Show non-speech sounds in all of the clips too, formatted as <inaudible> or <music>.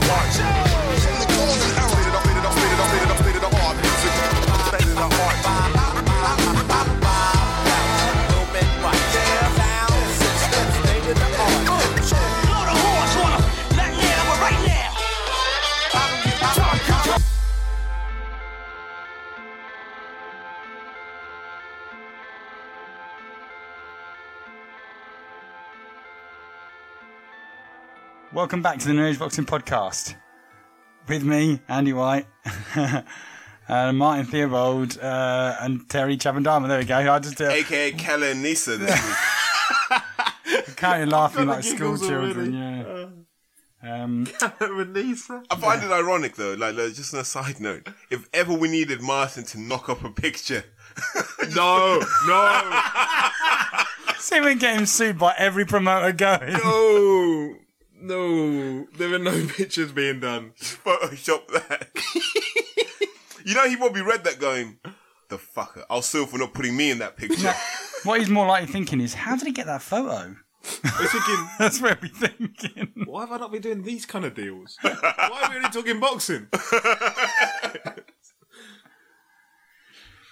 Lord Welcome back to the New Boxing Podcast. With me, Andy White, <laughs> uh, Martin Theobald, uh, and Terry Chavandama. There we go. I just uh, AKA Kellen Nisa this week. <laughs> kind of <laughs> laughing like school children. already. Yeah. Um, I find it ironic though, like, like, just on a side note, if ever we needed Martin to knock up a picture, No, no, see, we're getting sued by every promoter going. no, no. There are no <laughs> pictures being done. Photoshop that. <laughs> you know, he probably read that going, the fucker. I'll sue for not putting me in that picture. <laughs> What he's more likely thinking is, how did he get that photo? We're thinking, That's what we're thinking. why have I not been doing these kind of deals? Why are we only talking boxing?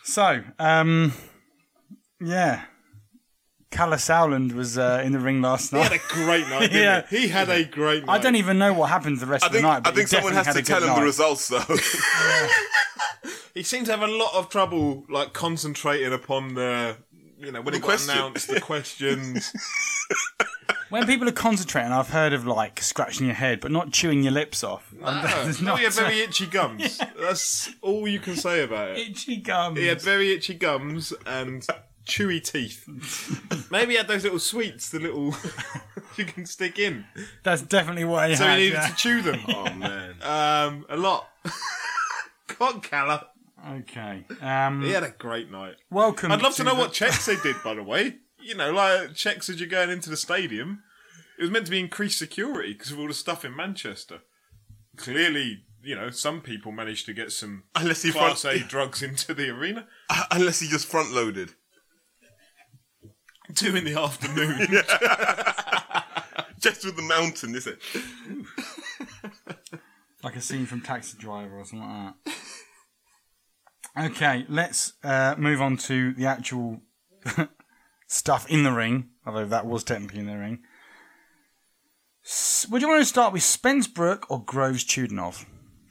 So, um, yeah. Calla Sowland was uh, in the ring last night. <laughs> He had a great night, didn't Yeah. he? He had a great night. I don't even know what happened the rest I of the think, night. I think someone has to tell good him the results though. <laughs> He seems to have a lot of trouble, like concentrating upon the, you know, when The he got question. announced, the questions. <laughs> When people are concentrating, I've heard of like scratching your head, but not chewing your lips off. There's no, not he had very itchy gums. That's all you can say about it. itchy gums. He had very itchy gums and chewy teeth. Maybe he had those little sweets, the little <laughs> you can stick in. That's definitely what he So had. So he needed yeah. to chew them. oh man. Um, a lot. Come on, Calla. Okay. Um, He had a great night. welcome. I'd love to know the- what checks they did, by the way. You know, like checks as you're going into the stadium. It was meant to be increased security because of all the stuff in Manchester. Clearly, you know, some people managed to get some Unless he Class front, A drugs into the arena. <laughs> unless he just front loaded. Two in the afternoon. <laughs> Just with the mountain, is it? <laughs> like a scene from Taxi Driver or something like that. Okay, let's uh, move on to the actual <laughs> stuff in the ring, although that was technically in the ring. S- would you want to start with Spence Brook or Groves Chudinov?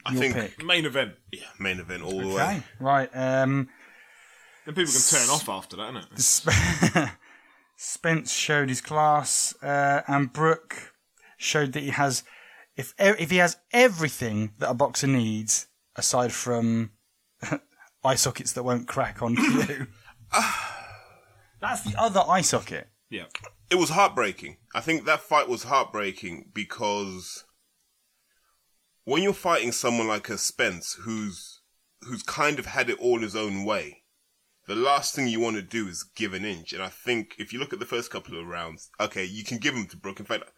I Your think pick. Main event. yeah, main event all the Okay, way. right. Um, Then people can turn off after that, innit? Sp- Spence showed his class, uh, and Brook showed that he has, if e- if he has everything that a boxer needs, aside from <laughs> eye sockets that won't crack on cue. <laughs> That's the other eye socket. Yeah. It was heartbreaking. I think that fight was heartbreaking because when you're fighting someone like a Spence who's who's kind of had it all his own way, the last thing you want to do is give an inch. And I think if you look at the first couple of rounds, okay, you can give them to Brook. In fact,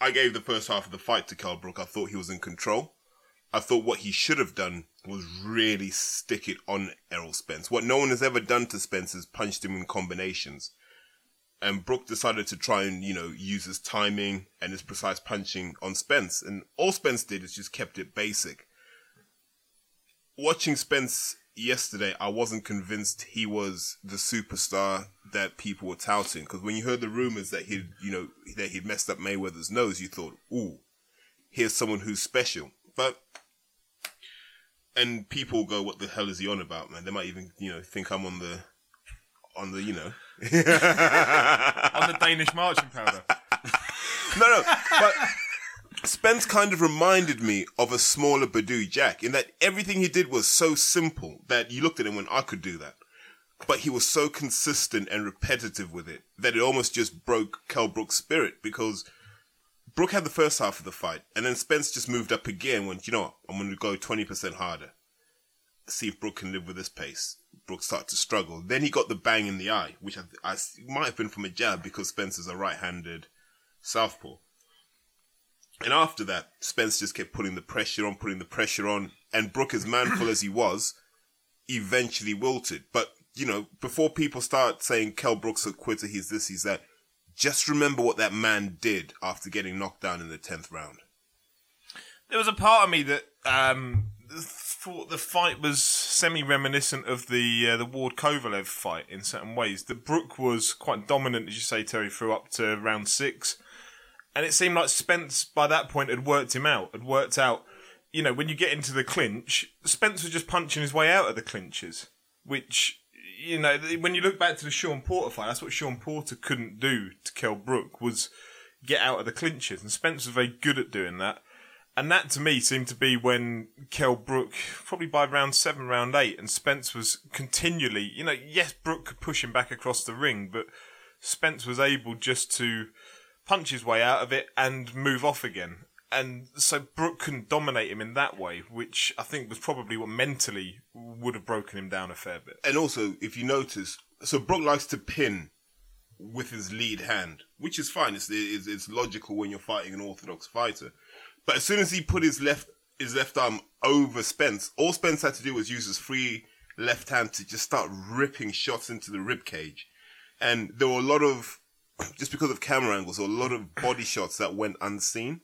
I gave the first half of the fight to Kell Brook. I thought he was in control. I thought what he should have done was really stick it on Errol Spence. What no one has ever done to Spence is punched him in combinations and Brook decided to try and you know use his timing and his precise punching on Spence, and all Spence did is just kept it basic. Watching Spence yesterday, I wasn't convinced he was the superstar that people were touting because when you heard the rumors that he'd you know that he'd messed up Mayweather's nose, you thought, "Ooh, here's someone who's special." But and people go, "What the hell is he on about, man?" They might even you know think I'm on the on the you know On the Danish marching powder. <laughs> No, no, but Spence kind of reminded me of a smaller Badou Jack in that everything he did was so simple that you looked at him and I could do that. But he was so consistent and repetitive with it that it almost just broke Kell Brook's spirit because Brook had the first half of the fight and then Spence just moved up again when, you know what, I'm going to go 20% harder. See if Brook can live with this pace. Brook started to struggle. Then he got the bang in the eye, which I, I might have been from a jab because Spence is a right-handed southpaw. And after that, Spence just kept putting the pressure on, putting the pressure on, and Brook, as manful as he was, eventually wilted. But you know, before people start saying Kell Brook's a quitter, he's this, he's that, just remember what that man did after getting knocked down in the tenth round. There was a part of me that um, thought the fight was semi reminiscent of the uh, the Ward Kovalev fight in certain ways. That Brook was quite dominant, as you say, Terry, through up to round six, and it seemed like Spence by that point had worked him out. Had worked out, you know, when you get into the clinch, Spence was just punching his way out of the clinches, which. You know, when you look back to the Sean Porter fight, that's what Sean Porter couldn't do to Kell Brook was get out of the clinches, and Spence was very good at doing that. And that to me seemed to be when Kell Brook, probably by round seven, round eight, and Spence was continually, you know, yes, Brook could push him back across the ring, but Spence was able just to punch his way out of it and move off again. And so Brook couldn't dominate him in that way, which I think was probably what mentally would have broken him down a fair bit. And also, if you notice, so Brook likes to pin with his lead hand, which is fine. It's, it's, it's logical when you're fighting an orthodox fighter. But as soon as he put his left his left arm over Spence, all Spence had to do was use his free left hand to just start ripping shots into the rib cage. And there were a lot of just because of camera angles, a lot of body shots that went unseen.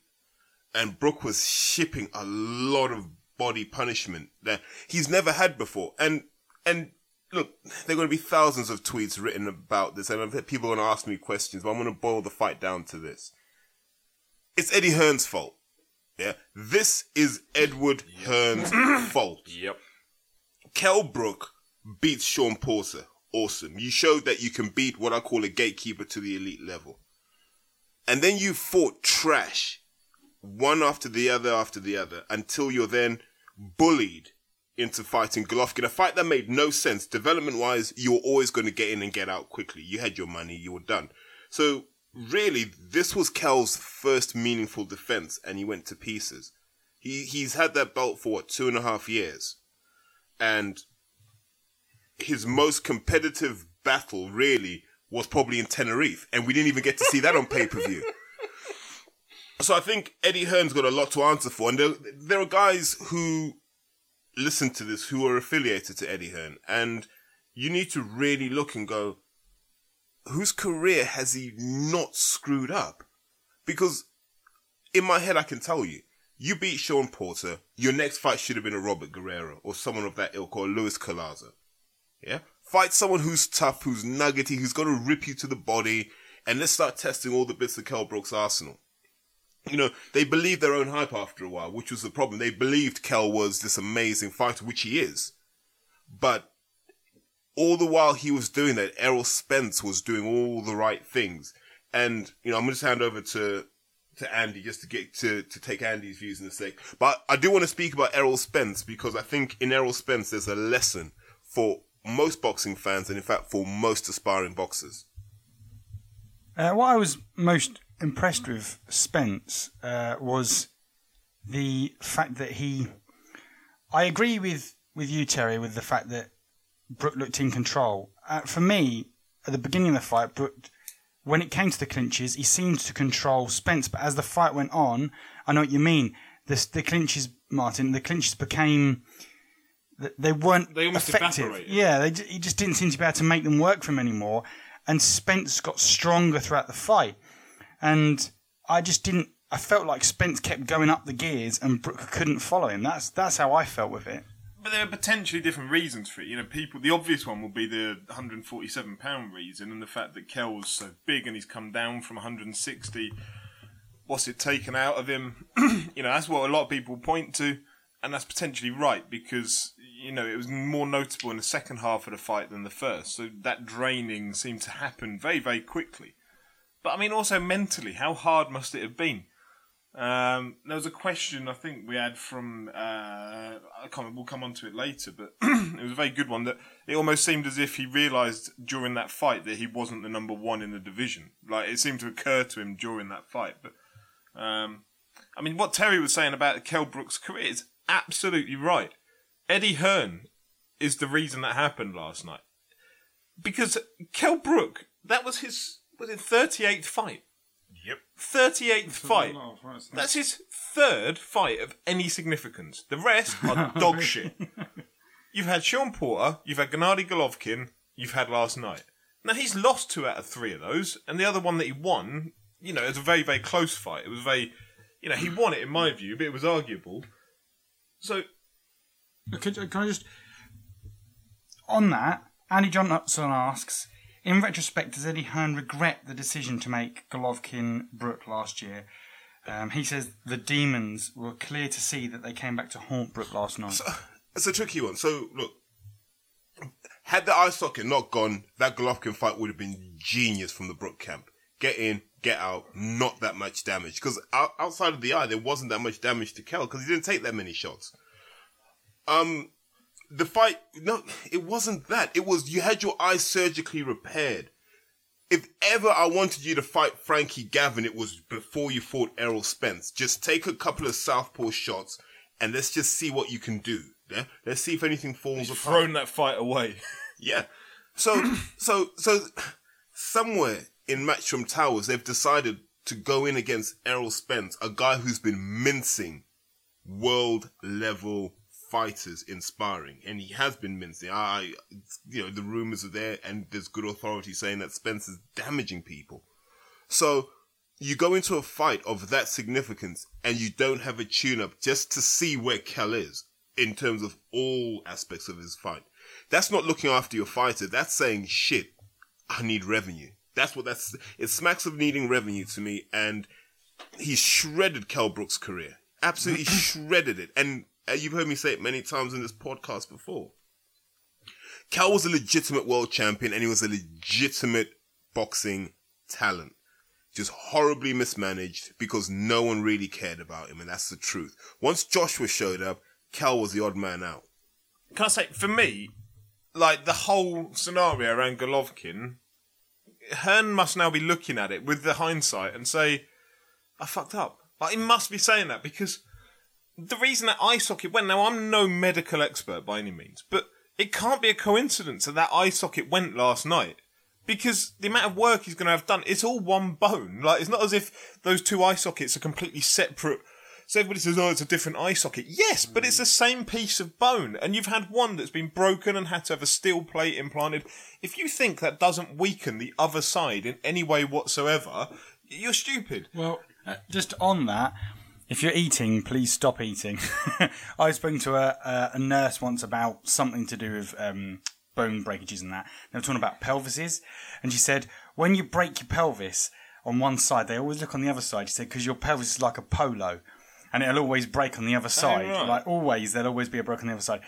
And Brook was shipping a lot of body punishment that he's never had before. And and look, there are going to be thousands of tweets written about this, and people are going to ask me questions, but I'm going to boil the fight down to this. It's Eddie Hearn's fault. Yeah, this is Edward Hearn's <clears throat> fault. Yep. Kell Brook beats Sean Porter. Awesome. You showed that you can beat what I call a gatekeeper to the elite level. And then you fought trash, one after the other after the other, until you're then bullied into fighting Golovkin. A fight that made no sense. Development wise, you were always going to get in and get out quickly. You had your money, you were done. So really, this was Kell's first meaningful defense, and he went to pieces. He he's had that belt for what two and a half years, and his most competitive battle really was probably in Tenerife, and we didn't even get to see that on pay per view. So I think Eddie Hearn's got a lot to answer for, and there, there are guys who listen to this who are affiliated to Eddie Hearn, and you need to really look and go, whose career has he not screwed up? Because in my head, I can tell you, you beat Sean Porter, your next fight should have been a Robert Guerrero or someone of that ilk or Luis Collazo. Yeah? Fight someone who's tough, who's nuggety, who's going to rip you to the body, and let's start testing all the bits of Kell Brook's arsenal. You know, they believed their own hype after a while, which was the problem. They believed Kell was this amazing fighter, which he is. But all the while he was doing that, Errol Spence was doing all the right things. And, you know, I'm going to hand over to, to Andy just to get to, to take Andy's views in a sec. But I do want to speak about Errol Spence because I think in Errol Spence there's a lesson for most boxing fans and in fact for most aspiring boxers. Uh, what I was most impressed with Spence uh, was the fact that he. I agree with, with you, Terry, with the fact that Brook looked in control. Uh, for me, at the beginning of the fight, Brook, when it came to the clinches, he seemed to control Spence. But as the fight went on, I know what you mean. The, the clinches, Martin, the clinches became. They weren't They almost effective. evaporated. Yeah, they, he just didn't seem to be able to make them work for him anymore. And Spence got stronger throughout the fight. And I just didn't. I felt like Spence kept going up the gears and Brook couldn't follow him. That's that's how I felt with it. But there are potentially different reasons for it. You know, people. The obvious one will be the 147 pound reason, and the fact that Kell's so big and he's come down from 160. What's it taken out of him? <clears throat> you know, that's what a lot of people point to, and that's potentially right because you know it was more notable in the second half of the fight than the first. So that draining seemed to happen very, very quickly. But I mean, also mentally, how hard must it have been? Um, there was a question I think we had from uh, I can't. We'll come on to it later, but <clears throat> it was a very good one. That it almost seemed as if he realised during that fight that he wasn't the number one in the division. Like it seemed to occur to him during that fight. But um, I mean, what Terry was saying about Kell Brook's career is absolutely right. Eddie Hearn is the reason that happened last night because Kell Brook that was his was it thirty eighth fight. Yep. 38th fight. That's his third fight of any significance. The rest are <laughs> dog shit. You've had Sean Porter, you've had Gennady Golovkin, you've had last night. Now he's lost two out of three of those, and the other one that he won, you know, it was a very very close fight. It was very, you know, he won it in my view, but it was arguable. So Could, can I just on that? Andy Johnson asks, in retrospect, does Eddie Hearn regret the decision to make Golovkin Brook last year? Um, he says the demons were clear to see that they came back to haunt Brook last night. It's a tricky one. So look, had the eye socket not gone, that Golovkin fight would have been genius from the Brook camp. Get in, get out, not that much damage. Because outside of the eye, there wasn't that much damage to Kell because he didn't take that many shots. Um, the fight, no, it wasn't that. It was you had your eye surgically repaired. If ever I wanted you to fight Frankie Gavin, it was before you fought Errol Spence. Just take a couple of southpaw shots and let's just see what you can do. Yeah, let's see if anything falls apart. thrown that fight away. <laughs> Yeah. So, so, so, somewhere in Matchroom Towers, they've decided to go in against Errol Spence, a guy who's been mincing world level fighters inspiring, and he has been mincing. I, you know, the rumors are there, and there's good authority saying that Spence is damaging people. So, you go into a fight of that significance, and you don't have a tune-up just to see where Kell is in terms of all aspects of his fight. That's not looking after your fighter. That's saying, shit, I need revenue. That's what that's, it smacks of needing revenue to me. And he's shredded Kell Brook's career. Absolutely <clears throat> shredded it. And Uh, you've heard me say it many times in this podcast before. Kell was a legitimate world champion and he was a legitimate boxing talent. Just horribly mismanaged because no one really cared about him, and that's the truth. Once Joshua showed up, Kell was the odd man out. Can I say, for me, like the whole scenario around Golovkin, Hearn must now be looking at it with the hindsight and say, I fucked up. Like, he must be saying that because the reason that eye socket went, now I'm no medical expert by any means, but it can't be a coincidence that that eye socket went last night. Because the amount of work he's going to have done, it's all one bone. Like, it's not as if those two eye sockets are completely separate. So everybody says, oh, it's a different eye socket. Yes, but it's the same piece of bone. And you've had one that's been broken and had to have a steel plate implanted. If you think that doesn't weaken the other side in any way whatsoever, you're stupid. Well, uh, just on that, if you're eating, please stop eating. <laughs> I was spoke to a, a, nurse once about something to do with um, bone breakages and that. They were talking about pelvises, and she said when you break your pelvis on one side, they always look on the other side. She said because your pelvis is like a polo, and it'll always break on the other side. right. Like always, there'll always be a break on the other side.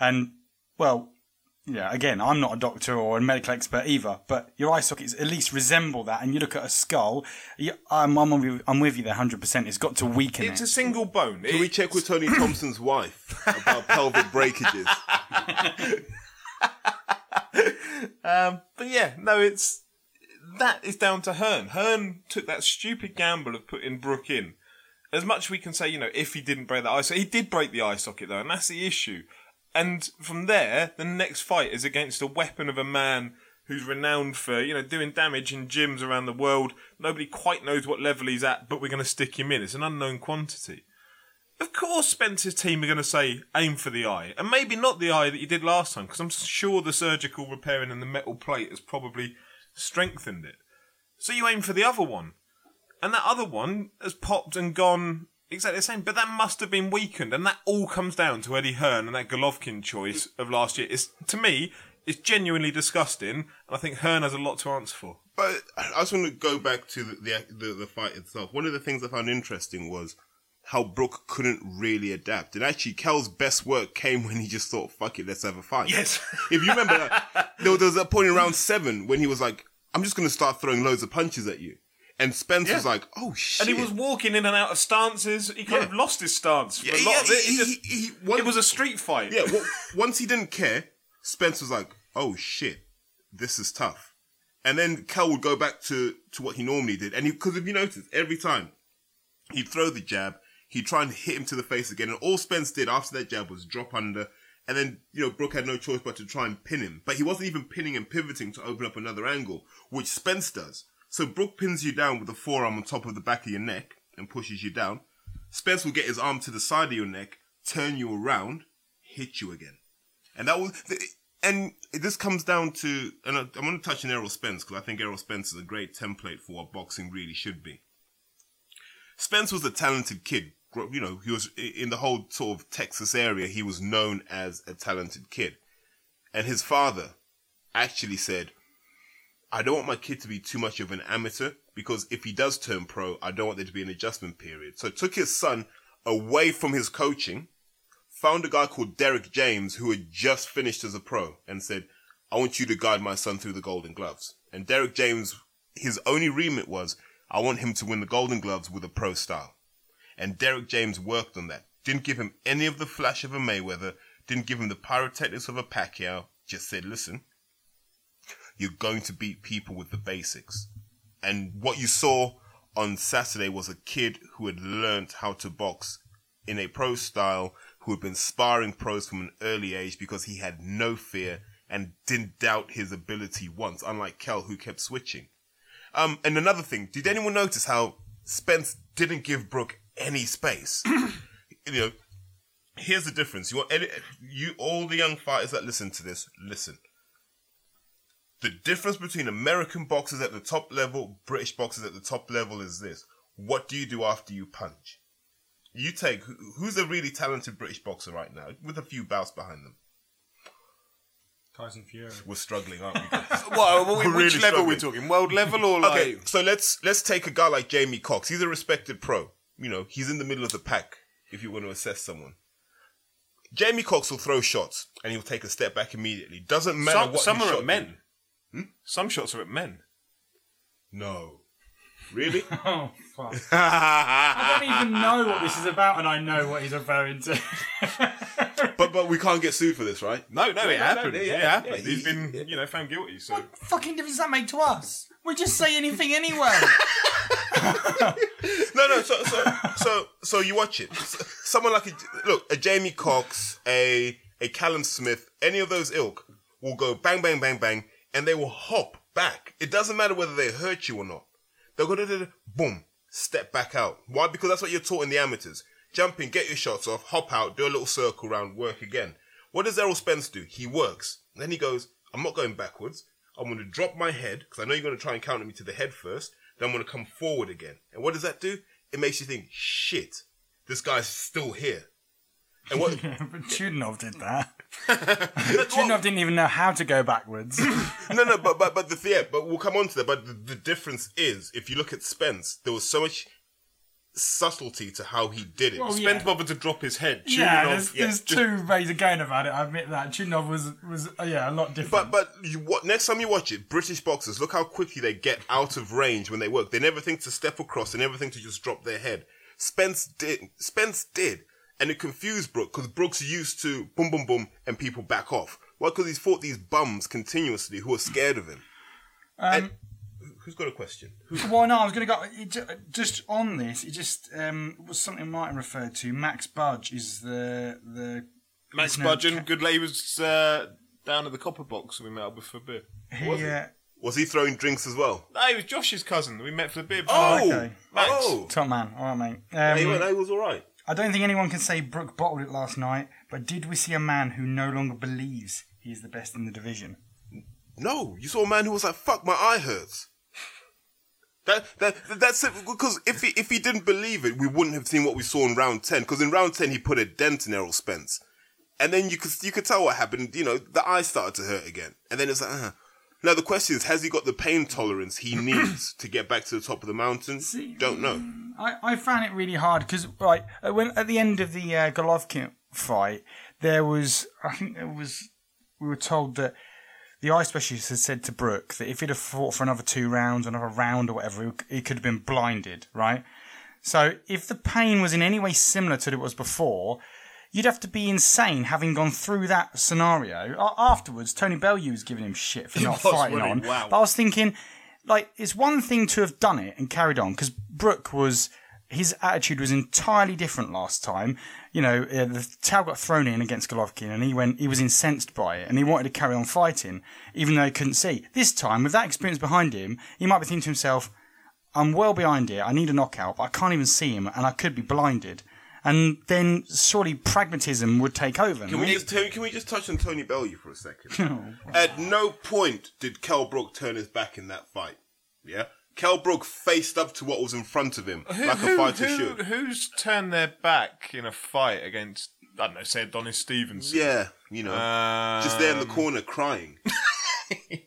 And well, yeah, again, I'm not a doctor or a medical expert either, but your eye sockets at least resemble that. And you look at a skull, you, I'm, I'm, with you, I'm with you there 100%. It's got to weaken It's it. a single bone. Can we check with Tony Thompson's wife about pelvic breakages? <laughs> Um, but yeah, no, it's that is down to Hearn. Hearn took that stupid gamble of putting Brook in. As much as we can say, you know, if he didn't break the eye socket, he did break the eye socket though, and that's the issue. And from there, the next fight is against a weapon of a man who's renowned for, you know, doing damage in gyms around the world. Nobody quite knows what level he's at, but we're going to stick him in. It's an unknown quantity. Of course, Spencer's team are going to say aim for the eye, and maybe not the eye that you did last time, because I'm sure the surgical repairing and the metal plate has probably strengthened it. So you aim for the other one, and that other one has popped and gone exactly the same. But that must have been weakened, and that all comes down to Eddie Hearn and that Golovkin choice of last year. It's to me, it's genuinely disgusting, and I think Hearn has a lot to answer for. But I just want to go back to the, the the fight itself. One of the things I found interesting was how Brook couldn't really adapt, and actually Kell's best work came when he just thought, "Fuck it, let's have a fight." Yes. if you remember <laughs> that, there was, that point in round seven when he was like, "I'm just going to start throwing loads of punches at you," and Spence was Yeah. like, "Oh shit!" And he was walking in and out of stances. He kind Yeah. of lost his stance for Yeah, a lot yeah, of it. He just- he- he- it was a street fight. Yeah, well, <laughs> once he didn't care, Spence was like, "Oh shit, this is tough," and then Kell would go back to to what he normally did, and because if you notice, every time he'd throw the jab, he'd try and hit him to the face again, and all Spence did after that jab was drop under, and then you know Brook had no choice but to try and pin him, but he wasn't even pinning and pivoting to open up another angle, which Spence does. So Brook pins you down with the forearm on top of the back of your neck and pushes you down. Spence will get his arm to the side of your neck, turn you around, hit you again. And that was, and this comes down to, and I'm going to touch on Errol Spence because I think Errol Spence is a great template for what boxing really should be. Spence was a talented kid. You know, he was in the whole sort of Texas area. He was known as a talented kid, and his father actually said, "I don't want my kid to be too much of an amateur because if he does turn pro, I don't want there to be an adjustment period." So took his son away from his coaching found a guy called Derrick James who had just finished as a pro and said, I want you to guide my son through the golden gloves. And Derrick James, his only remit was, I want him to win the golden gloves with a pro style. And Derrick James worked on that. Didn't give him any of the flash of a Mayweather, didn't give him the pyrotechnics of a Pacquiao, just said, listen, you're going to beat people with the basics. And what you saw on Saturday was a kid who had learned how to box in a pro style, who had been sparring pros from an early age because he had no fear and didn't doubt his ability once, unlike Kell, who kept switching. Um, and another thing, did anyone notice how Spence didn't give Brook any space? <clears throat> you know, here's the difference. You want any, you all the young fighters that listen to this, listen. The difference between American boxers at the top level, British boxers at the top level is this. What do you do after you punch? You take who's a really talented British boxer right now with a few bouts behind them. Tyson Fury. We're struggling, aren't we? <laughs> What, which We're really level struggling. we talking? World level or like? okay, so let's let's take a guy like Jamie Cox. He's a respected pro. You know, he's in the middle of the pack. If you want to assess someone, Jamie Cox will throw shots and he'll take a step back immediately. Doesn't matter Some, what some his are shot at men. Hmm? Some shots are at men. No, really? <laughs> Oh, fuck. <laughs> I don't even know what this is about, and I know what he's referring to. <laughs> but but we can't get sued for this, right? No, no, it no, happened. yeah, it yeah, happened. yeah, He's he- been, yeah. you know, found guilty. So What fucking difference does that make to us? We just say anything anyway. No, no. So, so, so, so you watch it. S- Someone like a look, a Jamie Cox, a a Callum Smith, any of those ilk will go bang, bang, bang, bang, and they will hop back. It doesn't matter whether they hurt you or not. They'll go, boom, step back out. Why? Because that's what you're taught in the amateurs. Jump in, get your shots off, hop out, do a little circle round, work again. What does Errol Spence do? He works. Then he goes, I'm not going backwards. I'm going to drop my head because I know you're going to try and counter me to the head first. Then I'm going to come forward again. And what does that do? It makes you think, shit, this guy's still here. And what? <laughs> but Chudinov did that. <laughs> Chudinov didn't even know how to go backwards. <laughs> no, no, but but but the yeah, but we'll come on to that. But the, the difference is, if you look at Spence, there was so much subtlety to how he did it. Well, Spence yeah. bothered to drop his head. yeah, Chudinov- there's, yeah, there's just- two ways of going about it. I admit that Chudinov was was uh, yeah a lot different. But but you what next time you watch it, British boxers look how quickly they get out of range when they work. They never think to step across. They never think to just drop their head. Spence did. Spence did, and it confused Brook because Brook's used to boom boom boom and people back off. Why? Because he's fought these bums continuously who are scared of him. and, who's got a question? Who, Well, no, I was going to go just on this. It just um, was something Martin referred to. Max Budge is the the Max no, and ca- good lad. Was uh, down at the Copper Box. We met up with for a beer. he, Was he? uh, was he throwing drinks as well? No, he was Josh's cousin. We met for the beer. Oh, okay. Max. oh. top man. All right, mate. Yeah, he, Um, went, he was all right. I don't think anyone can say Brook bottled it last night. But did we see a man who no longer believes he is the best in the division? No, you saw a man who was like, "Fuck, my eye hurts." That, that that's it. Because if he if he didn't believe it, we wouldn't have seen what we saw in round ten. Because in round ten, he put a dent in Errol Spence, and then you could you could tell what happened. You know, the eye started to hurt again, and then it's like, uh. Now the question is, has he got the pain tolerance he <clears throat> needs to get back to the top of the mountain? See- Don't know. I, I found it really hard because right uh, when at the end of the uh, Golovkin fight, there was I think there was we were told that the eye specialist had said to Brook that if he'd have fought for another two rounds, another round or whatever, he could have been blinded, right? So if the pain was in any way similar to what it was before, you'd have to be insane having gone through that scenario. A- Afterwards, Tony Bellew was giving him shit for <laughs> not was, fighting wasn't on. he? Wow. But I was thinking, like, it's one thing to have done it and carried on because Brook was. His attitude was entirely different last time. You know, uh, the towel got thrown in against Golovkin, and he went. He was incensed by it, and he wanted to carry on fighting, even though he couldn't see. This time, with that experience behind him, he might be thinking to himself, I'm well behind here. I need a knockout, but I can't even see him, and I could be blinded. And then surely pragmatism would take over. Can we just can we- can we just touch on Tony Bellew for a second? <laughs> Oh, At no point did Kell Brook turn his back in that fight. Yeah, Kell Brook faced up to what was in front of him like a fighter who- should. Who's turned their back in a fight against, I don't know, say Adonis Stevenson? Yeah, you know, just there in the Um, corner crying. <laughs>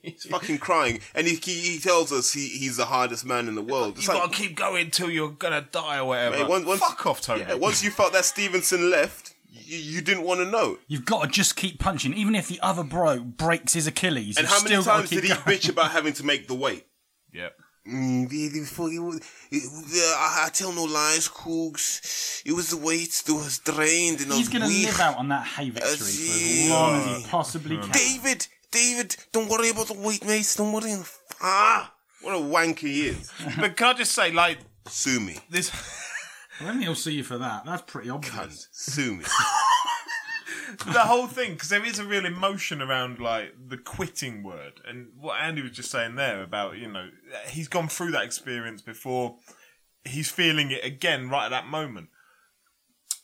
He's fucking crying, and he he, he tells us he, he's the hardest man in the world. It's You like, gotta keep going till you're gonna die or whatever. Mate, once- once- Fuck off, Tony. yeah, once you felt that Stevenson left, you, you didn't want to know. You've got to just keep punching, even if the other bro breaks his Achilles. And how many still times did he going. bitch about <laughs> having to make the weight? Yep. Mm, the- the fucking- it- the- I, I tell no lies, Coogs. It was the weight that was drained and I He's going to weak. live out on that Haye victory for as long as he possibly can. David, David, don't worry about the weight, mate. Don't worry. Ah, what a wank he is. But can I just say, like, Sue me. this. I don't he'll see you for that. That's pretty obvious. Sue me. <laughs> the whole thing because there is a real emotion around like the quitting word and what Andy was just saying there about you know he's gone through that experience before he's feeling it again right at that moment.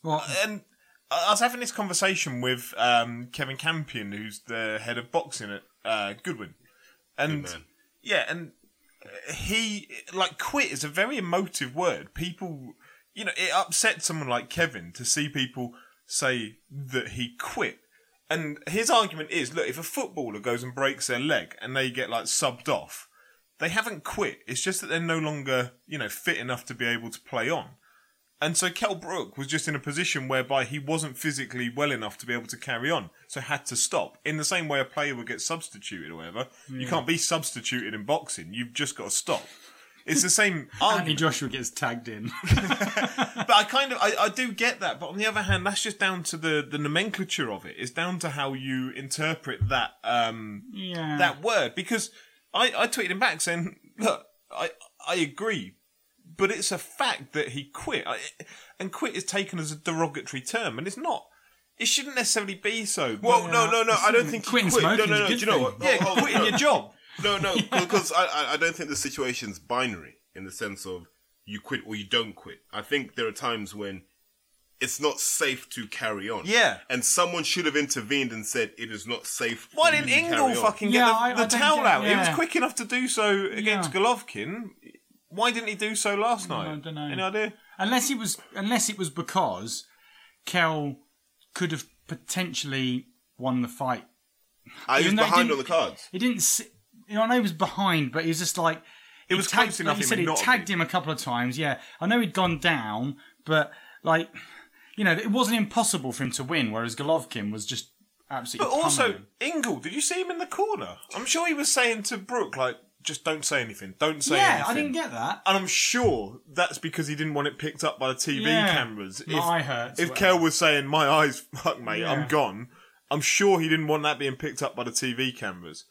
Well, and I was having this conversation with um, Kevin Campion who's the head of boxing at uh, Goodwin. And Good yeah and he like quit is a very emotive word. People you know it upsets someone like Kevin to see people say that he quit and his argument is look if a footballer goes and breaks their leg and they get like subbed off they haven't quit it's just that they're no longer you know fit enough to be able to play on and so Kell Brook was just in a position whereby he wasn't physically well enough to be able to carry on, so had to stop. In the same way a player would get substituted or whatever, you hmm. can't be substituted in boxing. You've just got to stop. It's the same Andy argument. Joshua gets tagged in. <laughs> But I kind of, I, I do get that. But on the other hand, that's just down to the, the nomenclature of it. It's down to how you interpret that, um, yeah. that word. Because I, I tweeted him back saying, look, I, I agree, but it's a fact that he quit. I, and quit is taken as a derogatory term, and it's not. It shouldn't necessarily be so. but- Well, no, no, no. I don't think he Quitting quit. No, smoking no, is no. a Do good you know what? thing. yeah, quitting your job. No, no, <laughs> because I, I, I don't think the situation's binary in the sense of you quit or you don't quit. I think there are times when it's not safe to carry on. Yeah. And someone should have intervened and said it is not safe. Why didn't you to Ingle carry on." fucking Yeah, get the, I- the I towel get- out? He was quick enough to do so against Yeah. Golovkin. Why didn't he do so last night? I don't know. Any idea? Unless it was, unless it was because Kell could have potentially won the fight. Ah, I was Even though behind on the cards. He didn't. You know, I know he was behind, but he was just like. It was tagged, close enough Like you he said, he tagged him a couple of times. Yeah, I know he'd gone down, but like, you know, it wasn't impossible for him to win. Whereas Golovkin was just absolutely. But also. Ingle, did you see him in the corner? I'm sure he was saying to Brook, like, just don't say anything. Don't say yeah, anything. I didn't get that. And I'm sure that's because he didn't want it picked up by the TV Yeah. cameras. My eye hurts, If whatever. Kell was saying, my eyes, <laughs> fuck, mate, Yeah. I'm gone, I'm sure he didn't want that being picked up by the TV cameras.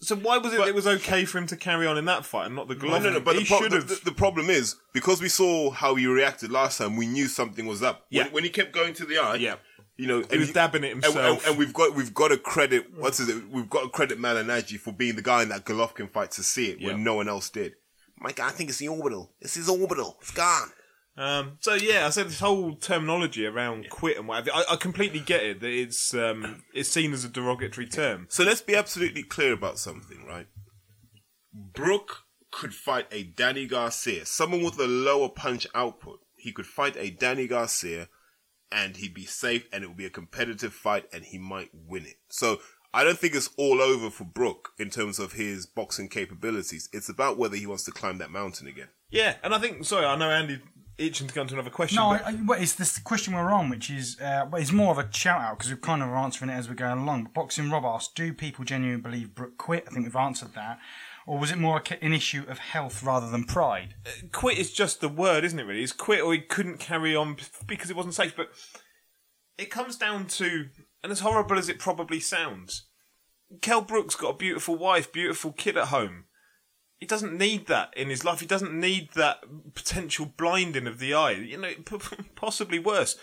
So why was it that it was okay for him to carry on in that fight and not the No, glove? no, no. But he the, pro- the, the, problem is because we saw how he reacted last time, we knew something was up. Yeah. When, when he kept going to the eye, Yeah. you know, He was dabbing it and, himself. and, and we've got we've got to credit what's it? We've got to credit Malignaggi for being the guy in that Golovkin fight to see it Yeah. when no one else did. My God, I think it's the orbital. It's his orbital. It's gone. Um, so yeah, I said this whole terminology around quit and whatever. I, I completely get it that it's um, it's seen as a derogatory term. So let's be absolutely clear about something, right? Brook could fight a Danny Garcia, someone with a lower punch output. He could fight a Danny Garcia and he'd be safe and it would be a competitive fight and he might win it. So I don't think it's all over for Brook in terms of his boxing capabilities. It's about whether he wants to climb that mountain again. Yeah, and I think sorry, I know Andy itching to go into another question. No, but I, I, well, it's this question we're on, which is uh, well, it's more of a shout out because we're kind of answering it as we're going along. But Boxing Rob asked, "Do people genuinely believe Brook quit?" I think we've answered that, or was it more an issue of health rather than pride? quit is just the word, isn't it? Really, it's quit or he couldn't carry on because it wasn't safe. But it comes down to, and as horrible as it probably sounds, Kell Brook's got a beautiful wife, beautiful kid at home. He doesn't need that in his life. He doesn't need that potential blinding of the eye. You know, possibly worse.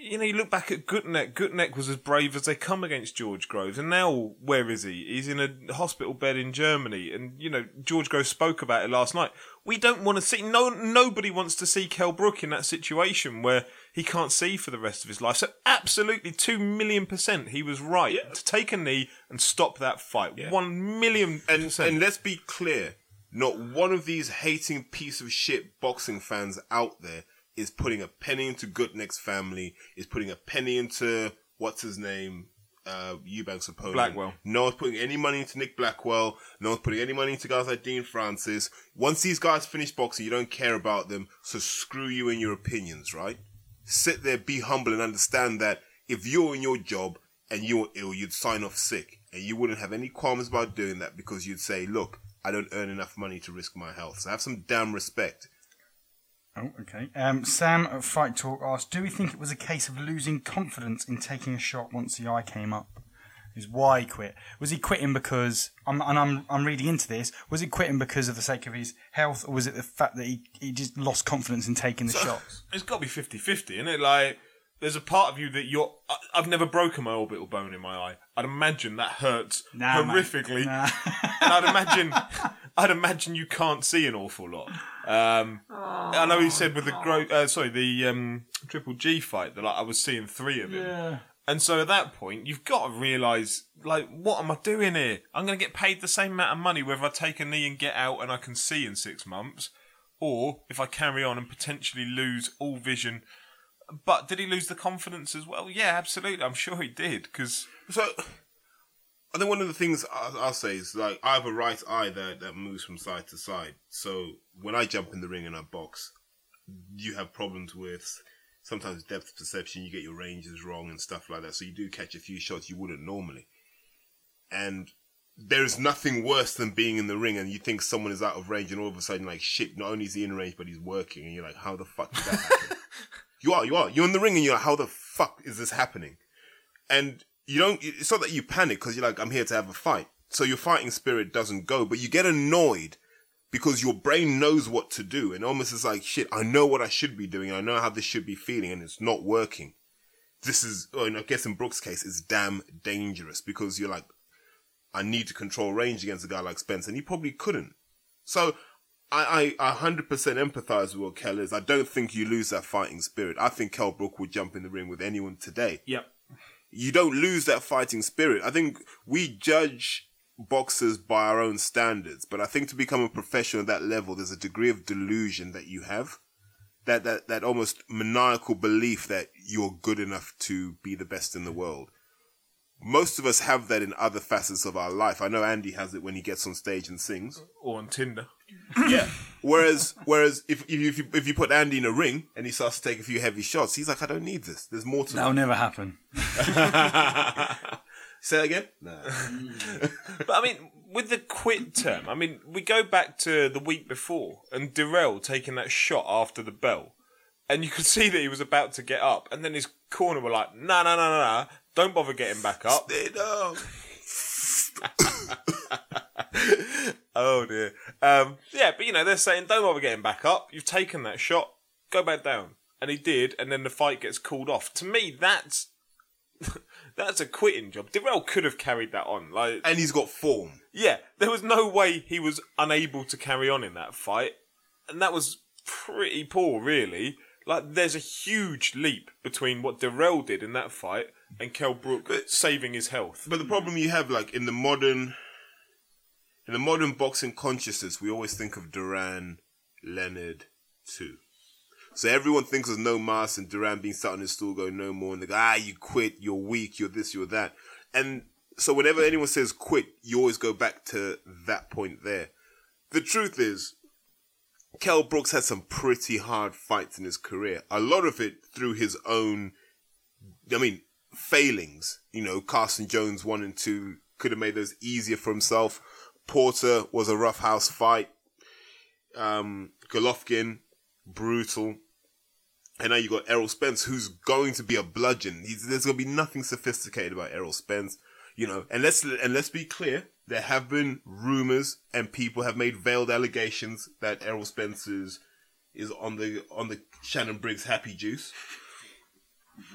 you know, you look back at Gutknecht. Gutknecht was as brave as they come against George Groves, and now where is he? He's in a hospital bed in Germany, and you know, George Groves spoke about it last night. We don't want to see no nobody wants to see Kell Brook in that situation where he can't see for the rest of his life. So absolutely, two million percent, he was right to take a knee and stop that fight. One million And percent. and let's be clear, not one of these hating piece of shit boxing fans out there is putting a penny into Gutknecht's family, is putting a penny into what's his name, uh, Eubanks opponent. Blackwell. No one's putting any money into Nick Blackwell. No one's putting any money into guys like Dean Francis. Once these guys finish boxing, you don't care about them, so screw you and your opinions, right? Sit there, be humble, and understand that if you're in your job and you're ill, you'd sign off sick, and you wouldn't have any qualms about doing that because you'd say, "Look, I don't earn enough money to risk my health." So have some damn respect. Oh, okay. Um, Sam at Fight Talk asked, "Do we think it was a case of losing confidence in taking a shot once the eye came up?" Is why he quit? Was he quitting because? I'm, and I'm I'm reading into this. Was he quitting because of the sake of his health, or was it the fact that he, he just lost confidence in taking the shots? <laughs> it's got to be 50-50, isn't it? Like, there's a part of you that you're. I, I've never broken my orbital bone in my eye. I'd imagine that hurts Nah, horrifically, Nah. <laughs> and I'd imagine, I'd imagine you can't see an awful lot. Um, I know he said with the gro- uh, sorry, the um, Triple G fight that like, I was seeing three of him. Yeah. And so at that point, you've got to realise, like, what am I doing here? I'm going to get paid the same amount of money whether I take a knee and get out and I can see in six months, or if I carry on and potentially lose all vision. But did he lose the confidence as well? Yeah, absolutely. I'm sure he did because So, I think one of the things I'll, I'll say is like I have a right eye that that moves from side to side. So when I jump in the ring and I box, you have problems with sometimes depth perception. You get your ranges wrong and stuff like that. So you do catch a few shots you wouldn't normally. And there is nothing worse than being in the ring and you think someone is out of range and all of a sudden like shit. Not only is he in range, but he's working, and you're like, how the fuck did that happen? <laughs> you are, you are. You're in the ring and you're like, how the fuck is this happening? and you don't it's not that you panic because you're like i'm here to have a fight so your fighting spirit doesn't go but you get annoyed because your brain knows what to do and almost is like shit i know what i should be doing i know how this should be feeling and it's not working this is oh, and i guess in brooks case it's damn dangerous because you're like i need to control range against a guy like spence and he probably couldn't so I, I 100% empathize with what Kell is. I don't think you lose that fighting spirit. I think Kell Brook would jump in the ring with anyone today yep, you don't lose that fighting spirit. I think we judge boxers by our own standards, but I think to become a professional at that level, there's a degree of delusion that you have. That, that, that almost maniacal belief that you're good enough to be the best in the world. Most of us have that in other facets of our life. I know Andy has it when he gets on stage and sings. or on Tinder. Yeah. <laughs> Whereas, whereas if, if you if you put Andy in a ring and he starts to take a few heavy shots, he's like, I don't need this. There's more to That'll never happen. <laughs> Say that again? Nah. But I mean, with the quit term, I mean, we go back to the week before and Durrell taking that shot after the bell, and you could see that he was about to get up, and then his corner were like, "No, no, no, no, no, don't bother getting back up." Stay down. <laughs> Oh dear. Um, yeah, but you know they're saying, "Don't bother getting back up. You've taken that shot. Go back down." And he did, and then the fight gets called off. To me, that's that's a quitting job. Durrell could have carried that on. Like, And he's got form. Yeah, there was no way he was unable to carry on in that fight, and that was pretty poor, really. Like, there's a huge leap between what Darrell did in that fight and Kell Brook saving his health. But the problem you have, like in the modern, in the modern boxing consciousness, we always think of Duran, Leonard, too. So everyone thinks there's no más and Duran being sat on his stool going no more, and they go, ah, you quit, you're weak, you're this, you're that. And so whenever anyone says quit, you always go back to that point there. The truth is, Kell Brook's had some pretty hard fights in his career. A lot of it through his own, I mean, failings. You know, Carson Jones one and two could have made those easier for himself. Porter was a rough house fight. Um, Golovkin, brutal. And now you've got Errol Spence, who's going to be a bludgeon. He's, there's going to be nothing sophisticated about Errol Spence, you know. And let's and let's be clear: there have been rumors and people have made veiled allegations that Errol Spence is, is on the on the Shannon Briggs happy juice.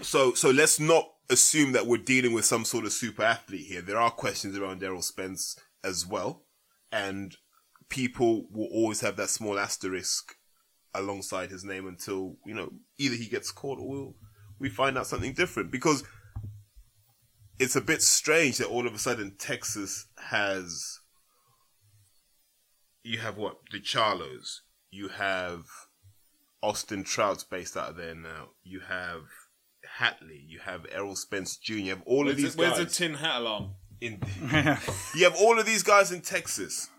so so let's not assume that we're dealing with some sort of super athlete here. There are questions around Errol Spence as well, and people will always have that small asterisk alongside his name until you know either he gets caught or we'll, we find out something different. Because it's a bit strange that all of a sudden Texas has you have what? The Charlos, you have Austin Trout's based out of there now, you have Hatley, you have Errol Spence Jr., you have all of these the, where's guys the tin hat alarm? in <laughs> you have all of these guys in Texas,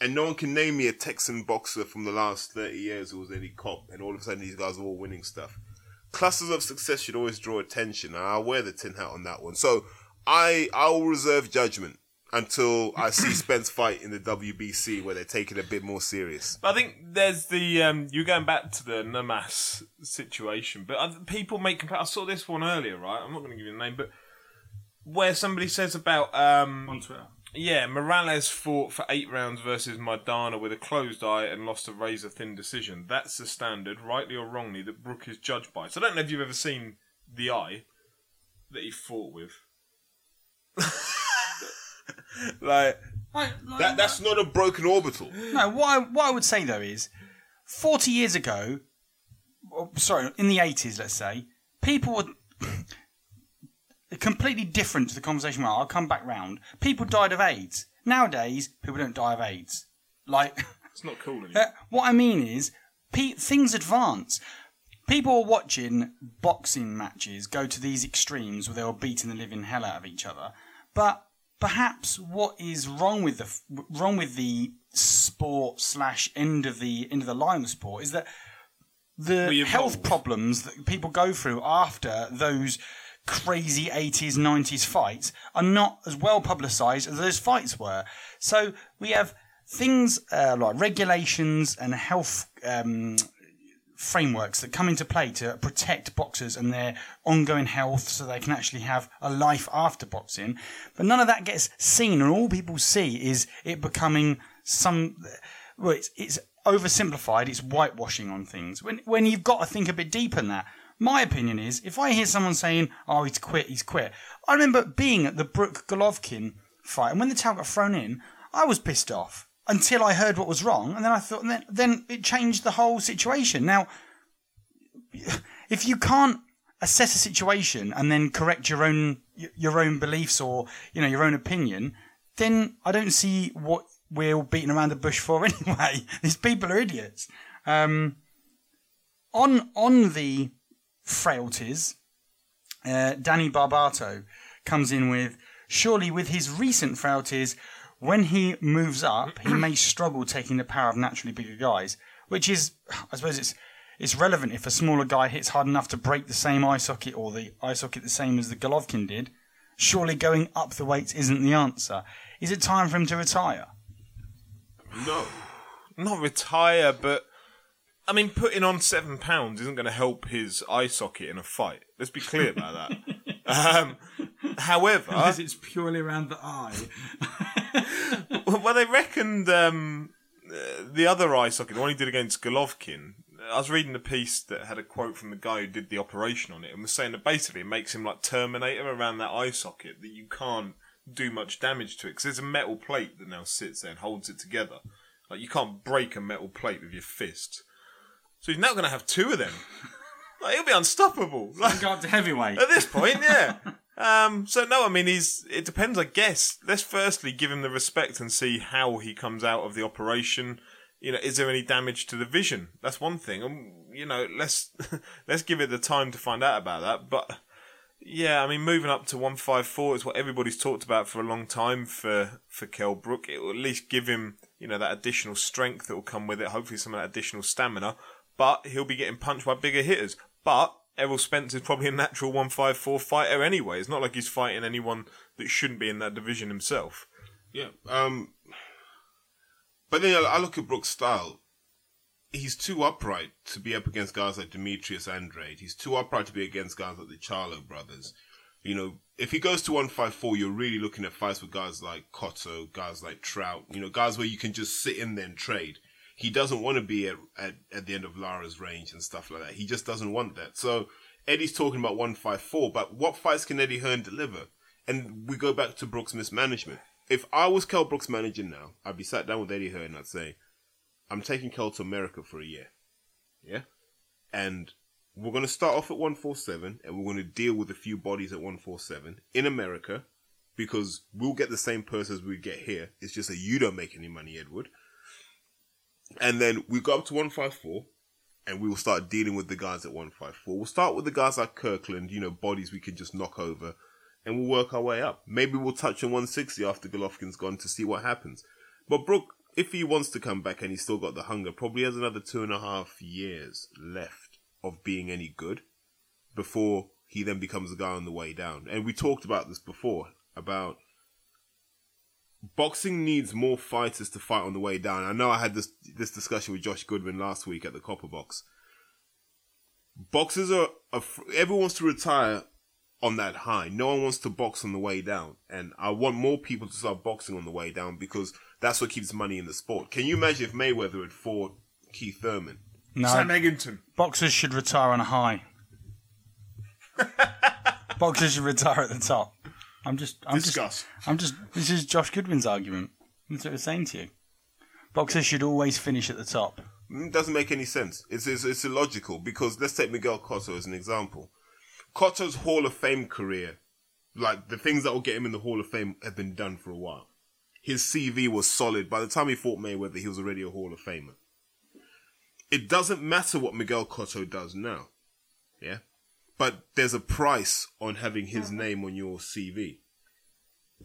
and no one can name me a Texan boxer from the last thirty years who was any cop, and all of a sudden these guys are all winning stuff. Clusters of success should always draw attention, and I'll wear the tin hat on that one. So I I will reserve judgment until I see <coughs> Spence fight in the WBC where they're taking a bit more serious. But I think there's the um, you're going back to the no más situation, but other people make. compa- I saw this one earlier, right? I'm not going to give you the name, but where somebody says about um, On Twitter. Yeah, Morales fought for eight rounds versus Maidana with a closed eye and lost a razor thin decision. That's the standard, rightly or wrongly, that Brook is judged by. So I don't know if you've ever seen the eye that he fought with. <laughs> like That that's not a broken orbital. No, what I, what I would say though is, 40 years ago, or, sorry, in the 80s, let's say, people were completely different to the conversation. Well, I'll come back round. People died of AIDS. Nowadays, people don't die of AIDS. Like, <laughs> it's not cool anymore. uh, what I mean is, pe- things advance. People are watching boxing matches go to these extremes where they were beating the living hell out of each other. But perhaps what is wrong with the f- wrong with the sport slash end of the end of the line of sport is that the health problems that people go through after those crazy 80s 90s fights are not as well publicized as those fights were so we have things uh, like regulations and health um, frameworks that come into play to protect boxers and their ongoing health so they can actually have a life after boxing. But none of that gets seen, and all people see is it becoming some. Well, it's, it's oversimplified, it's whitewashing on things. When, when you've got to think a bit deeper than that. My opinion is, if I hear someone saying, oh, he's quit, he's quit. I remember being at the Brook Golovkin fight, and when the towel got thrown in, I was pissed off until I heard what was wrong, and then I thought, then, then it changed the whole situation. Now, if you can't assess a situation and then correct your own your own beliefs or you know your own opinion, then I don't see what we're all beating around the bush for <laughs> anyway. These people are idiots. Um, on on the frailties, uh, Danny Barbato comes in with surely with his recent frailties, when he moves up, he may struggle taking the power of naturally bigger guys, which is, I suppose it's it's relevant if a smaller guy hits hard enough to break the same eye socket or the eye socket the same as the Golovkin did. Surely going up the weights isn't the answer. Is it time for him to retire? No. not retire, but I mean, putting on seven pounds isn't going to help his eye socket in a fight. Let's be clear about that. <laughs> um, however, because it's purely around the eye. <laughs> well, they reckoned um, uh, the other eye socket, the one he did against Golovkin. I was reading a piece that had a quote from the guy who did the operation on it and was saying that basically it makes him like Terminator around that eye socket that you can't do much damage to it because there's a metal plate that now sits there and holds it together. Like you can't break a metal plate with your fist. So he's now going to have two of them. <laughs> Like, he'll be unstoppable. Like, Go up to heavyweight. at this point, yeah. <laughs> Um, so no, I mean he's. It depends, I guess. Let's firstly give him the respect and see how he comes out of the operation. You know, is there any damage to the vision? That's one thing. Um, you know, let's <laughs> let's give it the time to find out about that. But yeah, I mean, moving up to one five four is what everybody's talked about for a long time for for Kell Brook. It will at least give him you know that additional strength that will come with it. Hopefully, some of that additional stamina. But he'll be getting punched by bigger hitters. But Errol Spence is probably a natural 154 fighter anyway. It's not like he's fighting anyone that shouldn't be in that division himself. Yeah. Um, but then I look at Brook's style. He's too upright to be up against guys like Demetrius Andrade. He's too upright to be against guys like the Charlo brothers. You know, if he goes to 154, you're really looking at fights with guys like Cotto, guys like Trout, you know, guys where you can just sit in there and trade. He doesn't want to be at, at, at the end of Lara's range and stuff like that. He just doesn't want that. So Eddie's talking about 154, but what fights can Eddie Hearn deliver? And we go back to Brook's mismanagement. If I was Kell Brook's manager now, I'd be sat down with Eddie Hearn and I'd say, I'm taking Kell to America for a year. Yeah? And we're going to start off at 147 and we're going to deal with a few bodies at 147 in America because we'll get the same purse as we get here. It's just that you don't make any money, Edward. And then we go up to 154 and we will start dealing with the guys at 154. We'll start with the guys like Kirkland, you know, bodies we can just knock over and we'll work our way up. Maybe we'll touch on 160 after Golovkin's gone to see what happens. But Brook, if he wants to come back and he's still got the hunger, probably has another two and a half years left of being any good before he then becomes the guy on the way down. And we talked about this before about boxing needs more fighters to fight on the way down. I know I had this this discussion with Josh Goodwin last week at the Copper Box. Boxers are, are everyone wants to retire on that high. No one wants to box on the way down, and I want more people to start boxing on the way down because that's what keeps money in the sport. Can you imagine if Mayweather had fought Keith Thurman? No, Sam Eggington. boxers should retire on a high. <laughs> boxers should retire at the top. I'm just, I'm Discuss. just, I'm just. This is Josh Goodwin's argument. That's what I was saying to you. Boxers should always finish at the top. It doesn't make any sense. It's, it's, it's illogical because let's take Miguel Cotto as an example. Cotto's Hall of Fame career, like the things that will get him in the Hall of Fame have been done for a while. His CV was solid. By the time he fought Mayweather, he was already a Hall of Famer. It doesn't matter what Miguel Cotto does now. Yeah? But there's a price on having his uh-huh. name on your CV.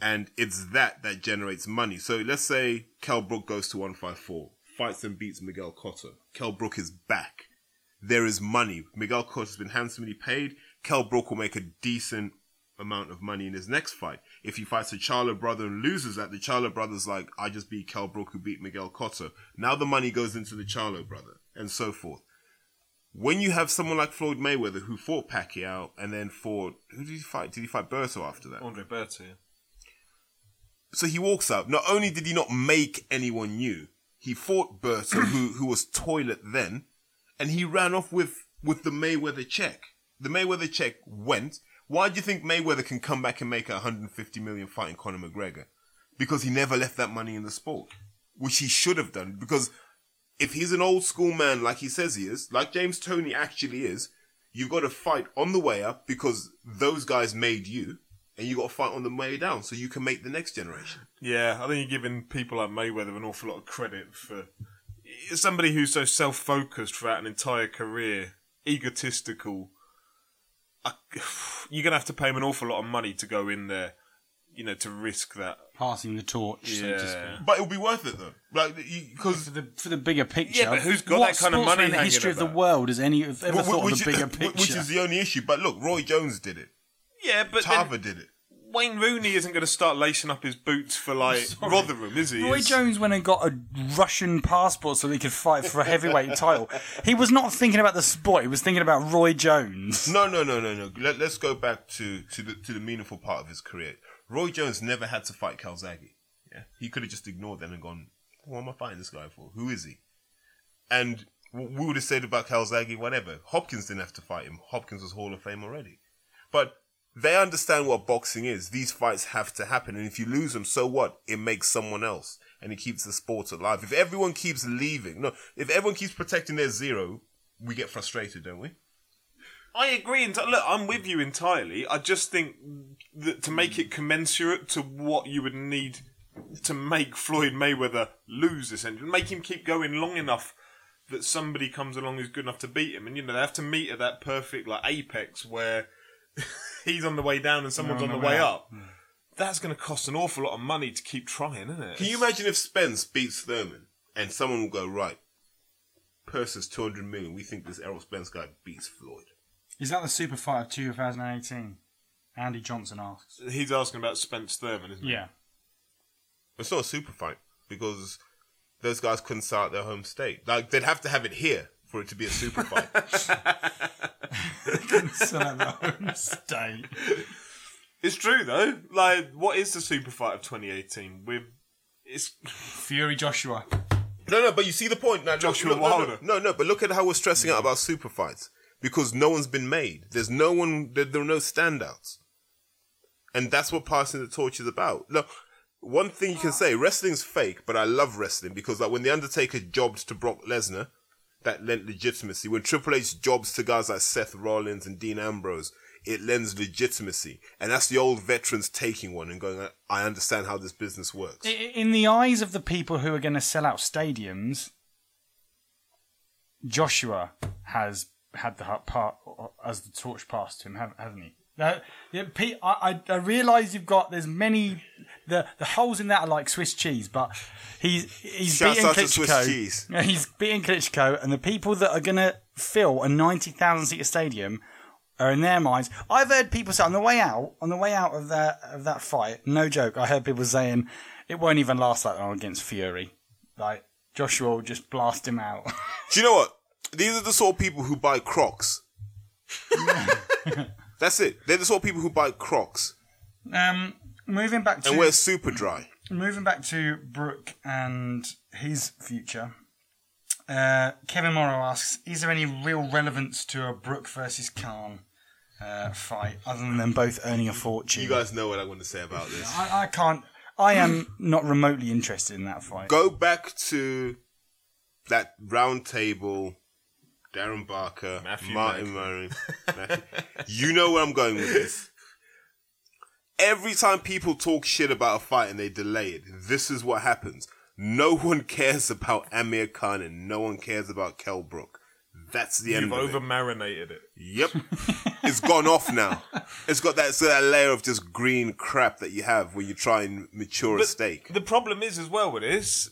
And it's that that generates money. So let's say Kell Brook goes to 154, fights and beats Miguel Cotto. Kell Brook is back. There is money. Miguel Cotto has been handsomely paid. Kell Brook will make a decent amount of money in his next fight. If he fights a Charlo brother and loses that, the Charlo brother's like, I just beat Kell Brook who beat Miguel Cotto. Now the money goes into the Charlo brother and so forth. When you have someone like Floyd Mayweather who fought Pacquiao and then fought, who did he fight? Did he fight Berto after that? Andre Berto. yeah. So he walks up. Not only did he not make anyone new, he fought Berto, who who was toilet then, and he ran off with with the Mayweather check. The Mayweather check went. Why do you think Mayweather can come back and make a 150 million fighting Conor McGregor? Because he never left that money in the sport, which he should have done. Because if he's an old school man like he says he is, like James Toney actually is, you've got to fight on the way up because those guys made you, and you got to fight on the way down so you can make the next generation. Yeah, I think you're giving people like Mayweather an awful lot of credit for somebody who's so self-focused throughout an entire career, egotistical. I, <sighs> you're gonna have to pay him an awful lot of money to go in there, you know, to risk that. Passing the torch, so to Yeah. speak. But it'll be worth it though, like because For the for the bigger picture. Yeah, but who's got what that kind of sportsman money in the hanging history of the about? world has any have ever thought of the bigger which picture? is the only issue. But look, Roy Jones did it. Yeah, but then Tava did it. Wayne Rooney isn't going to start lacing up his boots for like Rotherham, is he? Roy It's- Jones went and got a Russian passport so he could fight for a heavyweight title. He was not thinking about the sport. He was thinking about Roy Jones. No, no, no, no, no. Let, let's go back to, to the to the meaningful part of his career. Roy Jones never had to fight Calzaghe. Yeah, he could have just ignored them and gone, "What am I fighting this guy for? Who is he?" And we would have said about Calzaghe, whatever. Hopkins didn't have to fight him. Hopkins was Hall of Fame already. But they understand what boxing is. These fights have to happen, and if you lose them, so what? It makes someone else, and it keeps the sport alive. If everyone keeps leaving, no, if everyone keeps protecting their zero, we get frustrated, don't we? I agree. Enti- Look, I'm with you entirely. I just think that to make it commensurate to what you would need to make Floyd Mayweather lose, essentially, make him keep going long enough that somebody comes along who's good enough to beat him, and you know they have to meet at that perfect like apex where <laughs> he's on the way down and someone's on the way up. That's going to cost an awful lot of money to keep trying, isn't it? Can you imagine if Spence beats Thurman and someone will go, right, purse is 200 million. We think this Errol Spence guy beats Floyd. Is that the super fight of 2018? Andy Johnson asks. He's asking about Spence Thurman, isn't he? Yeah. It's not a super fight because those guys couldn't sell out their home state. Like, they'd have to have it here for it to be a super <laughs> fight. Still at the home state. It's true though. Like, what is the super fight of 2018? With it's Fury Joshua. no, no, but you see the point. Now, Joshua look, no, no, Wilder. No, no, but look at how we're stressing out about super fights. Because no one's been made. There's no one. There, there are no standouts, and that's what passing the torch is about. Look, one thing you can say, wrestling's fake, but I love wrestling because like when the Undertaker jobbed to Brock Lesnar, that lent legitimacy. When Triple H jobs to guys like Seth Rollins and Dean Ambrose, it lends legitimacy, and that's the old veterans taking one and going, "I understand how this business works." In the eyes of the people who are going to sell out stadiums, Joshua has had the part as the torch passed to him, haven't- hasn't he? Now, yeah, Pete, I, I, I realise you've got there's many the the holes in that are like Swiss cheese, but he's he's Shouts beating Klitschko. <laughs> He's beating Klitschko, and the people that are going to fill a ninety thousand seater stadium are in their minds. I've heard people say on the way out, on the way out of that of that fight, no joke. I heard people saying it won't even last that long against Fury. Like Joshua will just blast him out. <laughs> Do you know what? These are the sort of people who buy Crocs. <laughs> That's it. They're the sort of people who buy Crocs um, moving back to and wear super dry. moving back to Brook and his future. Uh, Kevin Morrow asks: Is there any real relevance to a Brook versus Khan uh, fight, other than them both earning a fortune? You guys know what I want to say about this. I, I can't. I am not remotely interested in that fight. Go back to that round table. Darren Barker, Matthew Martin Murray. <laughs> You know where I'm going with this. Every time people talk shit about a fight and they delay it, this is what happens. No <laughs> one cares about Amir Khan and no one cares about Kell Brook. That's the end You've over marinated it. Yep. <laughs> it's gone off now. It's got that, so that layer of just green crap that you have when you try and mature a steak. The problem is as well with this,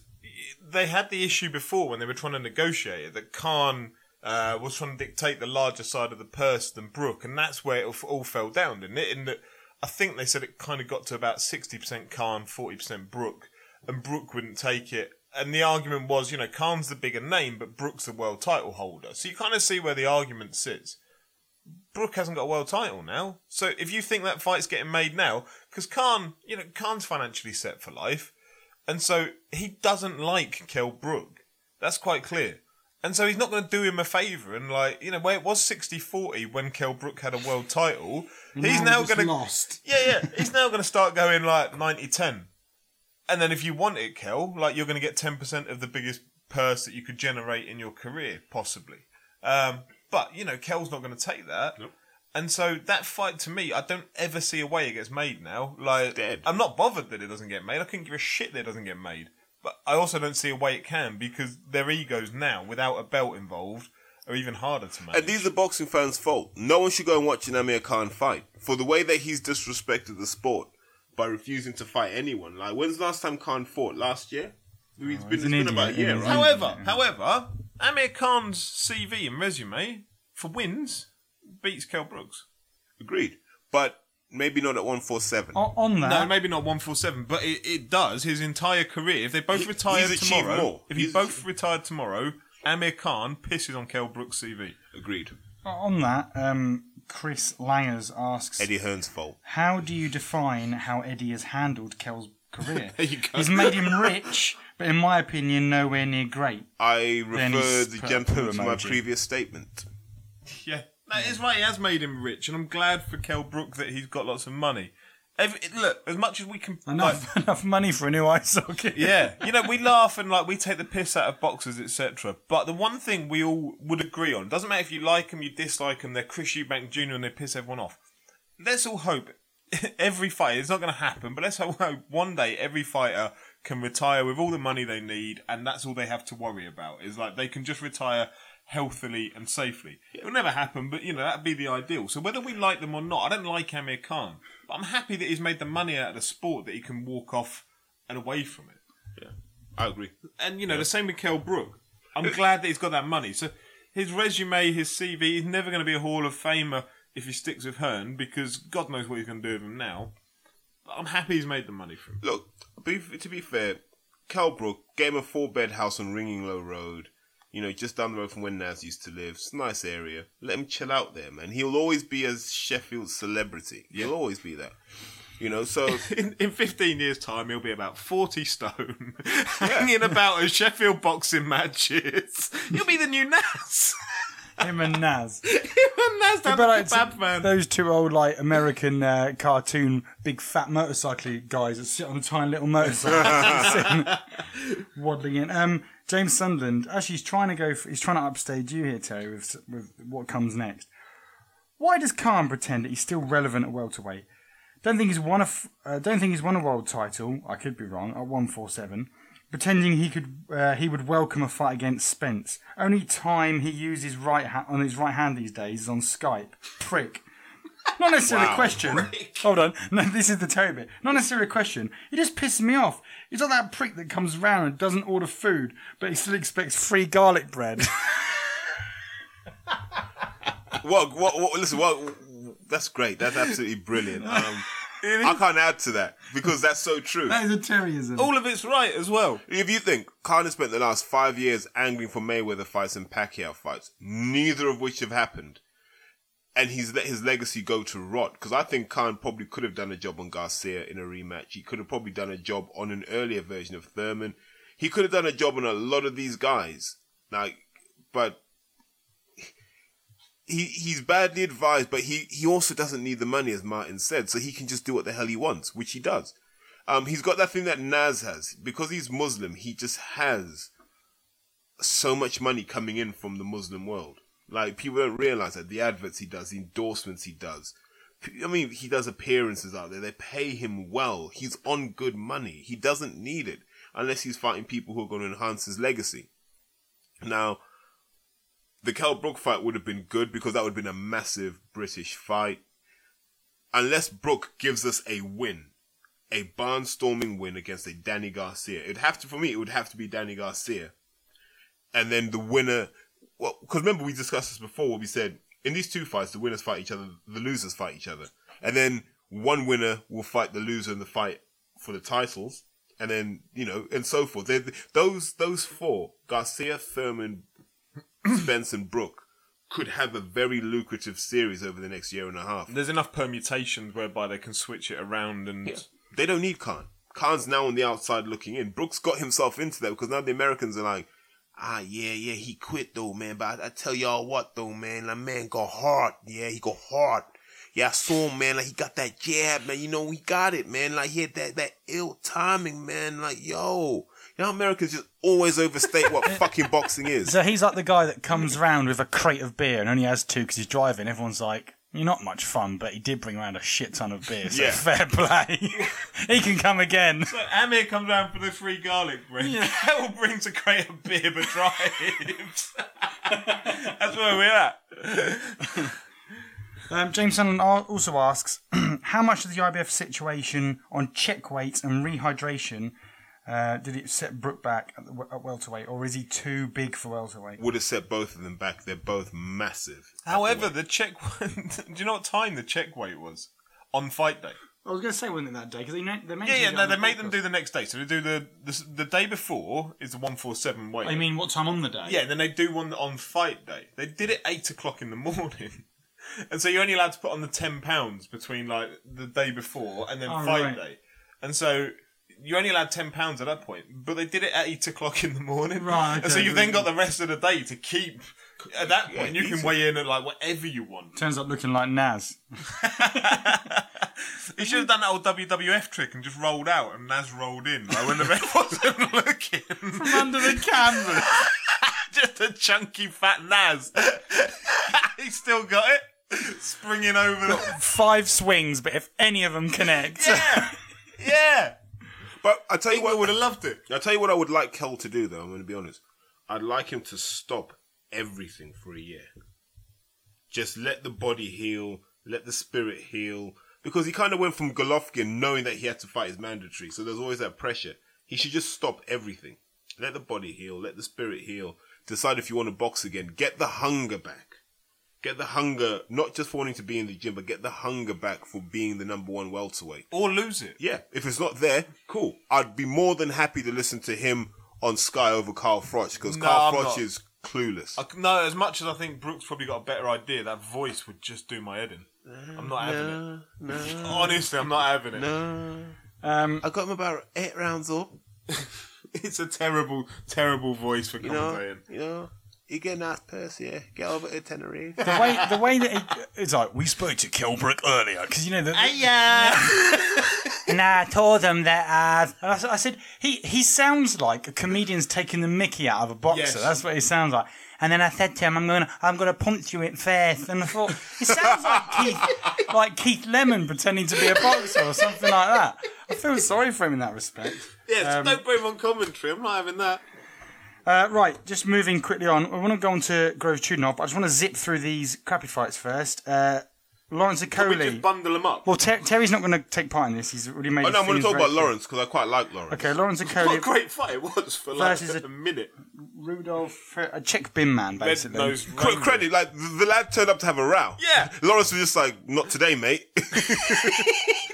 they had the issue before when they were trying to negotiate it that Khan uh, was trying to dictate the larger side of the purse than Brook, and that's where it all- fell down, didn't it? In that, I think they said it kind of got to about sixty percent Khan, forty percent Brook, and Brook wouldn't take it. And the argument was, you know, Khan's the bigger name, but Brook's the world title holder. So you kind of see where the argument sits. Brook hasn't got a world title now. So if you think that fight's getting made now, because Khan, you know, Khan's financially set for life, and so he doesn't like Kell Brook. That's quite clear. And so he's not going to do him a favour. And like, you know, where it was 60-40 when Kell Brook had a world title, he's now just going to lost. yeah, yeah. <laughs> He's now going to start going like 90-10. And then if you want it, Kell, like you're going to get 10% of the biggest purse that you could generate in your career, possibly. Um, but, you know, Kell's not going to take that. Nope. And so that fight to me, I don't ever see a way it gets made now. Like, dead. I'm not bothered that it doesn't get made. I couldn't give a shit that it doesn't get made. But I also don't see a way it can because their egos now, without a belt involved, are even harder to manage. And these are boxing fans' fault. No one should go and watch an Amir Khan fight for the way that he's disrespected the sport by refusing to fight anyone. Like, when's the last time Khan fought? Last year? Oh, it's been, he's it's an been about a year, he's right? an However, however, Amir Khan's CV and resume for wins beats Kell Brook's. Agreed. But maybe not at 147. O- on that, No, maybe not one four seven, but it, it does. His entire career, if they both He- retired he's achieved tomorrow, more. if he He's- both retired tomorrow, Amir Khan pisses on Kell Brook's CV. Agreed. on that, um, Chris Langers asks: Eddie Hearn's fault. How do you define how Eddie has handled Kell's career? <laughs> There you go. He's made him rich, but in my opinion, nowhere near great. I Then refer he's the put a gentleman to my emoji. previous statement. Yeah, that is right. He has made him rich, and I'm glad for Kell Brook that he's got lots of money. Every, look, as much as we can, like, Enough, <laughs> enough money for a new eye socket. <laughs> Yeah, you know, we laugh and like we take the piss out of boxers, etc. But the one thing we all would agree on doesn't matter if you like them, you dislike them, they're Chris Eubank Jr. and they piss everyone off. Let's all hope <laughs> every fighter, it's not going to happen, but let's hope one day every fighter can retire with all the money they need and that's all they have to worry about. Is like they can just retire healthily and safely. It will never happen, but you know, that'd be the ideal. So whether we like them or not, I don't like Amir Khan, but I'm happy that he's made the money out of the sport that he can walk off and away from it. Yeah, I agree. And you know, the same with Kell Brook. <laughs> I'm glad that he's got that money. So his resume, his CV, he's never going to be a Hall of Famer if he sticks with Hearn because God knows what he's going to do with him now. But I'm happy he's made the money from. him. Look, to be fair, Kell Brook gave him a four bed house on Ringinglow Road. You know, just down the road from where Naz used to live. It's a nice area. Let him chill out there, man. He'll always be a Sheffield celebrity. He'll always be that. You know, so <laughs> In, in 15 years' time, he'll be about 40 stone, <laughs> hanging about at Sheffield boxing matches. He'll be the new Naz. <laughs> Him and Naz. That's down But the like kebab man. those two old like American uh, cartoon big fat motorcycle guys that sit on a tiny little motorcycle, waddling in. Um, James Sunderland actually he's trying to go. For, he's trying to upstage you here, Terry, with with what comes next. Why does Khan pretend that he's still relevant at welterweight? Don't think he's won a, Uh, don't think he's won a world title. I could be wrong. At one four seven. Pretending he could, uh, he would welcome a fight against Spence. Only time he uses right ha- on his right hand these days is on Skype. Prick. Not necessarily a question. Hold on. <laughs> No, this is the Terry bit. Not necessarily a question. He just pisses me off. He's not that prick that comes round and doesn't order food, but he still expects free garlic bread. <laughs> What, what, what, listen, what, that's great. That's absolutely brilliant. <laughs> Um, I can't add to that because that's so true. that is a Terryism. All of it's right as well. If you think Khan has spent the last five years angling for Mayweather fights and Pacquiao fights, neither of which have happened, and he's let his legacy go to rot, because I think Khan probably could have done a job on Garcia in a rematch. He could have probably done a job on an earlier version of Thurman. He could have done a job on a lot of these guys. Like, but he he's badly advised, but he he also doesn't need the money, as Martin said, so he can just do what the hell he wants, which he does. Um, he's got that thing that Naz has because he's Muslim. He just has so much money coming in from the Muslim world. Like people don't realize that the adverts he does, the endorsements he does. I mean, he does appearances out there. They pay him well. He's on good money. He doesn't need it unless he's fighting people who are going to enhance his legacy. Now, the Kell Brook fight would have been good because that would have been a massive British fight. Unless Brook gives us a win, a barnstorming win against a Danny Garcia. It'd have to, for me, it would have to be Danny Garcia. And then the winner, well, because remember we discussed this before where we said in these two fights, the winners fight each other, the losers fight each other. And then one winner will fight the loser in the fight for the titles. And then, you know, and so forth. They're, those, those four, Garcia, Thurman, Spence and Brook could have a very lucrative series over the next year and a half. There's enough permutations whereby they can switch it around and They don't need Khan. Khan's now on the outside looking in. Brook's got himself into that because now the Americans are like, ah, yeah, yeah, he quit though, man. But I, I tell y'all what though, man, that man got hard. Yeah, he got hard. Yeah, I saw him, man. Like he got that jab, man. You know, he got it, man. Like he had that that ill timing, man. Like yo, you know, Americans just always overstate what <laughs> fucking boxing is. So he's like the guy that comes round with a crate of beer and only has two because he's driving. Everyone's like, "You're not much fun," but he did bring around a shit ton of beer. So Yeah. fair play. <laughs> he can come again. So Amir comes round for the free garlic bread. Yeah. <laughs> Kell brings a crate of beer but drives. <laughs> That's where we're at. Um, James Sunderland al- also asks, <clears throat> how much of the IBF situation on check weight and rehydration uh, did it set Brook back at, the, at welterweight, or is he too big for welterweight? Would have set both of them back. They're both massive. However, the check. <laughs> do you know what time the check weight was on fight day? I was going to say wasn't it that day because they, know- they Yeah, yeah. No, they make them do the next day. So they do the the, the day before is the one four seven weight. I mean, what time on the day? Yeah, then they do one on fight day. They did it eight o'clock in the <laughs> morning, and so you're only allowed to put on the ten pounds between like the day before and then Oh, fight right. day, and so you're only allowed ten pounds at that point. But they did it at eight o'clock in the morning, Right, And so you've then got the rest of the day to keep. At that Yeah, point, you can easy. weigh in at like whatever you want. Turns up looking like Naz. <laughs> He should have done that old WWF trick and just rolled out, and Naz rolled in like when the ref <laughs> wasn't looking. From under the canvas. <laughs> just a chunky fat Naz. he still got it. Springing over the. Five swings, but if any of them connect. Yeah! Yeah! But I tell you what, would have loved it. I'll tell you what I would like Kell to do, though. I'm going to be honest. I'd like him to stop everything for a year. Just let the body heal, let the spirit heal. Because he kind of went from Golovkin knowing that he had to fight his mandatory, so there's always that pressure. He should just stop everything. Let the body heal, let the spirit heal. Decide if you want to box again. Get the hunger back. Get the hunger, not just for wanting to be in the gym, but get the hunger back for being the number one welterweight. Or lose it. Yeah, if it's not there, cool. I'd be more than happy to listen to him on Sky over Carl Froch because No, Carl I'm Froch not. is clueless. I, no, as much as I think Brook's probably got a better idea, that voice would just do my head in. I'm not having it. <laughs> Honestly, I'm not having it. no, Um, I got him about eight rounds up. <laughs> It's a terrible, terrible voice for You know, commentating. you know, you get a nice purse, yeah. Get over to Tenerife. The way the way that it, it's like we spoke to Kell Brook earlier because you know that. Yeah. And I told him that uh, and I, s- I said he he sounds like a comedian's taking the Mickey out of a boxer. Yes. That's what he sounds like. And then I said to him, "I'm gonna I'm gonna punch you in face." And I thought it sounds like Keith like Keith Lemon pretending to be a boxer or something like that. I feel sorry for him in that respect. Yes, Um, don't put him on commentary. I'm not having that. Uh, right, just moving quickly on. I want to go on to Grove Tudor, but I just want to zip through these crappy fights first. Uh, Lawrence We just bundle them up. Well, Ter- Terry's not going to take part in this. He's already made. Oh, no, I'm going to talk about clear. Lawrence because I quite like Lawrence. Okay, Lawrence Okolie. <laughs> What a great fight it was for like a, a- minute. Rudolph, a Czech bin man, basically. Credit, like the the lad turned up to have a row. Yeah. Lawrence was just like, "Not today, mate." <laughs>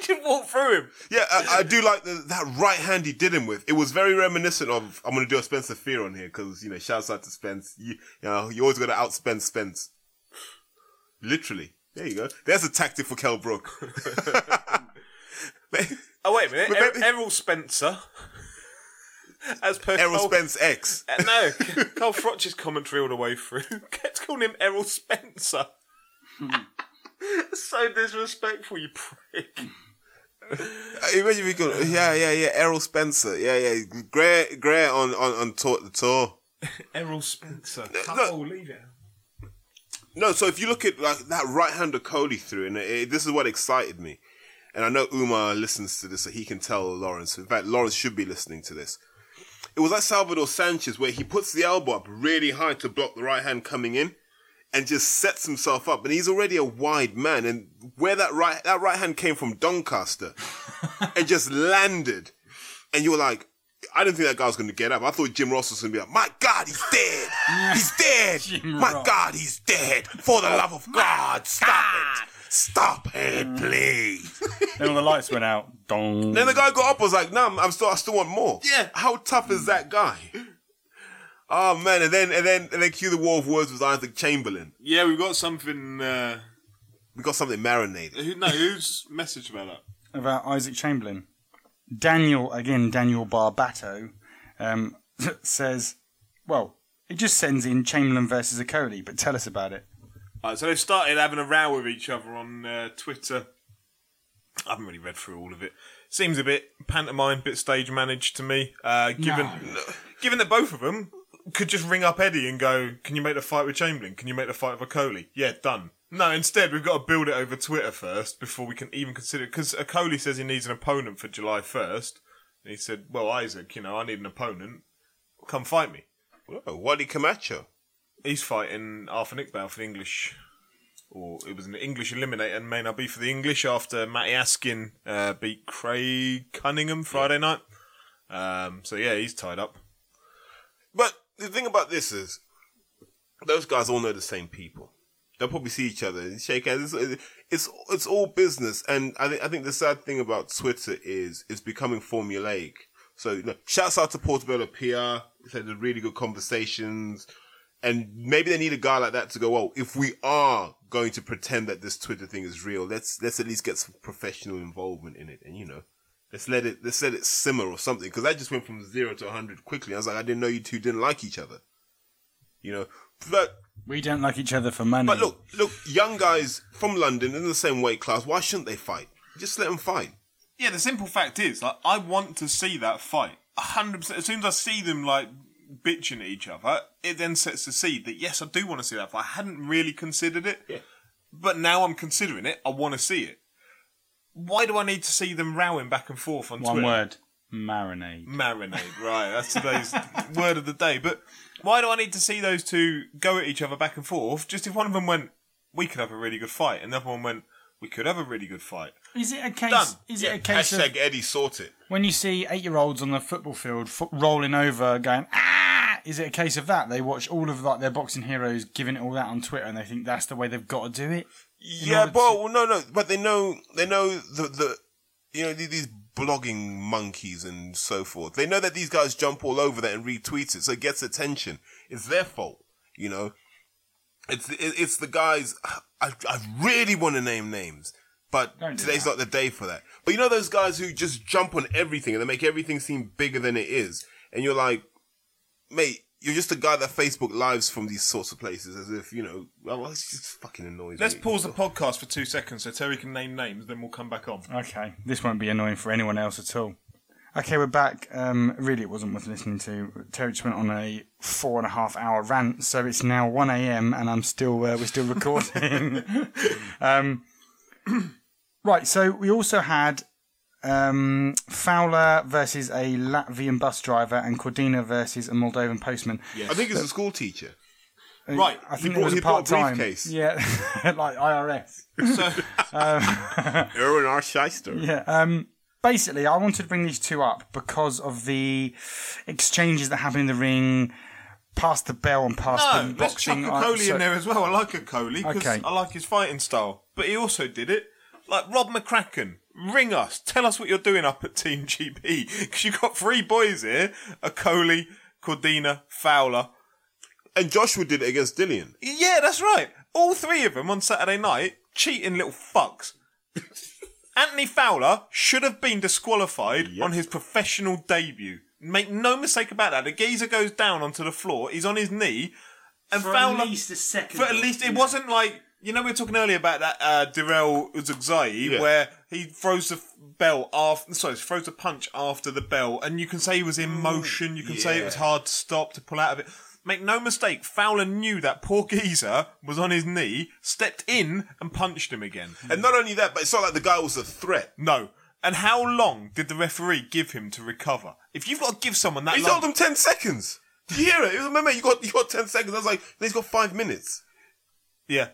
Just walk through him. yeah, I, I do like the, that right hand he did him with. It was very reminiscent of. I'm going to do a Spencer Fear on here because you know, shouts out to Spence. You, you know, you always got to outspend Spence. Literally, there you go. There's a tactic for Kell Brook. <laughs> Oh wait a minute, er- Errol Spencer. As per Errol Cole- Spence X. Uh, no, Carl Froch's commentary all the way through <laughs> kept calling him Errol Spencer. <laughs> so disrespectful, you prick. <laughs> Imagine we could, yeah, yeah, yeah. Errol Spencer, yeah, yeah. Great, great on on on tour, the tour. <laughs> Errol Spencer. no. Oh, leave it. No, so if you look at like that right hander Cody through, and it, this is what excited me, and I know Umar listens to this, so he can tell Lawrence. In fact, Lawrence should be listening to this. It was like Salvador Sanchez, where he puts the elbow up really high to block the right hand coming in, and just sets himself up. And he's already a wide man, and where that right that right hand came from Doncaster, <laughs> and just landed, and you were like. I didn't think that guy was going to get up. I thought Jim Ross was going to be like, "My God, he's dead! He's <laughs> dead! Jim My Ross. God, he's dead! For the love of God, stop it! Stop it, please!" <laughs> Then all the lights went out. Dong. then the guy got up. Was like, "No, I'm still. I still want more." Yeah. How tough is that guy? Oh man! And then and then and then cue the war of words with Isaac Chamberlain. Yeah, we've got something. Uh, We got something marinated. who, no, who's <laughs> message about that? about Isaac Chamberlain. Daniel, again, Daniel Barbato, um, <laughs> says, well, it just sends in Chamberlain versus Okolie, but tell us about it. Alright, so they've started having a row with each other on uh, Twitter. I haven't really read through all of it. Seems a bit pantomime, bit stage managed to me. Uh, given, given that both of them could just ring up Eddie and go, "Can you make the fight with Chamberlain? Can you make the fight with Okolie?" Yeah, done. No, instead we've got to build it over Twitter first before we can even consider. Because Okolie says he needs an opponent for July first, and he said, "Well, Isaac, you know, I need an opponent. Come fight me." Oh, Wadi Camacho. He's fighting Arfan Iqbal for the English, or it was an English eliminator and may not be for the English after Matty Askin uh, beat Craig Cunningham Friday night. Um, so yeah, he's tied up. But the thing about this is, those guys all know the same people. They'll probably see each other and shake hands. It's it's, it's all business, and I think I think the sad thing about Twitter is it's becoming formulaic. So you know, shouts out to Portobello PR. He's had really good conversations, and maybe they need a guy like that to go. Well, if we are going to pretend that this Twitter thing is real, let's let's at least get some professional involvement in it, and you know. Let's let it let's let it simmer or something because I just went from zero to hundred quickly. I was like, I didn't know you two didn't like each other, you know. But We don't like each other for money. but look, look, young guys from London in the same weight class. Why shouldn't they fight? Just let them fight. Yeah, the simple fact is, like, I want to see that fight. A hundred percent. As soon as I see them like bitching at each other, it then sets the seed that yes, I do want to see that fight. I hadn't really considered it, Yeah. but now I'm considering it. I want to see it. Why do I need to see them rowing back and forth on One Twitter? word. Marinade. Marinade, right? That's today's <laughs> word of the day. But why do I need to see those two go at each other back and forth? Just if one of them went, we could have a really good fight, and the other one went, we could have a really good fight. Is it a case? Done. Is it a case of Hashtag Eddie sort it. when you see eight-year-olds on the football field fo- rolling over, going ah? Is it a case of that they watch all of like their boxing heroes giving it all that on Twitter, and they think that's the way they've got to do it? Yeah, but well, no, no, but they know they know the the you know these blogging monkeys and so forth. They know that these guys jump all over that and retweet it, so it gets attention. It's their fault, you know. It's it- it's the guys. I I really want to name names, but today's that. not the day for that. But you know those guys who just jump on everything and they make everything seem bigger than it is, and you're like, mate, you're just a guy that Facebook lives from these sorts of places, as if you know. Well, it just fucking annoys Let's me. pause the podcast for two seconds so Terry can name names, then we'll come back on. Okay, this won't be annoying for anyone else at all. Okay, we're back. Um, really, it wasn't worth listening to. Terry just went on a four and a half hour rant, so it's now one a.m. and I'm still uh, we're still <laughs> recording. <laughs> um, <clears throat> right, so we also had um, Fowler versus a Latvian bus driver and Cordina versus a Moldovan postman. I think it's a school teacher. Right, I think brought- it was he a part time. briefcase. Yeah, <laughs> like IRS. So, <laughs> <laughs> Irwin R. Schyster. Yeah. Um, basically, I wanted to bring these two up because of the exchanges that happen in the ring, past the bell and past no, the let's chuck boxing. a uh, Coley so- in there as well. I like Okolie because Okay. I like his fighting style. But he also did it like Rob McCracken. Ring us. Tell us what you're doing up at Team GB. Because you've got three boys here. Okolie, Cordina, Fowler. And Joshua did it against Dillian. Yeah, that's right. All three of them on Saturday night, cheating little fucks. <laughs> Anthony Fowler should have been disqualified on his professional debut. Make no mistake about that. The geezer goes down onto the floor. He's on his knee, and For Fowler at least a second. for at least it wasn't like you know we were talking earlier about that uh, Darrell Uzugzai Yeah. where he throws the f- bell after sorry throws a punch after the bell and you can say he was in motion you can say it was yeah. hard to stop to pull out of it make no mistake Fowler knew that poor geezer was on his knee stepped in and punched him again And not only that, but it's not like the guy was a threat. no and how long did the referee give him to recover if you've got to give someone that He long told him 10 seconds. Did you hear it? Was, Remember, you got, you got 10 seconds. I was like, he's got five minutes. Yeah.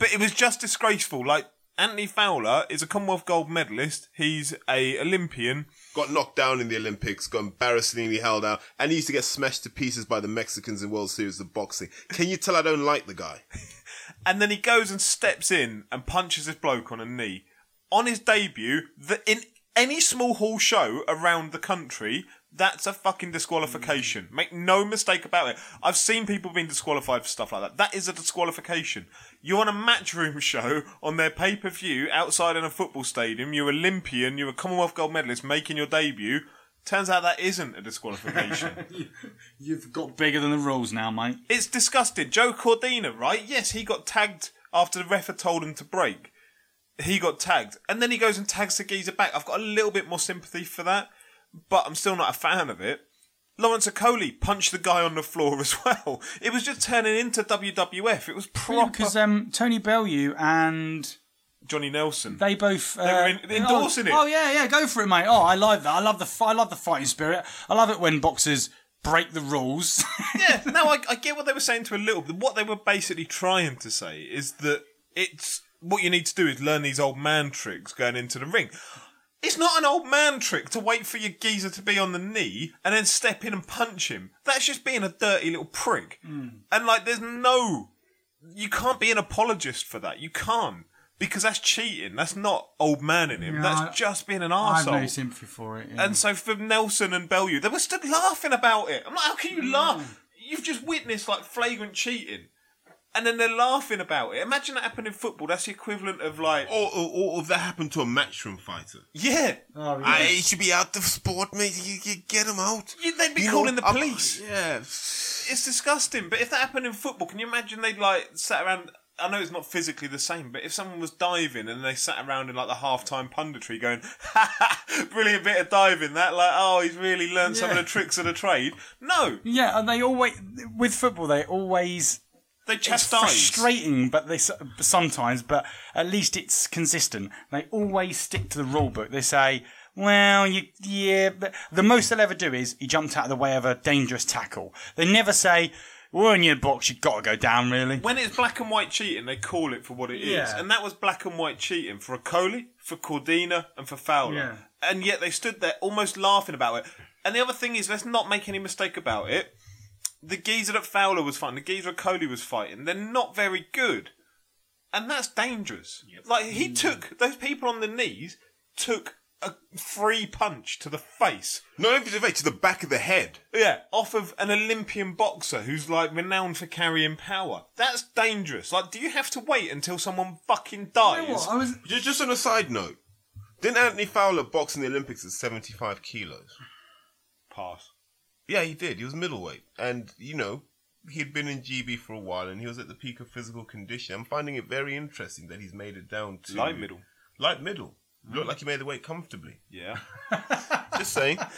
But it was just disgraceful. Like, Anthony Fowler is a Commonwealth gold medalist. He's a Olympian. Got knocked down in the Olympics, got embarrassingly held out, and he used to get smashed to pieces by the Mexicans in World Series of Boxing. Can you tell I don't like the guy? <laughs> And then he goes and steps in and punches this bloke on a knee. On his debut, the, in any small hall show around the country, that's a fucking disqualification. Hmm. Make no mistake about it. I've seen people being disqualified for stuff like that. That is a disqualification. You're on a matchroom <laughs> show on their pay per view outside in a football stadium. You're Olympian. You're a Commonwealth gold medalist making your debut. Turns out that isn't a disqualification. <laughs> You've got bigger than the rules now, mate. It's disgusting. Joe Cordina, right? Yes, he got tagged after the ref had told him to break. He got tagged. And then he goes and tags the geezer back. I've got a little bit more sympathy for that, but I'm still not a fan of it. Lawrence Okolie punched the guy on the floor <laughs> as well. It was just turning into WWF. It was proper Because um, Tony Bellew and Johnny Nelson. they both uh, were in- endorsing oh, it. Oh yeah, yeah, go for it, mate. Oh, I like that. I love the I love the fighting spirit. I love it when boxers break the rules. <laughs> yeah, no, I, I get what they were saying to a little bit. What they were basically trying to say is that it's what you need to do is learn these old man tricks going into the ring. It's not an old man trick to wait for your geezer to be on the knee and then step in and punch him. That's just being a dirty little prick. Hmm. And like, there's no, you can't be an apologist for that. You can't. Because that's cheating. That's not old man in him. Yeah, that's I- just being an arsehole. I have no sympathy for it. yeah. And so for Nelson and Bellew, they were still laughing about it. I'm like, how can you hmm. laugh? You've just witnessed like flagrant cheating. And then they're laughing about it. Imagine that happened in football. That's the equivalent of like, Or, or, or if that happened to a matchroom fighter. yeah, oh, yeah. I he should be out of sport, mate. You, you get him out. You- they'd be You calling the I'm- police. Yeah. it's disgusting. But if that happened in football, can you imagine they'd like sat around? I know it's not physically the same, but if someone was diving and they sat around in like the halftime punditry going, ha, ha, brilliant bit of diving, that like, oh, he's really learned some of Yeah. the tricks of the trade. No, yeah, and they always with football they always they it's chastise. frustrating, but they sometimes, but at least it's consistent. They always stick to the rule book. They say, "Well, you, yeah," but the most they'll ever do is he jumped out of the way of a dangerous tackle. They never say, "Well, in your box, you've got to go down." Really, when it's black and white cheating, they call it for what it is, Yeah. and that was black and white cheating for Okolie, for Cordina, and for Fowler. Yeah. And yet they stood there almost laughing about it. And the other thing is, let's not make any mistake about it. The geezer that Fowler was fighting, the geezer that Coley was fighting, they're not very good, and that's dangerous. Like he mm. took those people on the knees, took a free punch to the face. Not even to the face, to the back of the head. Yeah, off of an Olympian boxer who's like renowned for carrying power. That's dangerous. Like, do you have to wait until someone fucking dies? I was Just, just on a side note, didn't Anthony Fowler box in the Olympics at 75 kilos? Pass. Yeah, he did. He was middleweight, and you know he'd been in GB for a while, and he was at the peak of physical condition. I'm finding it very interesting that he's made it down to Light middle. Light middle. Looked hmm. like he made the weight comfortably. Yeah. <laughs> Just saying. <laughs>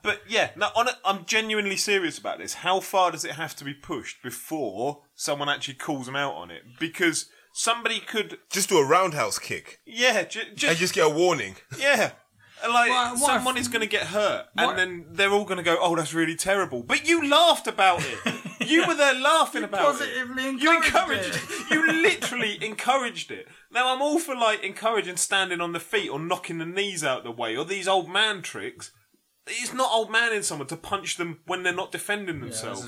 But yeah, now on it, I'm genuinely serious about this. How far does it have to be pushed before someone actually calls him out on it? Because somebody could, just do a roundhouse kick yeah, ju- and just, just get a warning. yeah. Like why- someone is going to get hurt, Why- and then they're all going to go, "Oh, that's really terrible." But you laughed about it. <laughs> you were there laughing about positively it. You encouraged encouraged. You literally <laughs> encouraged it. Now I'm all for like encouraging standing on the feet or knocking the knees out the way or these old man tricks. It's not old man in someone to punch them when they're not defending themselves.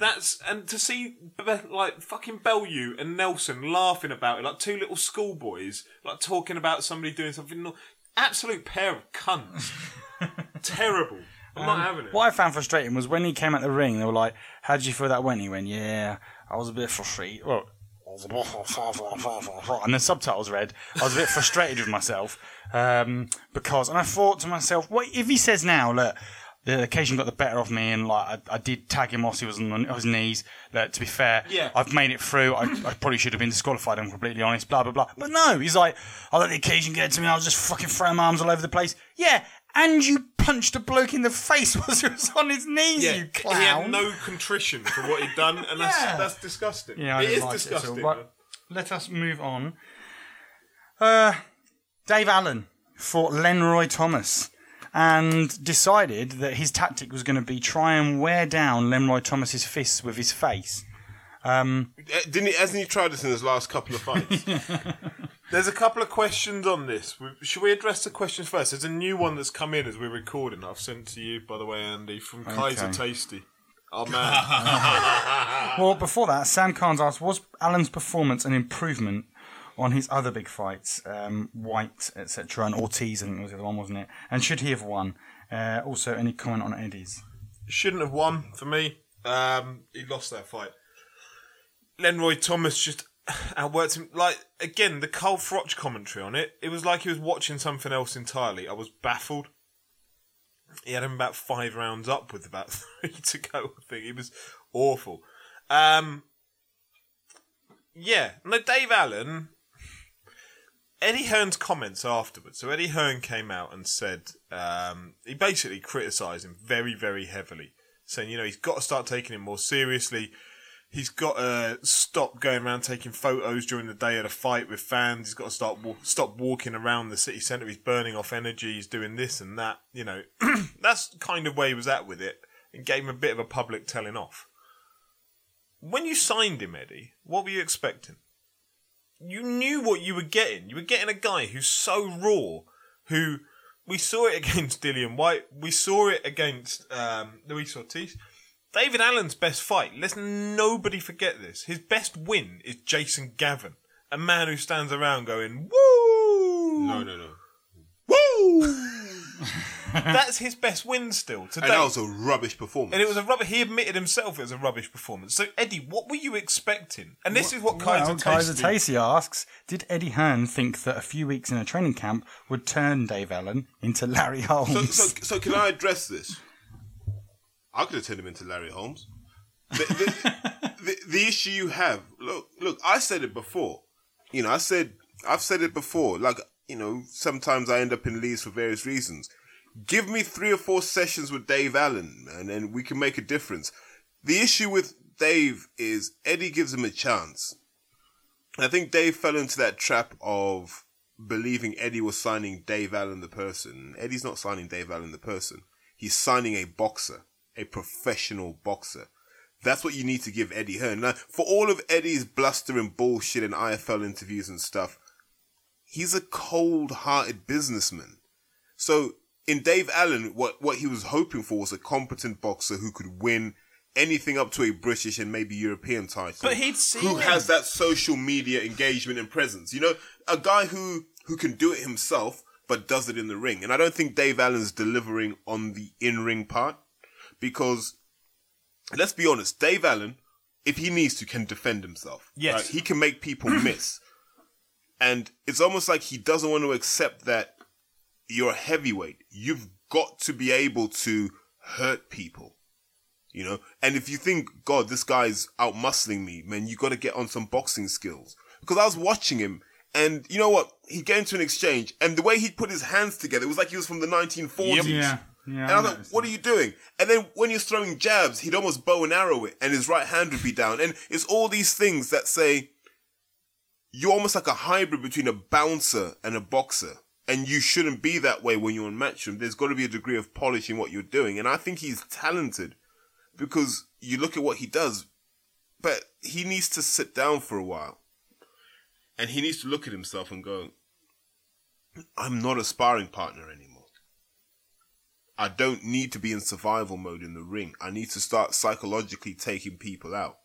That's and to see Be- like fucking Bellew and Nelson laughing about it like two little schoolboys, like talking about somebody doing something. Absolute pair of cunts. <laughs> Terrible. I'm not having it. What I found frustrating was when he came out the ring, they were like, "How did you feel that went?" He went, "Yeah, I was a bit frustrated." Well, I was a bit and the subtitles read, "I was a bit frustrated with myself um, because," and I thought to myself, "What if he says now, look?" The occasion got the better of me, and like I, I did tag him whilst he was on, his knees. Look, to be fair, Yeah. I've made it through. I, I probably should have been disqualified. I'm completely honest. Blah blah blah. But no, he's like, I let the occasion get to me. I was just fucking throwing my arms all over the place. Yeah, and you punched a bloke in the face <laughs> whilst he was on his knees. yeah, you clown. he had no contrition for what he'd done, and that's Yeah. that's disgusting. Yeah, I it didn't like it all, disgusting. but let us move on. Uh, Dave Allen fought Lenroy Thomas and decided that his tactic was going to be try and wear down Lenroy Thomas's fists with his face. Um, Uh, Didn't he? Hasn't he tried this in his last couple of fights? <laughs> There's a couple of questions on this. Should we address the questions first? There's a new one that's come in as we're recording. I've sent to you, by the way, Andy, from Kaiser Tasty. Oh man, <laughs> well, before that, Sam Carnes asked, was Allen's performance an improvement on his other big fights, um, Whyte, etc., and Ortiz, I think was the other one, wasn't it? And should he have won? Uh, also, any comment on Eddie's? shouldn't have won for me. Um, he lost that fight. Lenroy Thomas just <sighs> outworked him. Like again, the Carl Froch commentary on it. It was like he was watching something else entirely. I was baffled. He had him about five rounds up with about <laughs> three to go. I think it was awful. Um, yeah, no, Dave Allen. Eddie Hearn's comments afterwards. So Eddie Hearn came out and said um, he basically criticised him very, very heavily, saying you know he's got to start taking it more seriously. He's got to stop going around taking photos during the day at a fight with fans. He's got to start stop walking around the city centre. He's burning off energy. He's doing this and that. You know, <clears throat> that's kind of where he was at with it, and gave him a bit of a public telling off. When you signed him, Eddie, what were you expecting? You knew what you were getting. You were getting a guy who's so raw, who we saw it <laughs> against Dillian Whyte, we saw it against um, Luis Ortiz. David Allen's best fight, let's nobody forget this. His best win is Jason Gavern, a man who stands around going, woo! no, no, no. Woo! <laughs> That's his best win still today. And that was a rubbish performance. And it was a rubbish. He admitted himself it was a rubbish performance. So Eddie, what were you expecting? And this is what Kaiser well, Kaiser Tasty- Tasty asks, did Eddie Hearn think that a few weeks in a training camp would turn Dave Allen into Larry Holmes? So, so, so can I address this? I could have turned him into Larry Holmes. The, the, the, the issue you have, look, look, I said it before. You know, I said, I've said it before. Like, you know, sometimes I end up in Leeds for various reasons. Give me three or four sessions with Dave Allen, and then we can make a difference. The issue with Dave is Eddie gives him a chance. I think Dave fell into that trap of believing Eddie was signing Dave Allen the person. Eddie's not signing Dave Allen the person. He's signing a boxer, a professional boxer. That's what you need to give Eddie Hearn. Now, for all of Eddie's bluster and bullshit in IFL interviews and stuff, he's a cold-hearted businessman. So in Dave Allen, what, what he was hoping for was a competent boxer who could win anything up to a British and maybe European title. But he'd seen who him. has that social media engagement and presence. You know, a guy who who can do it himself but does it in the ring. And I don't think Dave Allen's delivering on the in-ring part because let's be honest, Dave Allen, if he needs to, can defend himself. Yes. Right? He can make people <clears throat> miss. And it's almost like he doesn't want to accept that you're a heavyweight. You've got to be able to hurt people. You know, and if you think, God, this guy's out muscling me, man, you got to get on some boxing skills. Because I was watching him, and you know what? He'd get into an exchange, and the way he'd put his hands together, it was like he was from the 1940s. Yeah. Yeah. And I was like, what are you doing? And then when he's throwing jabs, he'd almost bow and arrow it, and his right hand would be down. And it's all these things that say you're almost like a hybrid between a bouncer and a boxer. And you shouldn't be that way when you're on matchroom. There's got to be a degree of polish in what you're doing. And I think he's talented because you look at what he does, but he needs to sit down for a while. And he needs to look at himself and go, I'm not a sparring partner anymore. I don't need to be in survival mode in the ring. I need to start psychologically taking people out.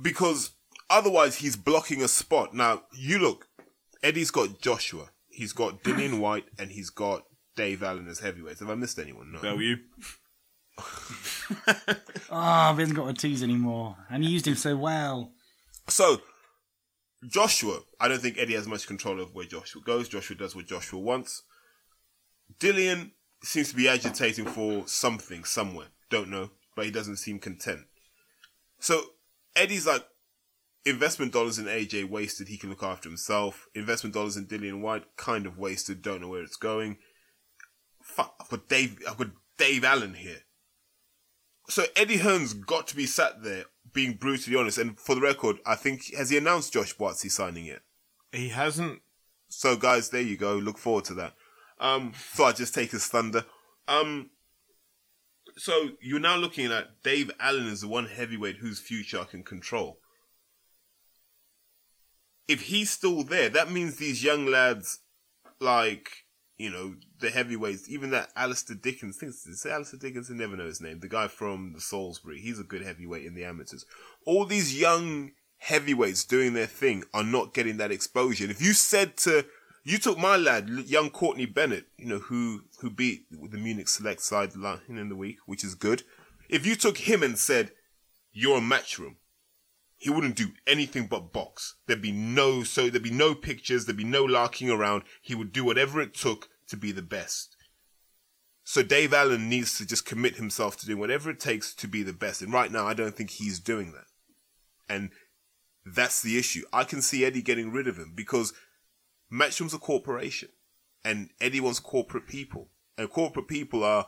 Because otherwise he's blocking a spot. Now, you look, Eddie's got Joshua, he's got Dillian Whyte, and he's got Dave Allen as heavyweights. Have I missed anyone? No. Bell you. <laughs> Ah, we haven't got a tease anymore. And he used him so well. So, Joshua, I don't think Eddie has much control over where Joshua goes. Joshua does what Joshua wants. Dillian seems to be agitating for something somewhere. Don't know, but he doesn't seem content. So, Eddie's like, investment dollars in AJ wasted. He can look after himself. Investment dollars in Dillian Whyte kind of wasted. Don't know where it's going. Fuck, I've got Dave. I've got Dave Allen here. So Eddie Hearn's got to be sat there being brutally honest. And for the record, I think has he announced Josh Buatsi signing yet? He hasn't. So guys, there you go. Look forward to that. Um, so I just take his thunder. Um, so you're now looking at Dave Allen as the one heavyweight whose future I can control. If he's still there, that means these young lads, like you know, the heavyweights, even that Alistair Dickens, think it's Alistair Dickens, I never know his name, the guy from the Salisbury, he's a good heavyweight in the amateurs. All these young heavyweights doing their thing are not getting that exposure. And if you said to, you took my lad, young Courtney Bennett, you know, who, who beat the Munich Select side in the week, which is good. If you took him and said, you're a matchroom, he wouldn't do anything but box. There'd be no, so there'd be no pictures, there'd be no larking around. He would do whatever it took to be the best. So Dave Allen needs to just commit himself to doing whatever it takes to be the best. And right now, I don't think he's doing that. And that's the issue. I can see Eddie getting rid of him because Matchroom's a corporation and Eddie wants corporate people. And corporate people are,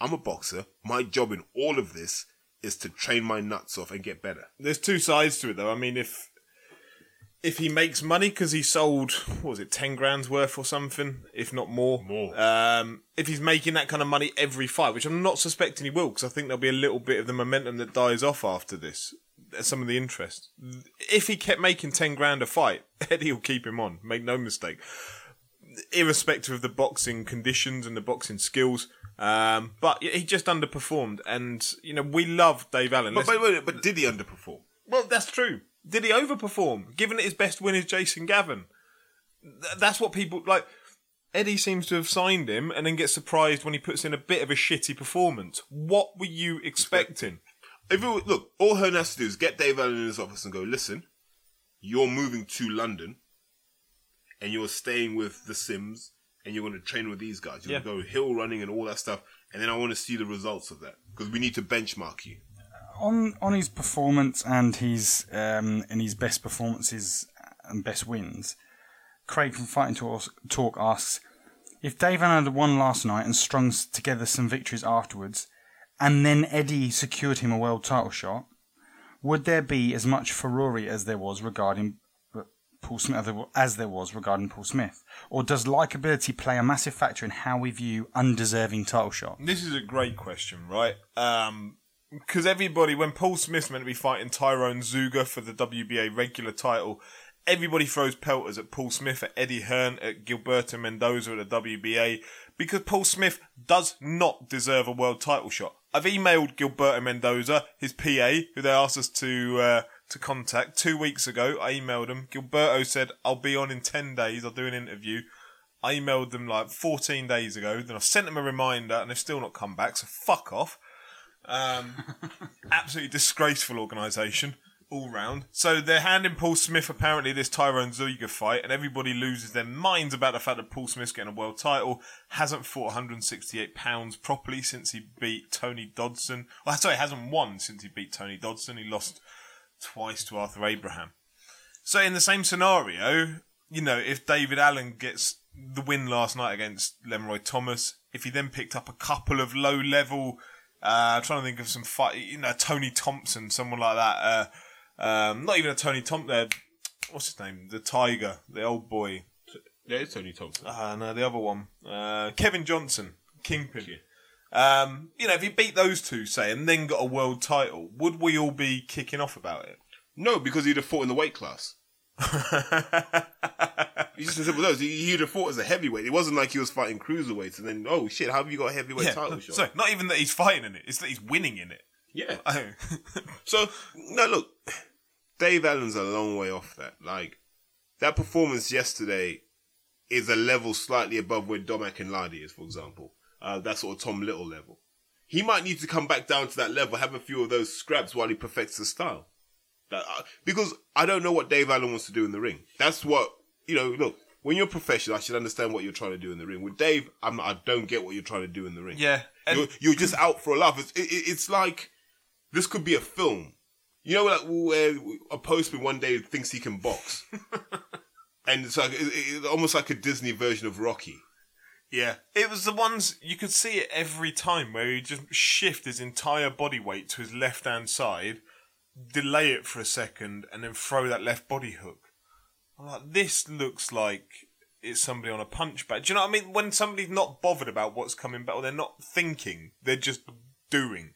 I'm a boxer. My job in all of this is to train my nuts off and get better. There's two sides to it, though. I mean, if if he makes money because he sold what was it ten grand's worth or something, if not more. More. Um, if he's making that kind of money every fight, which I'm not suspecting he will, because I think there'll be a little bit of the momentum that dies off after this. Some of the interest. If he kept making ten grand a fight, <laughs> Eddie will keep him on. Make no mistake. Irrespective of the boxing conditions and the boxing skills. Um, but he just underperformed, and you know we love Dave Allen. But, but, but, but did he underperform? well, that's true. Did he overperform? Given that his best win is Jason Gavern, Th- that's what people like. Eddie seems to have signed him and then gets surprised when he puts in a bit of a shitty performance. What were you expecting? If it, look, all Hearn has to do is get Dave Allen in his office and go, listen, you're moving to London and you're staying with the Sims and you're going to train with these guys. You're Yeah. going to go hill running and all that stuff. And then I want to see the results of that because we need to benchmark you. on on his performance and his um, and his best performances and best wins, Craig from Fighting Talk, asks if Dave Allen had won last night and strung together some victories afterwards, and then Eddie secured him a world title shot, would there be as much furore as there was regarding Paul Smith as there was regarding Paul Smith, or does likability play a massive factor in how we view undeserving title shots? This is a great question, right? Um, because everybody, when Paul Smith's meant to be fighting Tyron Zeuge for the WBA regular title, everybody throws pelters at Paul Smith, at Eddie Hearn, at Gilberto Mendoza at the WBA, because Paul Smith does not deserve a world title shot. I've emailed Gilberto Mendoza, his PA, who they asked us to uh, to contact two weeks ago. I emailed him. Gilberto said, "I'll be on in ten days. I'll do an interview." I emailed them like 14 days ago. Then I sent them a reminder, and they've still not come back. So fuck off. Um, <laughs> absolutely disgraceful organisation. all round. So they're handing Paul Smith apparently this Tyron Zeuge fight, and everybody loses their minds about the fact that Paul Smith's getting a world title. Hasn't fought 168 pounds properly since he beat Tony Dodson. Well, sorry, hasn't won since he beat Tony Dodson. He lost twice to Arthur Abraham. So in the same scenario, you know, if David Allen gets the win last night against Leroy Thomas, if he then picked up a couple of low level, uh, trying to think of some fight, you know, Tony Thompson, someone like that. Uh, um, not even a Tony Thompson. Uh, what's his name? The Tiger, the old boy. Yeah, it's Tony Thompson. Uh, no, the other one. Uh, Kevin Johnson, Kingpin. Um, you know, if he beat those two, say, and then got a world title, would we all be kicking off about it? No, because he'd have fought in the weight class. <laughs> He's just as simple as. He- He'd have fought as a heavyweight. It wasn't like he was fighting cruiserweights and then, oh shit, how have you got a heavyweight title shot? Sorry, not even that he's fighting in it; it's that he's winning in it. yeah. Oh. So, no, look, Dave Allen's a long way off that. Like, that performance yesterday is a level slightly above where Domac and Ladi is, for example. Uh, that sort of Tom Little level. He might need to come back down to that level, have a few of those scraps while he perfects the style. That, uh, because I don't know what Dave Allen wants to do in the ring. That's what, you know, look, when you're professional, I should understand what you're trying to do in the ring. With Dave, I'm, I don't get what you're trying to do in the ring. yeah, You're, you're just out for a laugh. It's, it, it- it's like this could be a film. You know, like where a postman one day thinks he can box, <laughs> and it's like it, it, almost like a Disney version of Rocky. Yeah, it was the ones you could see it every time where he just shift his entire body weight to his left hand side, delay it for a second, and then throw that left body hook. I'm like, this looks like it's somebody on a punch bag. Do you know what I mean? When somebody's not bothered about what's coming back, or they're not thinking, they're just doing.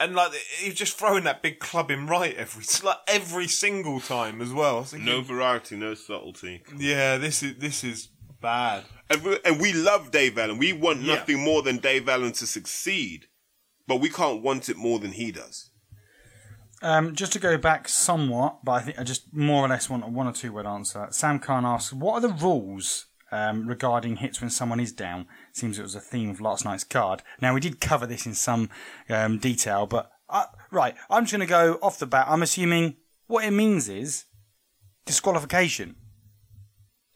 And like he's just throwing that big club in right every like every single time as well. Thinking, No variety, no subtlety, yeah, this is this is bad. and we, and we love Dave Allen. We want Yeah. nothing more than Dave Allen to succeed, but we can't want it more than he does. Um, just to go back somewhat, but I think I just more or less want a one or two word answer. Sam Khan asks, "What are the rules um, regarding hits when someone is down?" Seems it was a theme of last night's card. Now we did cover this in some um, detail, but uh, right, I'm just going to go off the bat. I'm assuming what it means is disqualification.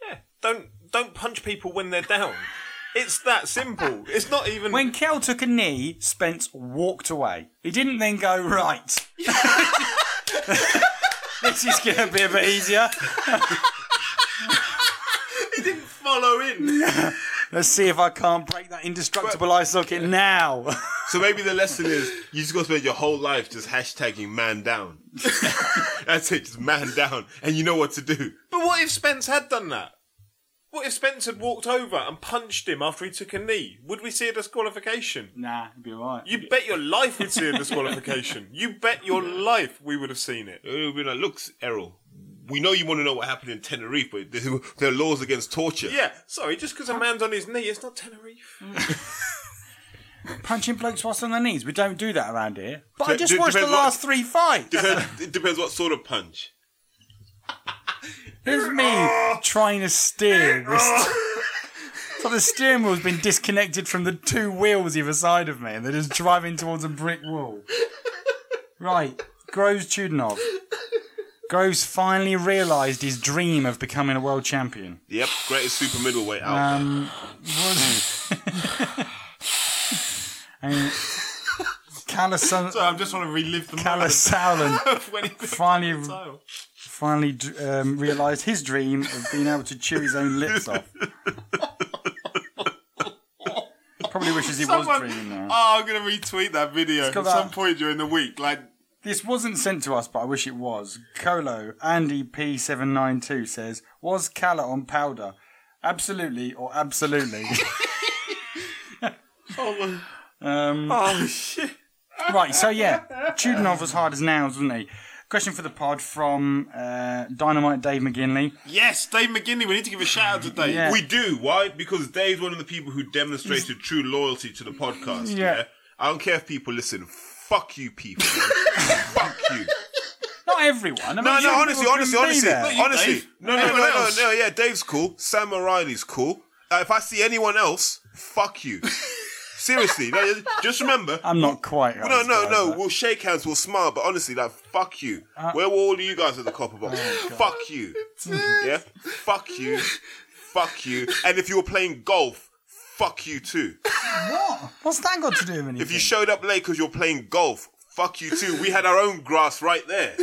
Yeah, don't don't punch people when they're down. It's that simple. It's not even. When Kell took a knee, Spence walked away. He didn't then go right. <laughs> this is going to be a bit easier. <laughs> he didn't follow in. <laughs> Let's see if I can't break that indestructible eye socket now. So maybe the lesson is you just got to spend your whole life just hashtagging man down. That's it, just man down, and you know what to do. But what if Spence had done that? What if Spence had walked over and punched him after he took a knee? Would we see a disqualification? nah, it'd be alright. You bet your life we'd see a disqualification. <laughs> You bet your life we would have seen it. It would be like, look, Errol, we know you want to know what happened in Tenerife, but there, there are laws against torture. Yeah, sorry, just because a man's on his knee, it's not Tenerife. Mm. <laughs> Punching blokes whilst on their knees. We don't do that around here. But I just d- watched the depends what- last three fights. Depends, <laughs> it depends what sort of punch. Here's me trying to steer this. So the steering wheel's been disconnected from the two wheels either side of me, and they're just driving towards a brick wall. Right, Groves Chudinov. Groves finally realised his dream of becoming a world champion. Yep, greatest super middleweight out there. Um, was and Callis So I just want to relive the Callis moment Saulen <laughs> of when he picked finally <laughs> the title. Finally d- um, realised his dream of being able to chew his own lips off. Probably wishes he was dreaming now. Oh, I'm going to retweet that video at got some point during the week. Like, This wasn't sent to us, but I wish it was. Colo Andy P792 says, Was Kalle on powder? Absolutely or absolutely. <laughs> <laughs> um, oh shit. right, so yeah, Chudinov was hard as nails, wasn't he? Question for the pod from uh, Dynamite Dave McGinley. Yes, Dave McGinley. We need to give a shout out to Dave. Yeah. We do. Why? Because Dave's one of the people who demonstrated true loyalty to the podcast. Yeah. Yeah. I don't care if people listen. Fuck you, people. <laughs> Fuck you. Not everyone. I mean, No, no, honestly, honestly, honestly, you, honestly. Dave. No, no, no, Anyone no, no, else? no. Yeah, Dave's cool. Sam O'Reilly's cool. Uh, if I see anyone else, fuck you. Seriously, like, just remember. I'm not quite. no, no, no. bad, but- We'll shake hands, we'll smile, but honestly, like, fuck you. Uh, Where were all of you guys at the copper box? Oh, fuck you. yeah? Fuck you. fuck you. And if you were playing golf, fuck you too. What? What's that got to do with anything? If you showed up late because you're playing golf, fuck you too. We had our own grass right there.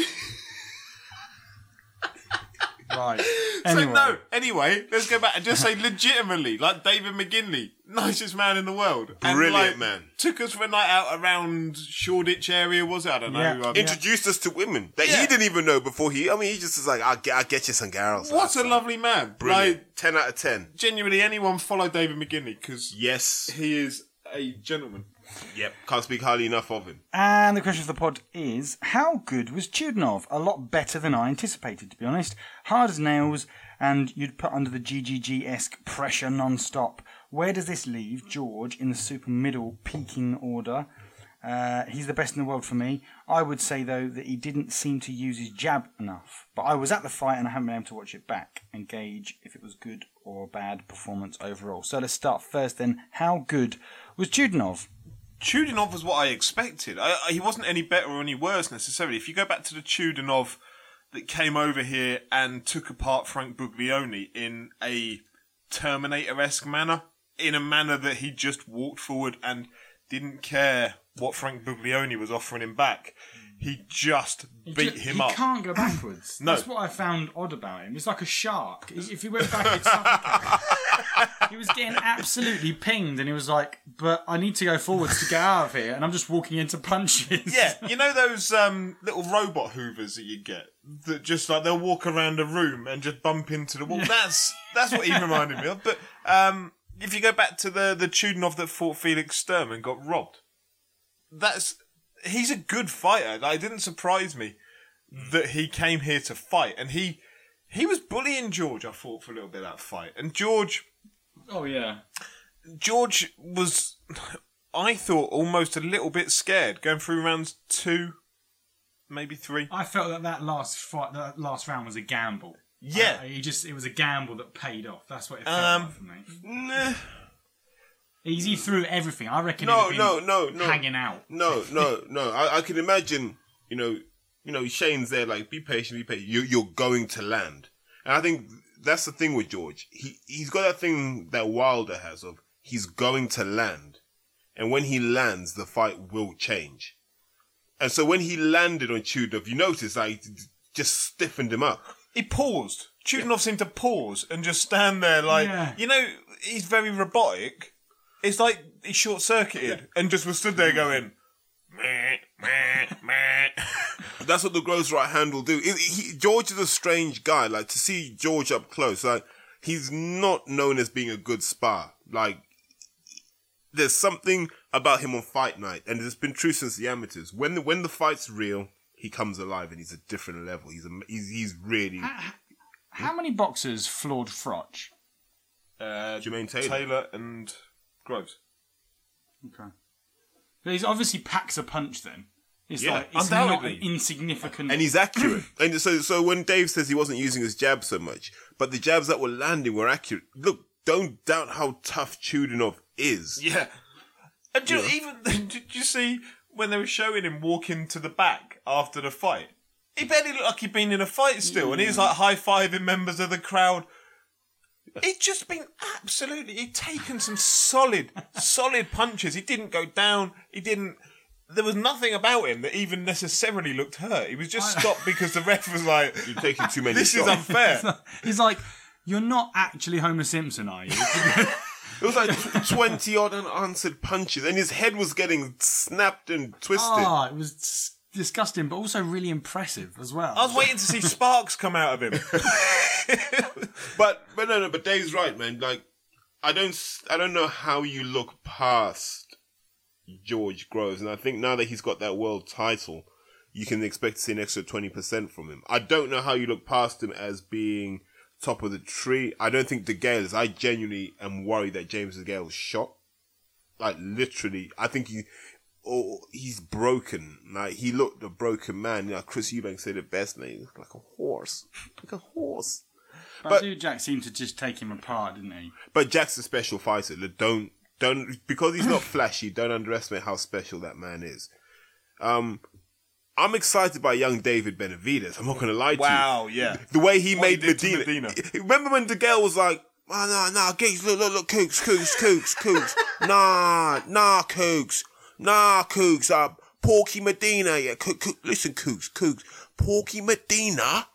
Right. <laughs> So no. Anyway, let's go back and just say legitimately, like David McGinley, nicest man in the world, And, Brilliant like, man. Took us for a night out around Shoreditch area, was it? I don't know. Yeah. Um, Introduced us to women that Yeah. he didn't even know before he. I mean, he just was like, "I'll get, I'll get you some girls." What That's a lovely man! brilliant. Like ten out of ten. genuinely, anyone follow David McGinley because Yes. he is a gentleman. Yep. Can't speak highly enough of him. And the question for the pod is How good was Chudinov? A lot better than I anticipated, to be honest. Hard as nails, and you'd put under the GGG esque pressure non stop. Where does this leave George in the super middle peaking order? Uh, he's the best in the world for me. I would say, though, that he didn't seem to use his jab enough. But I was at the fight and I haven't been able to watch it back and gauge if it was good or bad performance overall. So let's start first then. How good was Chudinov? Chudinov was what I expected. I, I, he wasn't any better or any worse necessarily. If you go back to the Chudinov that came over here and took apart Frank Buglioni in a Terminator-esque manner, in a manner that he just walked forward and didn't care what Frank Buglioni was offering him back. He just beat He- him he up. can't go <clears throat> backwards. No. That's what I found odd about him. He's like a shark. If he went back, suffocate. <laughs> he was getting absolutely pinged, and he was like, "But I need to go forwards to get out of here," and I'm just walking into punches. Yeah, <laughs> you know those um, little robot hoovers that you get that just like they'll walk around a room and just bump into the wall. That's that's what he reminded me of. But um, if you go back to the the Chudinov that fought Felix Sturm and got robbed, that's he's a good fighter. Like, it didn't surprise me that he came here to fight, and he he was bullying George. I thought for a little bit of that fight, and George Oh yeah. George was, I thought, almost a little bit scared going through rounds two, maybe three. I felt that that last fight, that last round was a gamble. Yeah. Uh, he just it was a gamble that paid off. That's what it felt Um, like for me. Nah. He's he threw everything. I reckon. No, no, no, no. hanging out. No, <laughs> no, no. I, I can imagine, you know, you know, Shane's there, like, be patient, be patient. You, you're going to land. And I think that's the thing with George. He, he's got that thing that Wilder has of he's going to land. And when he lands, the fight will change. And so when he landed on Tudor, you notice, that like, just stiffened him up. He paused. Chudinov seemed to pause and just stand there like, Yeah. you know, he's very robotic. It's like he short circuited and just was stood there going, meh, meh, meh. That's what the gross right hand will do. He, he, George is a strange guy. Like to see George up close, like he's not known as being a good spar. Like there's something about him on fight night, and it's been true since the amateurs. When the when the fight's real, he comes alive, and he's a different level. He's a, he's he's really How many boxers floored Froch? Uh, Jermaine Taylor. Taylor and Groves. Okay. But he's obviously packs a punch then. It's Yeah, like it's not undoubtedly. insignificant. and he's accurate. <clears throat> and so, so when Dave says he wasn't using his jab so much, but the jabs that were landing were accurate. Look, don't doubt how tough Chudinov is. Yeah. And do you know, even <laughs> did you see when they were showing him walking to the back after the fight? He barely looked like he'd been in a fight still, and he was like high fiving members of the crowd. He'd just been absolutely. He'd taken some solid, solid punches. He didn't go down. He didn't. There was nothing about him that even necessarily looked hurt. He was just stopped because the ref was like, You're taking too many "This is shots. unfair." He's like, you're not actually Homer Simpson, are you? <laughs> It was like 20 odd unanswered punches, and his head was getting snapped and twisted. oh, it was s- disgusting, but also really impressive as well. I was waiting to see <laughs> sparks come out of him. <laughs> But, but no, no, but Dave's right, man. Like, I don't, I don't know how you look past George Groves, and I think now that he's got that world title, you can expect to see an extra 20% from him. I don't know how you look past him as being top of the tree. I don't think DeGale is. I genuinely am worried that James DeGale's shot. Like, literally, I think he, or he's broken. Like, he looked a broken man. You know, Chris Eubank said it best, man. He like a horse. Like a horse. but, but- Jack seemed to just take him apart, didn't he? But Jack's a special fighter. Don't Don't because he's not <laughs> flashy. Don't underestimate how special that man is. Um, I'm excited by young David Benavidez. I'm not going to lie to you. Wow, yeah. The way he What made to Medina. Medina. <laughs> Remember when DeGale was like, oh, no, no, Geeks, look, look, look, Kooks, Kooks, Kooks, Kooks. <laughs> nah, nah, Kooks. Nah, Kooks. Uh, Porky Medina. Yeah, Kook, Kook, listen, Kooks, Kooks. Porky Medina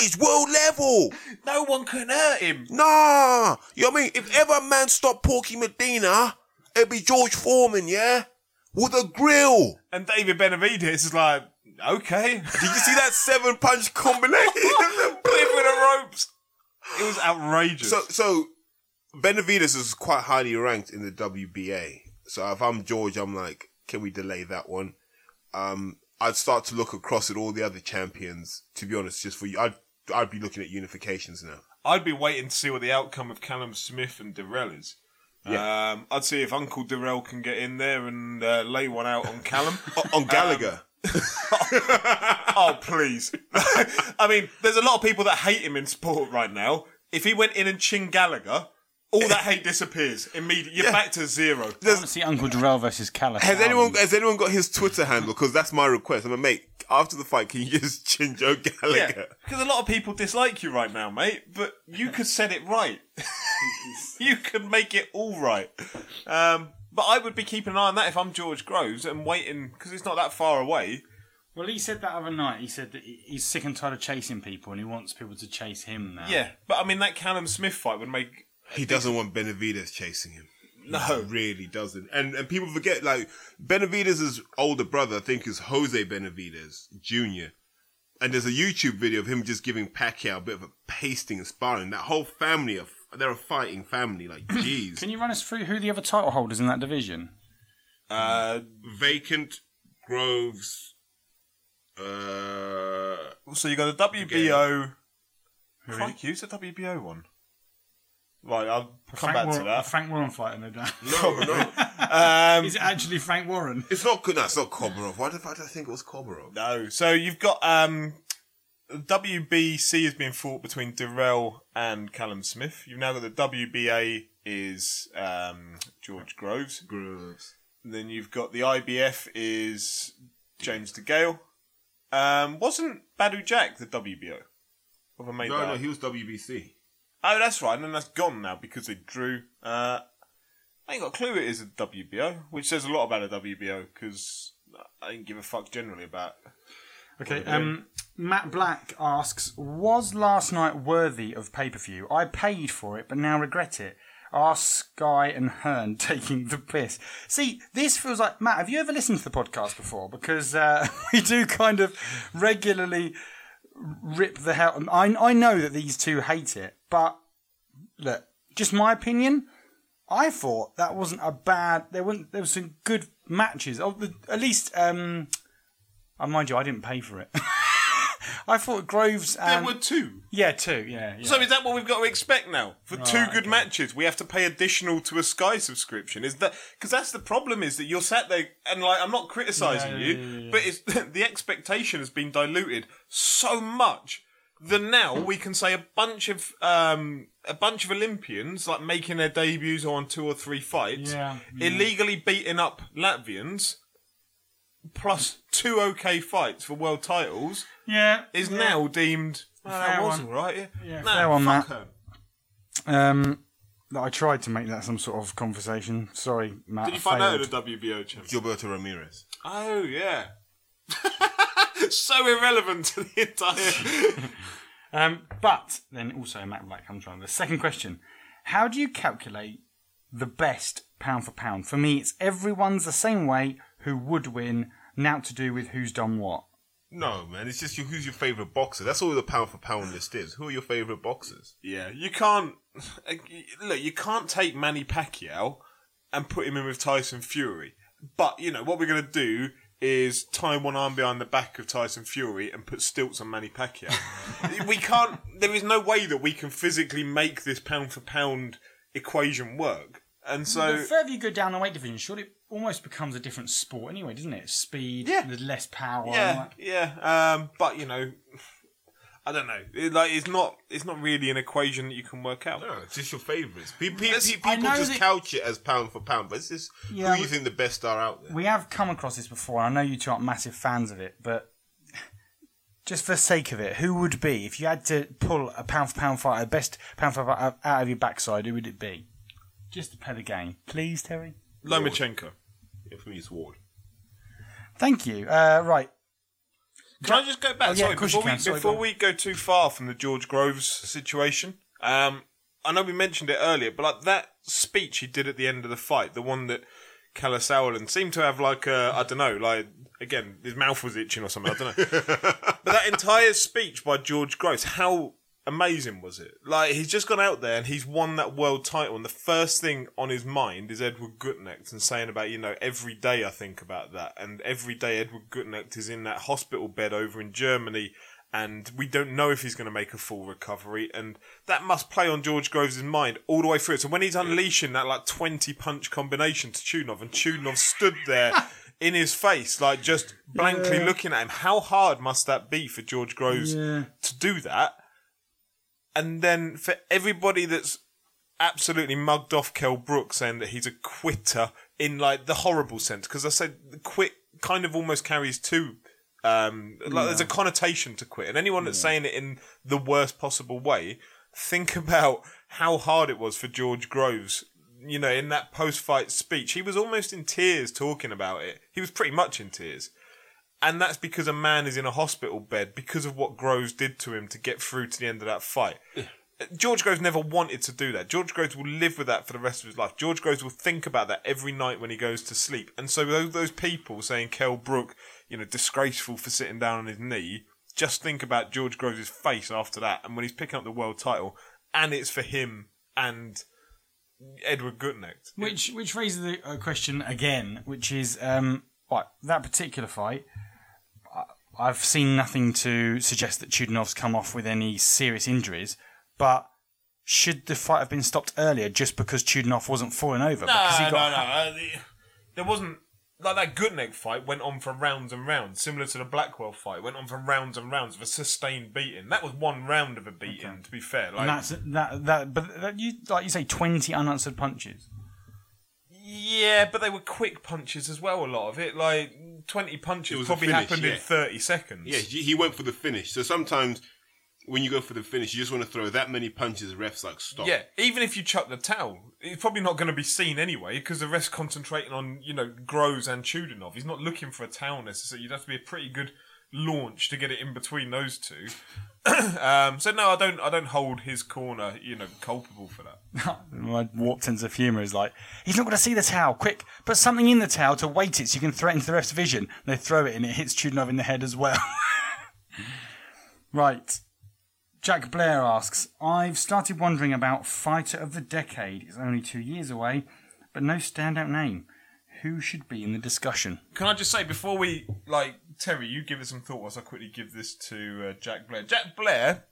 is world level. No one can hurt him. Nah. You know what I mean? If ever a man stopped Porky Medina, it'd be George Foreman, yeah? With a grill. And David Benavidez is like, okay. Did you see that seven punch combination? <laughs> With the ropes. It was outrageous. So, so Benavidez is quite highly ranked in the WBA. So if I'm George, I'm like, can we delay that one? Um, I'd start to look across at all the other champions. To be honest, just for you, I'd I'd be looking at unifications now. I'd be waiting to see what the outcome of Callum Smith and Dirrell is. Yeah. Um, I'd see if Uncle Dirrell can get in there and uh, lay one out on Callum. <laughs> On Gallagher, <laughs> oh, please. <laughs> I mean, there's a lot of people that hate him in sport right now. If he went in and chin Gallagher, all that hate disappears immediately. You're back to zero. I want to see Uncle Dirrell versus Callum. has anyone has anyone got his Twitter handle? Because that's my request. I'm a mate. After the fight, can you just chin Joe Yeah, Gallagher? because a lot of people dislike you right now, mate. But you could set it right. <laughs> you could make it all right. Um, but I would be keeping an eye on that if I'm George Groves and waiting because it's not that far away. Well, he said that other night. He said that he's sick and tired of chasing people, and he wants people to chase him now. Yeah, but I mean that Callum Smith fight would make He doesn't want Benavidez chasing him. no. He really doesn't. And and people forget like Benavidez' older brother, I think, is Jose Benavidez Jr. And there's a YouTube video of him just giving Pacquiao a bit of a pasting and sparring. That whole family of they're a fighting family. Like, <coughs> jeez, Can you run us through who the other title holders in that division? Uh, vacant Groves. Uh, so you got a WBO. Crikey, who's the WBO one? Right, I'll come Frank back Warren, to that. Frank Warren fighter, no doubt. no, no, <laughs> Um, <laughs> Is it actually Frank Warren? it's not good. No, it's not Kobarov. Why the fuck did I think it was Kobarov? No. So you've got um, WBC has been fought between Dirrell and Callum Smith. You've now got the WBA is um, George Groves. Groves. And then you've got the IBF is James DeGale. Um, wasn't Badou Jack the WBO? Have I made No, that? no, up? he was WBC. Oh, that's right. And then that's gone now because they drew. Uh, I ain't got a clue it is a WBO, which says a lot about a WBO because I didn't give a fuck generally about. Okay. Um, Matt Black asks, "Was last night worthy of pay per view? I paid for it, but now regret it." Are Sky and Hearn <laughs> taking the piss? See, this feels like Matt. Have you ever listened to the podcast before? Because uh, <laughs> we do kind of regularly rip the hell. I I know that these two hate it, but look, just my opinion. I thought that wasn't a bad. There wasn't. There was some good matches. Oh, the, at least. Um, I mind you, I didn't pay for it. <laughs> I thought Groves And... There were two. yeah, two, yeah. yeah. So is that what we've got to expect now? For two good okay. matches, we have to pay additional to a Sky subscription. Is that because that's the problem? Is that you're sat there and like I'm not criticizing Yeah, you, yeah, yeah. but it's <laughs> the expectation has been diluted so much that now we can say a bunch of um a bunch of Olympians like making their debuts on two or three fights, illegally beating up Latvians. Plus two okay fights for world titles yeah, is yeah. now deemed. That Fair was one. all right. Yeah, Yeah, Nah, fair one, fuck Matt. her. Um, that I tried to make that some sort of conversation. Sorry, Matt. Did you I find out failed. who the WBO champion? Gilberto Ramirez. Oh yeah. <laughs> so irrelevant to the entire. <laughs> Um, but then also Matt Black comes on. The second question: How do you calculate the best pound for pound? For me, it's everyone's the same way. Who would win? Now to do with who's done what. No, man, it's just you, who's your favorite boxer. That's all the pound for pound list is. Who are your favorite boxers? yeah, you can't. Look, you can't take Manny Pacquiao and put him in with Tyson Fury. But you know what we're gonna do is tie one arm behind the back of Tyson Fury and put stilts on Manny Pacquiao. <laughs> we can't. There is no way that we can physically make this pound for pound equation work. And so the further you go down the weight division, surely it almost becomes a different sport anyway, doesn't it? Speed, Yeah. there's less power. Yeah, like- yeah. Um, but you know, I don't know. It, like it's not it's not really an equation that you can work out. No, it's just your favourites. Pe- pe- Yes, pe- I people just that- couch it as pound for pound, but it's just Yeah, who you think the best are out there. We have come across this before. and I know you two aren't massive fans of it, but <laughs> just for the sake of it, who would be if you had to pull a pound for pound fighter, best pound for pound out of your backside? Who would it be? Just to play the game, please, Terry. Lomachenko. Yeah, for me, it's Ward. Thank you. Uh, right. Can I just go back? Oh, yeah, Sorry, of course you before, we, can. Sorry, before go on. we go too far from the George Groves situation, um, I know we mentioned it earlier, but like that speech he did at the end of the fight, the one that Kalle Sauerland seemed to have like a, I don't know, like again his mouth was itching or something. I don't know. <laughs> but that entire speech by George Groves, how amazing was it? Like he's just gone out there and he's won that world title, and the first thing on his mind is Edward Gutknecht and saying about you know every day I think about that, and every day Edward Gutknecht is in that hospital bed over in Germany. And we don't know if he's going to make a full recovery, and that must play on George Groves' mind all the way through. So when he's unleashing that like twenty punch combination to Chudinov, and Chudinov stood there <laughs> in his face, like just blankly looking at him, how hard must that be for George Groves Yeah. to do that? And then for everybody that's absolutely mugged off Kell Brook saying that he's a quitter in like the horrible sense, because I said quit kind of almost carries two. Um, like there's a connotation to quit, and anyone that's saying it in the worst possible way, think about how hard it was for George Groves. You know, in that post-fight speech, he was almost in tears talking about it. He was pretty much in tears. And that's because a man is in a hospital bed because of what Groves did to him to get through to the end of that fight. George Groves never wanted to do that. George Groves will live with that for the rest of his life. George Groves will think about that every night when he goes to sleep. And so those, those people saying Kel Brook, you know, disgraceful for sitting down on his knee, just think about George Groves' face after that. And when he's picking up the world title, and it's for him and Edward Gutknecht. Which which raises the uh, question again, which is um, right, that particular fight. I've seen nothing to suggest that Chudinov's come off with any serious injuries, but should the fight have been stopped earlier just because Chudinov wasn't falling over? because he no, got no, uh, the- there wasn't like that Gutknecht fight went on for rounds and rounds, similar to the Blackwell fight. Went on for rounds and rounds of a sustained beating. That was one round of a beating, to be fair. Like, And that's that that. But that, you like you say, twenty unanswered punches. Yeah, but they were quick punches as well. A lot of it, like twenty punches, probably finish, happened yeah. in thirty seconds. Yeah, he went for the finish. So sometimes when you go for the finish, you just want to throw that many punches. Refs like stop. Yeah, even if you chuck the towel, it's probably not going to be seen anyway because the rest concentrating on you know Groves and Chudinov. He's not looking for a towel necessarily. You'd have to be a pretty good launch to get it in between those two. <coughs> um, so no, I don't. I don't hold his corner, you know, culpable for that. My warped sense of humour is like, he's not going to see the towel. Quick, put something in the towel to weight it so you can threaten the ref's vision. They throw it and it hits Chudinov in the head as well. <laughs> right. Jack Blair asks, I've started wondering about Fighter of the Decade. It's only two years away, but no standout name. Who should be in the discussion? Can I just say before we like Terry, you give us some thought whilst I quickly give this to uh, Jack Blair. Jack Blair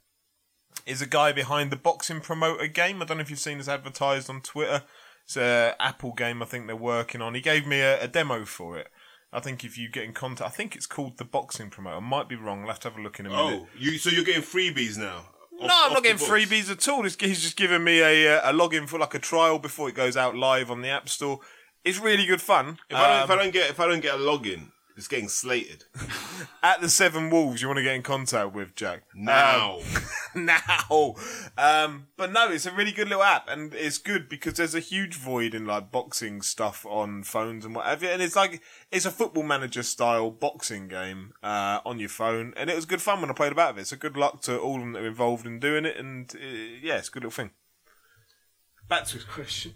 is a guy behind the boxing promoter game. I don't know if you've seen this advertised on Twitter. It's a Apple game I think they're working on. He gave me a, a demo for it. I think if you get in contact, I think it's called the boxing promoter. I might be wrong. I'll have to have a look in a minute. Oh, you so you're getting freebies now? No, I'm not getting freebies at all. He's, he's just giving me a, uh, a login for like a trial before it goes out live on the App Store. It's really good fun. If I, don't, if I Um, don't get if I don't get a login, it's getting slated <laughs> at the Seven Wolves, you want to get in contact with Jack now. Um, <laughs> now. Um, but no, it's a really good little app, and it's good because there's a huge void in like boxing stuff on phones and whatever. And it's like it's a football manager style boxing game uh, on your phone, and it was good fun when I played about it. So good luck to all of them that are involved in doing it, and uh, yeah, it's a good little thing. Back to his question.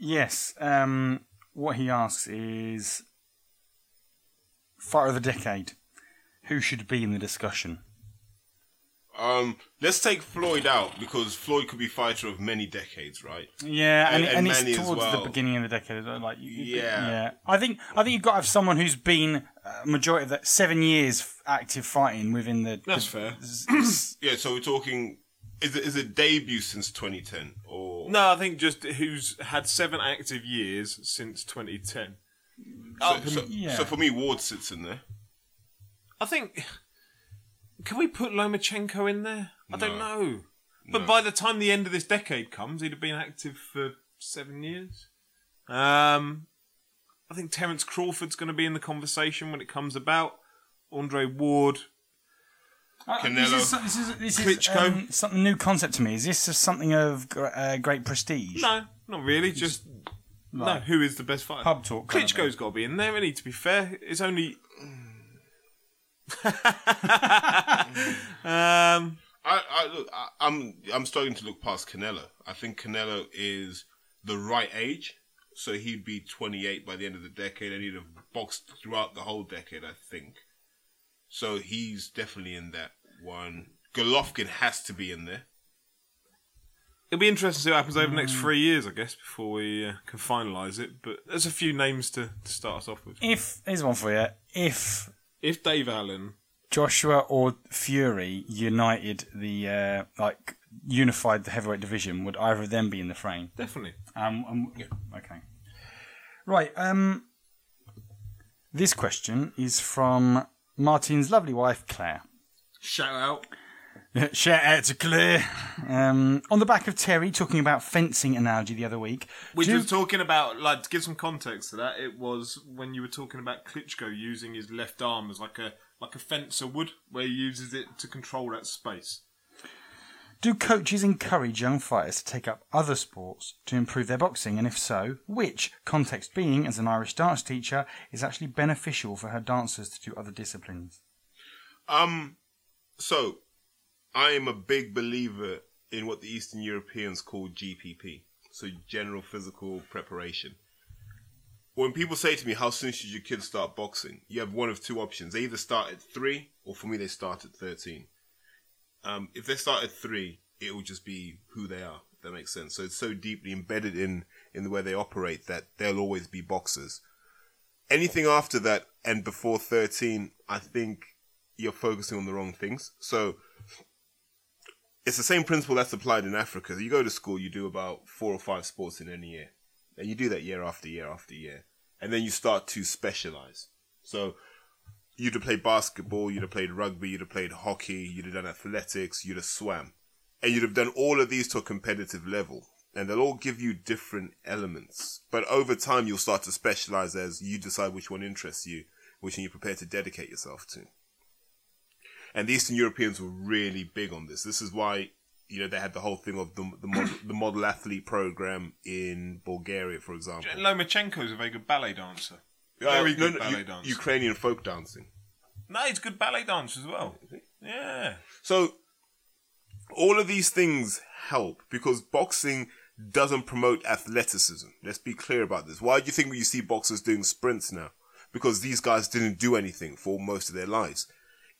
Yes. Um, what he asks is Fighter of the Decade. Who should be in the discussion? um, let's take Floyd out because Floyd could be fighter of many decades, right? Yeah, and, And- and, and it's Manny as towards the beginning of the decade. Like, you- you- Yeah. yeah. I think I think you've got to have someone who's been uh, majority of that seven years active fighting within the. That's the- fair. s- <clears throat> Yeah, so we're talking. Is it is it debut since 2010 or No, I think just who's had seven active years since 2010. So, so, yeah. so for me, Ward sits in there. I think Can we put Lomachenko in there? I don't know. But by the time the end of this decade comes, he'd have been active for seven years. Um, I think Terence Crawford's going to be in the conversation when it comes about. Andre Ward. Uh, Canelo. This is, this is, this is um, something new concept to me. Is this just something of uh, great prestige? No, not really. Just no. Who is the best fighter? Pub talk kind of Klitschko's got to be in there. Really, to be fair, it's only. <laughs> um, I, I look, I, I'm I'm starting to look past Canelo. I think Canelo is the right age, so he'd be 28 by the end of the decade, and he'd have boxed throughout the whole decade. I think, so he's definitely in that one. Golovkin has to be in there. It'll be interesting to see what happens over the next three years, I guess, before we uh, can finalise it. But there's a few names to, to start us off with. If here's one for you. If If Dave Allen, Joshua or Fury united the uh, like unified the heavyweight division, would either of them be in the frame? definitely. Um, um okay. Right. Um, this question is from Martin's lovely wife Claire. Shout out. Shout out to Claire. Um, on the back of Terry talking about fencing analogy the other week. We do- were talking about, like, to give some context to that, it was when you were talking about Klitschko using his left arm as like a like a fencer would, where he uses it to control that space. Do coaches encourage young fighters to take up other sports to improve their boxing? And if so, which, context being, as an Irish dance teacher, is actually beneficial for her dancers to do other disciplines? Um, so I am a big believer in what the Eastern Europeans call GPP, so general physical preparation. When people say to me, "How soon should your kids start boxing?" You have one of two options: they either start at three, or for me, they start at thirteen. Um, if they start at three, it will just be who they are. That makes sense. So it's so deeply embedded in in the way they operate that they'll always be boxers. Anything after that and before thirteen, I think you're focusing on the wrong things. So it's the same principle that's applied in Africa. You go to school, you do about four or five sports in any year, and you do that year after year after year, and then you start to specialize. So you'd have played basketball, you'd have played rugby, you'd have played hockey, you'd have done athletics, you'd have swam, and you'd have done all of these to a competitive level. And they'll all give you different elements, but over time you'll start to specialize as you decide which one interests you, which one you're prepared to dedicate yourself to. And the Eastern Europeans were really big on this. This is why you know they had the whole thing of the the model, the model athlete program in Bulgaria, for example. Lomachenko is a very good ballet dancer. Uh, Very no, good no, ballet U- dancer. Ukrainian folk dancing. No, he's good ballet dancer as well. Yeah. So all of these things help because boxing doesn't promote athleticism. Let's be clear about this. Why do you think you see boxers doing sprints now? Because these guys didn't do anything for most of their lives.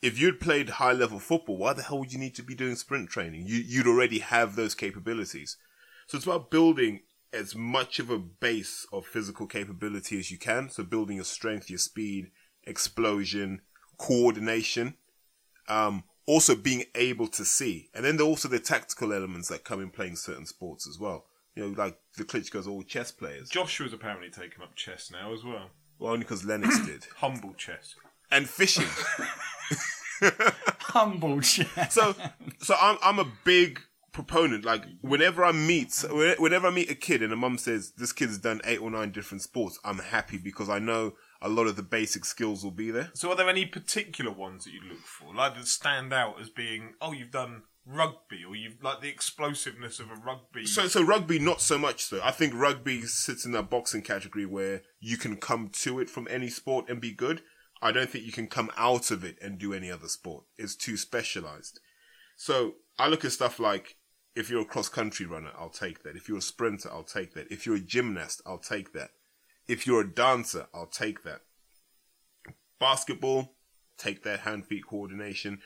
If you'd played high level football, why the hell would you need to be doing sprint training? You, you'd already have those capabilities. So it's about building as much of a base of physical capability as you can. So building your strength, your speed, explosion, coordination, um, also being able to see. And then there are also the tactical elements that come in playing certain sports as well. You know, like the Klitschko's all chess players. Joshua's apparently taken up chess now as well. Well, only because Lennox did. <coughs> Humble chess. And fishing. Humble chat. so so I'm I'm a big proponent. Like whenever I meet whenever I meet a kid and a mum says this kid's done eight or nine different sports, I'm happy because I know a lot of the basic skills will be there. So, are there any particular ones that you look for, like that stand out as being, oh, you've done rugby, or you've like the explosiveness of a rugby? So so rugby not so much so. I think rugby sits in that boxing category where you can come to it from any sport and be good. I don't think you can come out of it and do any other sport. It's too specialized. So I look at stuff like if you're a cross country runner, I'll take that. If you're a sprinter, I'll take that. If you're a gymnast, I'll take that. If you're a dancer, I'll take that. Basketball, take that hand feet coordination.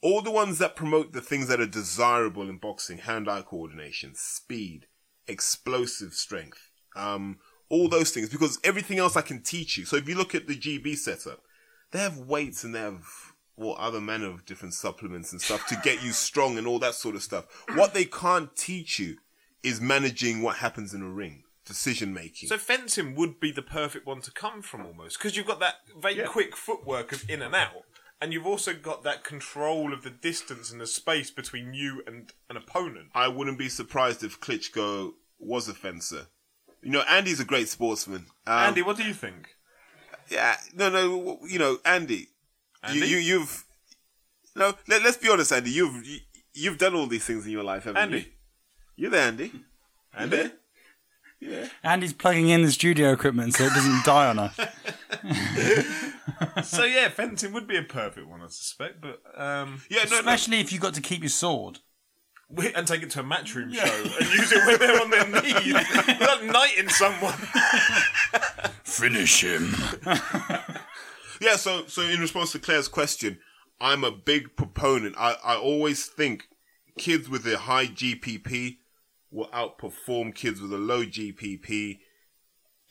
All the ones that promote the things that are desirable in boxing, hand eye coordination, speed, explosive strength, um, all those things, because everything else I can teach you. So if you look at the GB setup, they have weights and they have well, other manner of different supplements and stuff to get you <laughs> strong and all that sort of stuff. What they can't teach you is managing what happens in a ring, decision making. So fencing would be the perfect one to come from almost because you've got that very Yeah. quick footwork of in and out, and you've also got that control of the distance and the space between you and an opponent. I wouldn't be surprised if Klitschko was a fencer. You know, Andy's a great sportsman. Um, Andy, what do you think? Yeah, no, no. You know, Andy, Andy? You, you, you've no. Let, us be honest, Andy. You've you, you've done all these things in your life, haven't Andy? you? You're there, Andy. <laughs> Andy? Yeah. Andy's plugging in the studio equipment so it doesn't die on us. <laughs> so yeah, fencing would be a perfect one, I suspect. But um, Yeah, no, no. Especially if you got to keep your sword. We- and take it to a matchroom show and use it when they're on their knees, You're knighting someone. <laughs> Finish him. <laughs> Yeah, so so in response to Claire's question, I'm a big proponent. I, I always think kids with a high GPP will outperform kids with a low GPP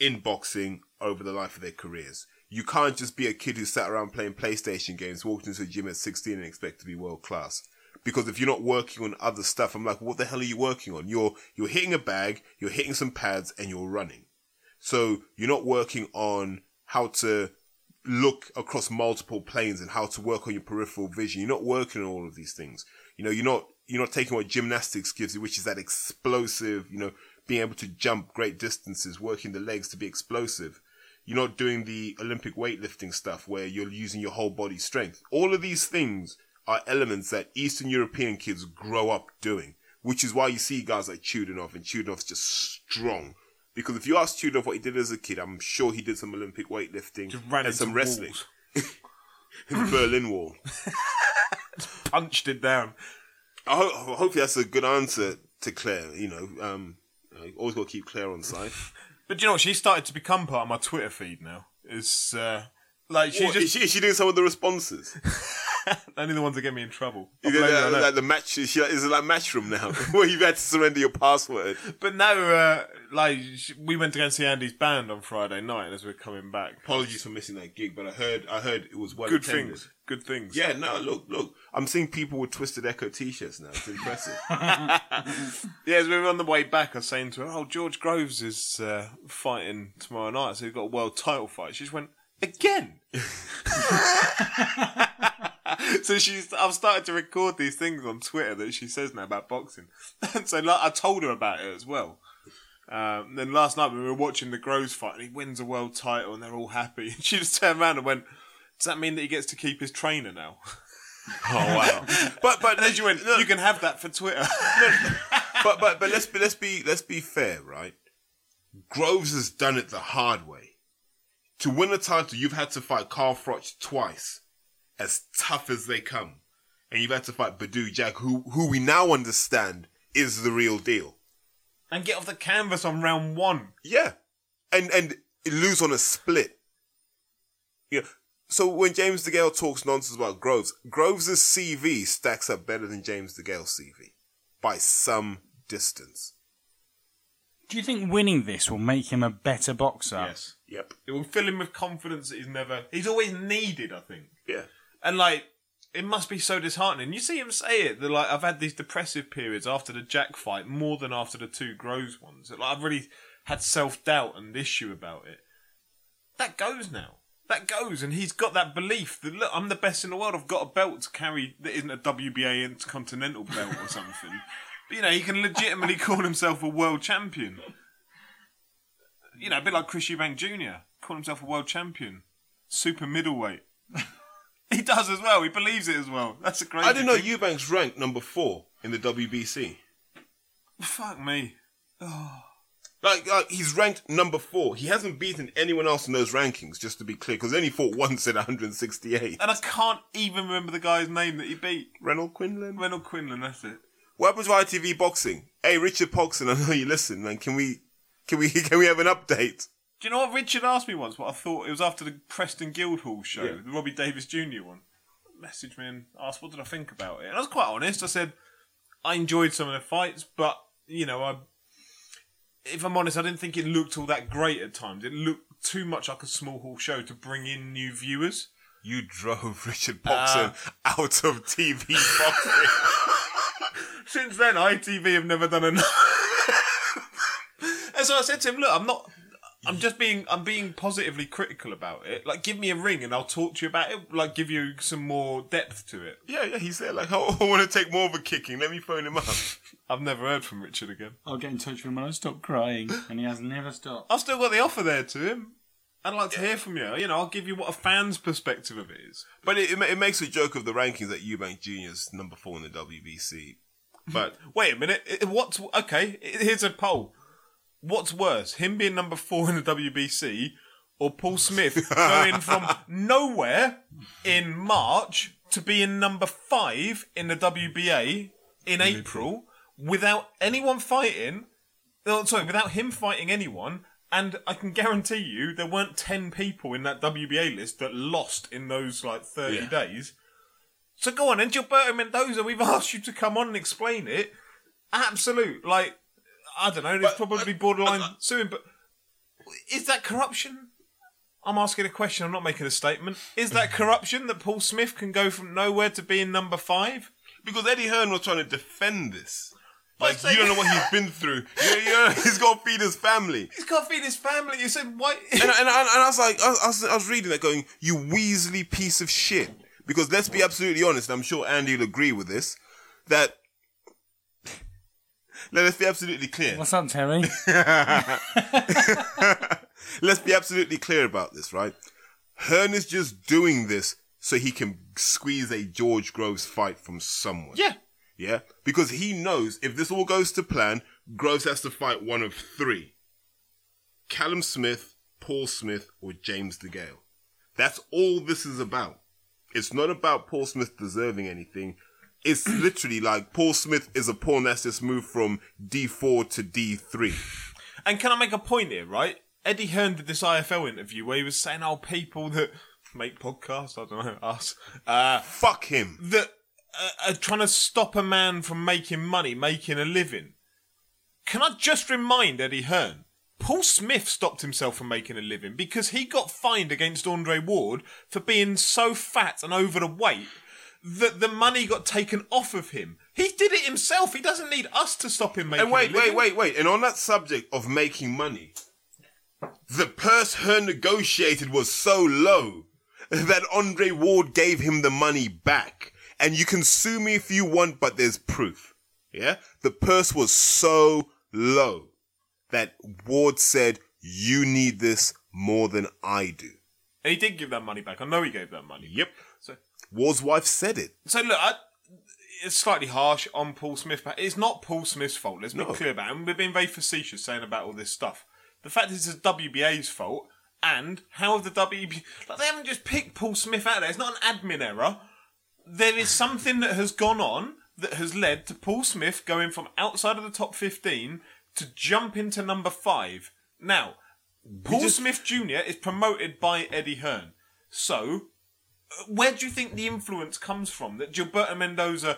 in boxing over the life of their careers. You can't just be a kid who sat around playing PlayStation games, walked into a gym at 16 and expect to be world class. Because if you're not working on other stuff, I'm like, what the hell are you working on? You're you're hitting a bag, you're hitting some pads, and you're running. So you're not working on how to look across multiple planes and how to work on your peripheral vision. You're not working on all of these things. You know, you're not you're not taking what gymnastics gives you, which is that explosive, you know, being able to jump great distances, working the legs to be explosive. You're not doing the Olympic weightlifting stuff where you're using your whole body strength. All of these things are elements that Eastern European kids grow up doing, which is why you see guys like Chudinov and Chudinov's just strong. Because if you ask Chudinov what he did as a kid, I'm sure he did some Olympic weightlifting and some wrestling. <laughs> The Berlin Wall. <laughs> punched it down. I ho- hopefully that's a good answer to Claire. You know, um, you always got to keep Claire on side. <laughs> But you know what? She started to become part of my Twitter feed now. Is uh, like she's What, is, just she, is she doing some of the responses? <laughs> only the ones that get me in trouble. It blame like, the match? Is, it like Matchroom now, <laughs> where you've had to surrender your password? But no, uh, like we went to go and see Andy's band on Friday night as we're coming back. Apologies for missing that gig, but I heard I heard it was well Good attended. things. Good things. Yeah, no, look, look. I'm seeing people with Twisted Echo t-shirts now. It's impressive. <laughs> Yeah, as we were on the way back, I was saying to her, "Oh, George Groves is uh, fighting tomorrow night, so he's got a world title fight." She just went again. <laughs> so she's. I've started to record these things on Twitter that she says now about boxing, <laughs> and so like, I told her about it as well. Um, then last night we were watching the Groves fight, and he wins a world title, and they're all happy. <laughs> And she just turned around and went, "Does that mean that he gets to keep his trainer now?" oh wow! But but then she went, look, "You can have that for Twitter." but but but let's be let's be let's be fair, right? Groves has done it the hard way. To win a title, you've had to fight Carl Froch twice, as tough as they come, and you've had to fight Badou Jack, who who we now understand is the real deal. and get off the canvas on round one. Yeah, and and lose on a split. Yeah. So when James DeGale talks nonsense about Groves, Groves' CV stacks up better than James DeGale's CV by some distance. Do you think winning this will make him a better boxer? Yes. Yep. It will fill him with confidence that he's never. He's always needed, I think. Yeah. And like, it must be so disheartening. You see him say it. That like, I've had these depressive periods after the Jack fight more than after the two Groves ones. That, like, I've really had self doubt and issue about it. That goes now. That goes, and he's got that belief that look, I'm the best in the world. I've got a belt to carry that isn't a WBA Intercontinental belt or something. <laughs> But you know, he can legitimately call himself a world champion. You know, a bit like Chris Eubank Jr. Call himself a world champion, super middleweight. <laughs> <laughs> he does as well. He believes it as well. That's a great. I didn't know Eubanks ranked number four in the WBC. Fuck me. Oh. Like, like he's ranked number four. He hasn't beaten anyone else in those rankings, just to be clear, because he fought once at 168. And I can't even remember the guy's name that he beat. Renold Quinlan. Renold Quinlan. That's it. What happens with ITV boxing? Hey, Richard Poxon, I know you listen, man. Can we, can we, <laughs> can we have an update? Do you know what Richard asked me once? What I thought it was after the Preston Guildhall show, Yeah. the Robbie Davies Jr. one. Messaged me and asked what did I think about it, and I was quite honest. I said I enjoyed some of the fights, but you know, I, if I'm honest, I didn't think it looked all that great at times. It looked too much like a small hall show to bring in new viewers. You drove <laughs> Richard Poxon uh, out of TV boxing. <laughs> Since then, ITV have never done enough. <laughs> and so I said to him, "Look, I'm not. I'm just being I'm being positively critical about it. Like, give me a ring and I'll talk to you about it. Like, give you some more depth to it. Yeah, yeah. He said like, "Oh, <laughs> I want to take more of a kicking. Let me phone him up." I've never heard from Richard again. I'll get in touch with him when I stop crying, and he has never stopped. I've still got the offer there to him. I'd like to hear from you. You know, I'll give you what a fan's perspective of it is. But it, it, ma- it makes a joke of the rankings that Eubank Jr. is number four in the WBC. But <laughs> Wait a minute. i- What's okay? Here's a poll. What's worse, him being number four in the WBC, or Paul Smith <laughs> going from nowhere in March to being number five in the WBA in April without anyone fighting? No, sorry, without him fighting anyone. And I can guarantee you, there weren't ten people in that WBA list that lost in those like thirty Yeah. days. So go on, and Gilberto Mendoza, we've <laughs> asked you to come on and explain it. Absolute, like, I don't know, it's But- probably but- borderline but- suing, but is that corruption? I'm asking a question, I'm not making a statement. Is that <laughs> corruption that Paul Smith can go from nowhere to being number five? because Eddie Hearn was trying to defend this. Like, it's you don't know <laughs> what he's been through. Yeah, yeah, <laughs> he's got to feed his family. He's got to feed his family. You said, why? And, and, and, I was like, I was, I was reading that going, you Weasley piece of shit. Because let's be absolutely honest, I'm sure Andy will agree with this, that, let's be absolutely clear. What's up, Terry? <laughs> <laughs> Let's be absolutely clear about this, right? Hearn is just doing this so he can squeeze a George Groves fight from someone. yeah. Yeah? Because he knows if this all goes to plan, Groves has to fight one of three Callum Smith, Paul Smith, or James DeGale. That's all this is about. It's not about Paul Smith deserving anything. It's literally like Paul Smith is a pawn that's just moved from D4 to D3. And can I make a point here, right? Eddie Hearn did this IFL interview where he was saying, oh, people that make podcasts, I don't know, us, uh, Fuck him. that uh, are trying to stop a man from making money, making a living. Can I just remind Eddie Hearn? Paul Smith stopped himself from making a living because he got fined against Andre Ward for being so fat and over the weight that the money got taken off of him. He did it himself. He doesn't need us to stop him making money. And wait, wait, wait, wait. And on that subject of making money, the purse Hearn negotiated was so low that Andre Ward gave him the money back. And you can sue me if you want, but there's proof. Yeah? The purse was so low that Ward said, you need this more than I do. And he did give that money back. I know he gave that money. Yep. So, Ward's wife said it. so look, I, it's slightly harsh on Paul Smith, but it's not Paul Smith's fault. Let's be No. clear about it. And we've been very facetious saying about all this stuff. The fact is, it's WBA's fault. And how have the WBA... Like, they haven't just picked Paul Smith out of there. It's not an admin error. There is something that has gone on that has led to Paul Smith going from outside of the top 15 to jump into number 5. Now, Paul Smith Jr. is promoted by Eddie Hearn. So, where do you think the influence comes from that Gilberto Mendoza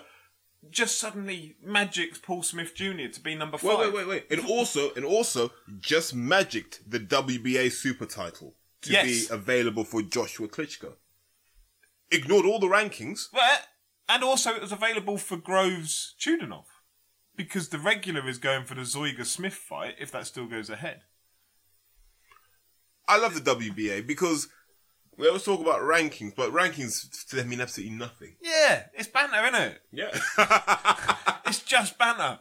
just suddenly magics Paul Smith Jr. to be number five? Wait, wait, wait, wait. And also, and also, just magicked the WBA super title to Yes. be available for Joshua Klitschko. Ignored all the rankings. Well, and also it was available for Groves Chudinov because the regular is going for the Zeuge Smith fight if that still goes ahead. I love the WBA because we always talk about rankings, but rankings to them mean absolutely nothing. Yeah, it's banter, isn't it? Yeah. <laughs> It's just banter.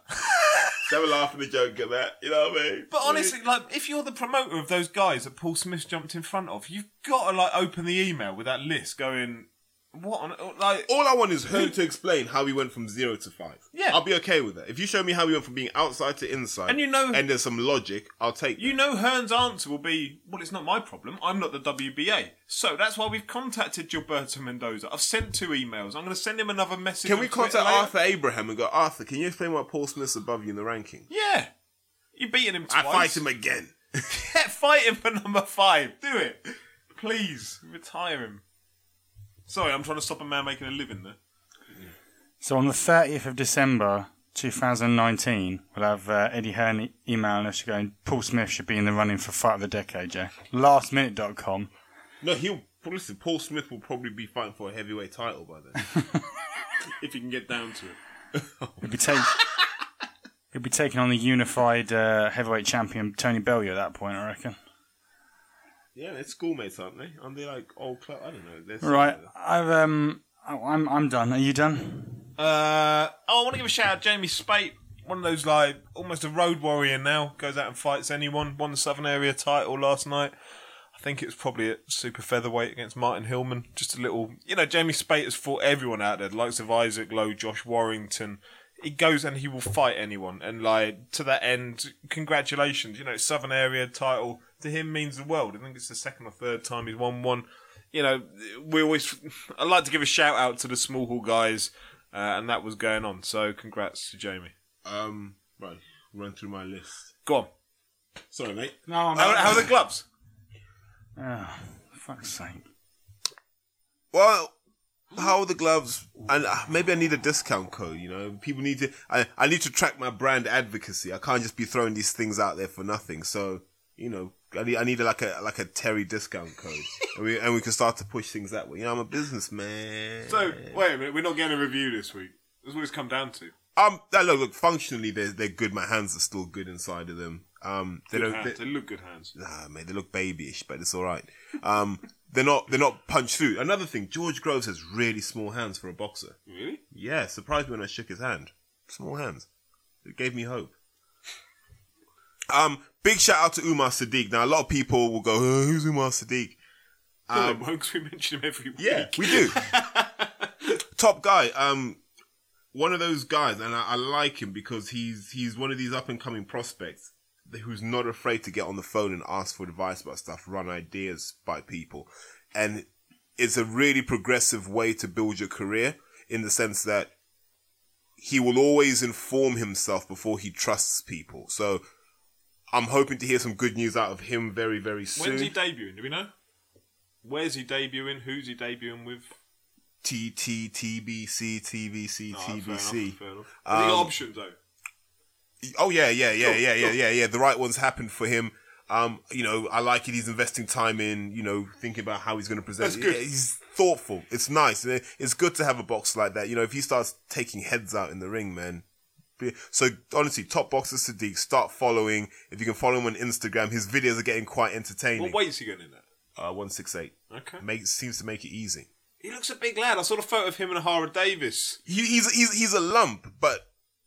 Have a laugh and a joke at that. You know what I mean? But honestly, like, if you're the promoter of those guys that Paul Smith jumped in front of, you've got to like open the email with that list, going, "What on oh, like?" all I want is her to explain how he went from zero to five. Yeah. I'll be okay with that. If you show me how he went from being outside to inside, And you know- and there's some logic, I'll take. You that. know, Hearn's answer will be, "Well, it's not my problem. I'm not the WBA." So that's why we've contacted Gilberto Mendoza. I've sent two emails. I'm going to send him another message. Can we contact later. Arthur Abraham and go, Arthur? Can you explain why Paul Smith's above you in the ranking? Yeah, you're beating him I fight him again. <laughs> Yeah, fight him for number five. Do it, please. Retire him. Sorry, I'm trying to stop a man making a living there. So on the 30th of December 2019, we'll have uh, Eddie Hearn emailing us going, Paul Smith should be in the running for Fight of the Decade, yeah? Lastminute.com. No, he'll. Listen, Paul Smith will probably be fighting for a heavyweight title by then. <laughs> If he can get down to it. He'll be, take, he'll be taking on the unified uh, heavyweight champion Tony Bellew at that point, I reckon. Yeah, they're schoolmates, aren't they? Aren't they like old club? I don't know. They're Right, I've um, oh, I'm I'm done. Are you done? Uh, oh, I want to give a shout out Jamie Spate. One of those like almost a road warrior now. Goes out and fights anyone. Won the Southern Area title last night. I think it was probably at super featherweight against Martin Hillman. Just a little, you know, Jamie Spate has fought everyone out there, the likes of Isaac Lowe, Josh Warrington. He goes and he will fight anyone, and like to that end, congratulations. You know, Southern Area title to him means the world. I think it's the second or third time he's won one. You know, we always. I like to give a shout out to the small hall guys, uh, and that was going on. So, congrats to Jamie. Um, right, run through my list. Go on. Sorry, mate. No, I'm How, how are the gloves? Oh, fuck's sake. Well, how are the gloves? And uh, maybe I need a discount code. You know, people need to. I I need to track my brand advocacy. I can't just be throwing these things out there for nothing. So you know, I need I need a, like a like a Terry discount code, and we and we can start to push things that way. You know, I'm a businessman. So, wait a minute, we're not getting a review this week. That's what it's come down to. um, look, look, functionally they're they're good. My hands are still good inside of them. Um, they Good don't. hands. They, They look good hands. Nah, mate, they look babyish, but it's all right. Um, <laughs> they're not they're not punched through. Another thing, George Groves has really small hands for a boxer. Really? Yeah, surprised me when I shook his hand. Small hands. It gave me hope. Um, big shout out to Umar Sadiq. Now a lot of people will go, oh, "Who's Umar Sadiq?" Um, Because we mention him every week. Yeah, we do. <laughs> Top guy. Um, one of those guys, and I, I like him because he's he's one of these up and coming prospects who's not afraid to get on the phone and ask for advice about stuff, run ideas by people, and it's a really progressive way to build your career in the sense that he will always inform himself before he trusts people. So. I'm hoping to hear some good news out of him very, very soon. When's he debuting? Do we know? Where's he debuting? Who's he debuting with? T T T B C T V C Oh, T B C. enough, fair enough. Has he got Um, options though? Oh yeah, yeah, yeah, yeah, yeah, yeah, yeah. The right ones happened for him. Um, you know, I like it. He's investing time in, you know, thinking about how he's going to present. That's good. Yeah, He's thoughtful. It's nice. It's good to have a box like that. You know, if he starts taking heads out in the ring, man. So honestly, top boxer Sadiq, start following. If you can follow him on Instagram, his videos are getting quite entertaining. What weight's he going in at? Uh, one six eight. Okay. Seems to make it easy. He looks a big lad. I saw a photo of him and Hara Davis. He, he's he's he's a lump, but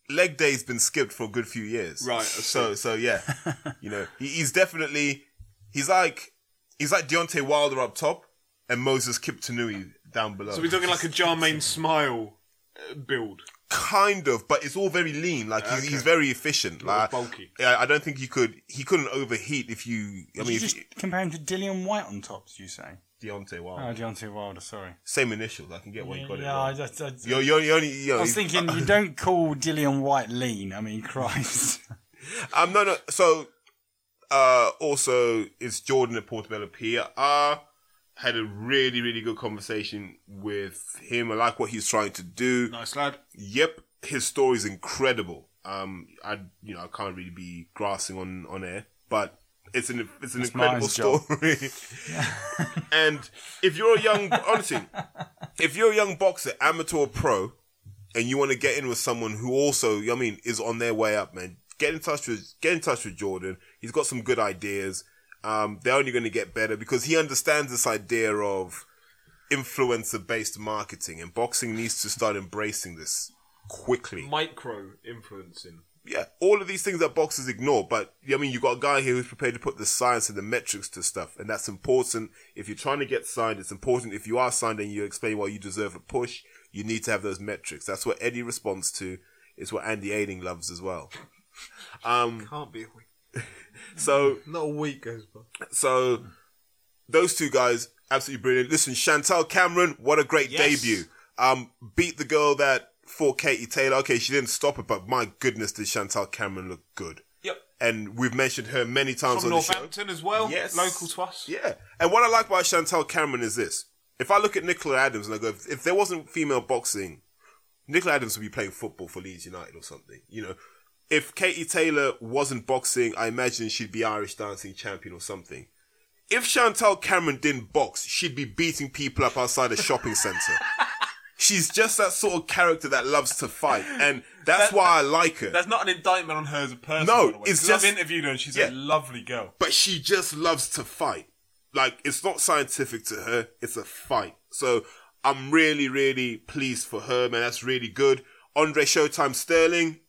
leg day's been skipped for a good few years. Right, So so yeah, <laughs> you know he, he's definitely he's like he's like Deontay Wilder up top and Moses Kiptanui down below. So we're talking like a <laughs> Jarmaine Smile uh, build. Kind of, but it's all very lean. Like he's, he's very efficient. Like bulky. Yeah, I don't think he could he couldn't overheat if you. I Did mean, you if just compare him to Dillian Whyte on top, did you say? Deontay Oh, Wilder, Deontay Wilder, sorry. same initials. I can get why you got it. yeah, I, wrong. just, I, You're, you're, you're only, you know, I was thinking, you <laughs> don't call Dillian Whyte lean. I mean, Christ. Um, no, no. So, uh, also, it's Jordan at Portobello Pier. Uh, had a really, really good conversation with him. I like what he's trying to do. Nice lad. Yep, his story is incredible. Um, I, you know, I can't really be grasping on on air, but it's an it's an That's incredible story. <laughs> and if you're a young, honestly, if you're a young boxer, amateur or pro, and you want to get in with someone who also, I mean, is on their way up, man, get in touch with get in touch with Jordan. He's got some good ideas. Um, they're only going to get better because he understands this idea of influencer based marketing, and boxing needs to start embracing this quickly. Micro influencing. Yeah, all of these things that boxers ignore, but I mean, you got a guy here who's prepared to put the science and the metrics to stuff, and that's important. If you're trying to get signed, it's important. If you are signed and you explain why you deserve a push, you need to have those metrics. That's what Eddie responds to. It's what Andy Ailing loves as well. <laughs> Um, Can't be. <laughs> so Not a week goes by. So those two guys, absolutely brilliant. Listen, Chantelle Cameron, what a great Yes. debut. Um, beat the girl that fought Katie Taylor. Okay, she didn't stop it, but my goodness, did Chantelle Cameron look good. Yep. And we've mentioned her many times From on the show. Northampton as well. Yes. Local to us. Yeah. And what I like about Chantelle Cameron is this. If I look at Nicola Adams and I go, if, if there wasn't female boxing, Nicola Adams would be playing football for Leeds United or something. You know, if Katie Taylor wasn't boxing, I imagine she'd be Irish dancing champion or something. If Chantelle Cameron didn't box, she'd be beating people up outside a shopping centre. <laughs> She's just that sort of character that loves to fight, and that's That- why I like her. That's not an indictment on her as a person. No, by the way, it's just- I've interviewed her and she's Yeah. a lovely girl. but she just loves to fight. like it's not scientific to her. It's a fight. So I'm really, really pleased for her, man. That's really good. Andre Showtime Sterling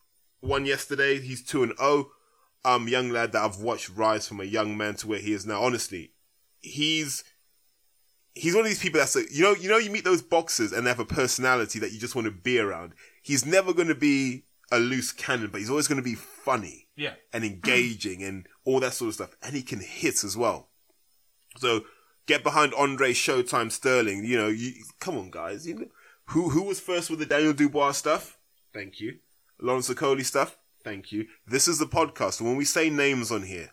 won yesterday. He's two and zero. Um, young lad that I've watched rise from a young man to where he is now. Honestly, he's he's one of these people that's like, you know, you know, you meet those boxers and they have a personality that you just want to be around. He's never going to be a loose cannon, but he's always going to be funny Yeah. and engaging and all that sort of stuff. And he can hit as well. So get behind Andre Showtime Sterling. You know, you, come on, guys. You know, who who was first with the Daniel Dubois stuff? Thank you. Lawrence Okolie stuff. Thank you. This is the podcast. When we say names on here,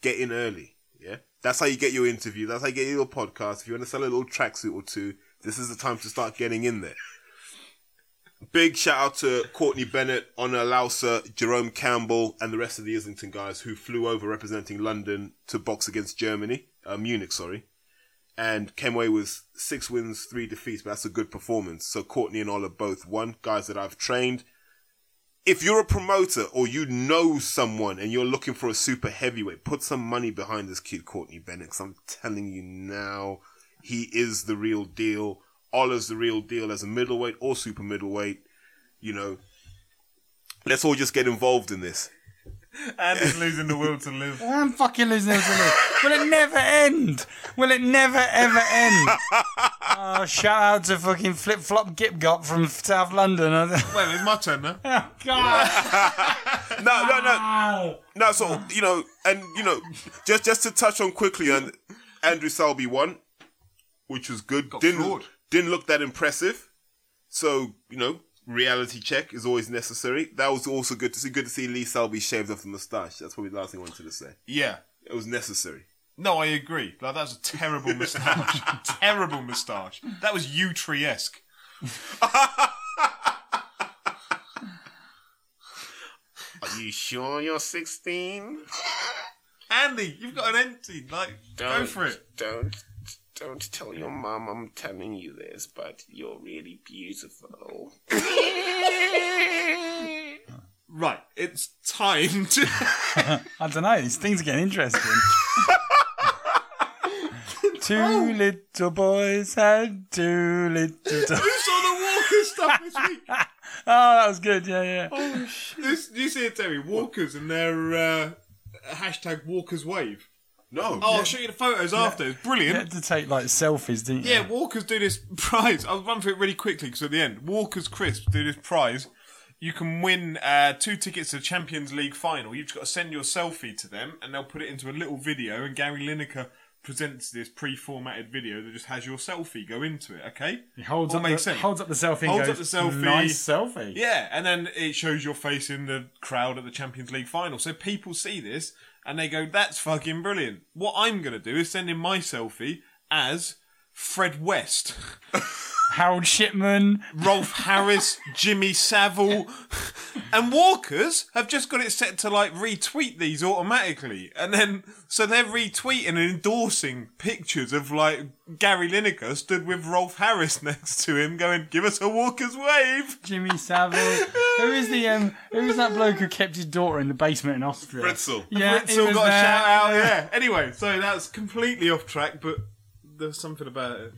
get in early. Yeah, that's how you get your interview. That's how you get your podcast. If you want to sell a little tracksuit or two, this is the time to start getting in there. Big shout out to Courtney Bennett, Honor Lauser, Jerome Campbell, and the rest of the Islington guys who flew over representing London to box against Germany, uh, Munich, sorry, and came away with six wins, three defeats. But that's a good performance. So Courtney and Ola both won, guys that I've trained. If you're a promoter or you know someone and you're looking for a super heavyweight, put some money behind this kid, Courtney Bennett. 'cause I'm telling you now, he is the real deal. Ola's the real deal as a middleweight or super middleweight. You know, let's all just get involved in this. And he's losing the will to live. <laughs> I'm fucking losing the it. Will it never end? Will it never ever end? <laughs> oh, shout out to fucking Flip Flop Gip Gop from South London. oh <laughs> Well, it's my turn now. Oh, God! <laughs> No, no, no. No, so you know, and you know, just just to touch on quickly, and Andrew Selby won, which was good. didn't floored. didn't look that impressive. So you know, reality check is always necessary. That was also good to see. Good to see Lee Selby shaved off the moustache. That's probably the last thing I wanted to say. Yeah. It was necessary. No, I agree. Like that was a terrible moustache. <laughs> terrible moustache. That was U-tree esque. Are you sure you're 16? Andy, you've got an empty. Like, go for it. Don't don't tell your mum I'm telling you this, but you're really beautiful. Right, it's time to. <laughs> <laughs> I don't know. These things are getting interesting. Two little boys had two little. Do- Who saw the Walker stuff this week? <laughs> oh, that was good. Yeah, yeah. This, do you see it, Terry? Walkers and their uh, hashtag Walkers Wave. No. Oh, I'll show you the photos after. It's You brilliant. had to take like selfies, didn't you? Yeah, Walkers do this prize. I'll run through it really quickly because at the end, Walkers Crisps do this prize. You can win uh, two tickets to the Champions League final. You've just got to send your selfie to them, and they'll put it into a little video. And Gary Lineker presents this pre-formatted video that just has your selfie go into it. Okay, He holds All up, makes the, sense. holds up the selfie. and Holds goes, up the selfie. Nice selfie. Yeah, and then it shows your face in the crowd at the Champions League final. So people see this and they go, "That's fucking brilliant." What I'm gonna do is send in my selfie as Fred West, <laughs> Harold Shipman. Rolf Harris, Jimmy Savile, and Walkers have just got it set to like retweet these automatically, and then so they're retweeting and endorsing pictures of like Gary Lineker stood with Rolf Harris next to him, going, "Give us a Walkers wave." Jimmy Savile. who is the um? Who is that bloke who kept his daughter in the basement in Austria? Fritzl. Yeah, he Ritzel was got a shout out. Yeah. Anyway, so that's completely off track, but there's something about it.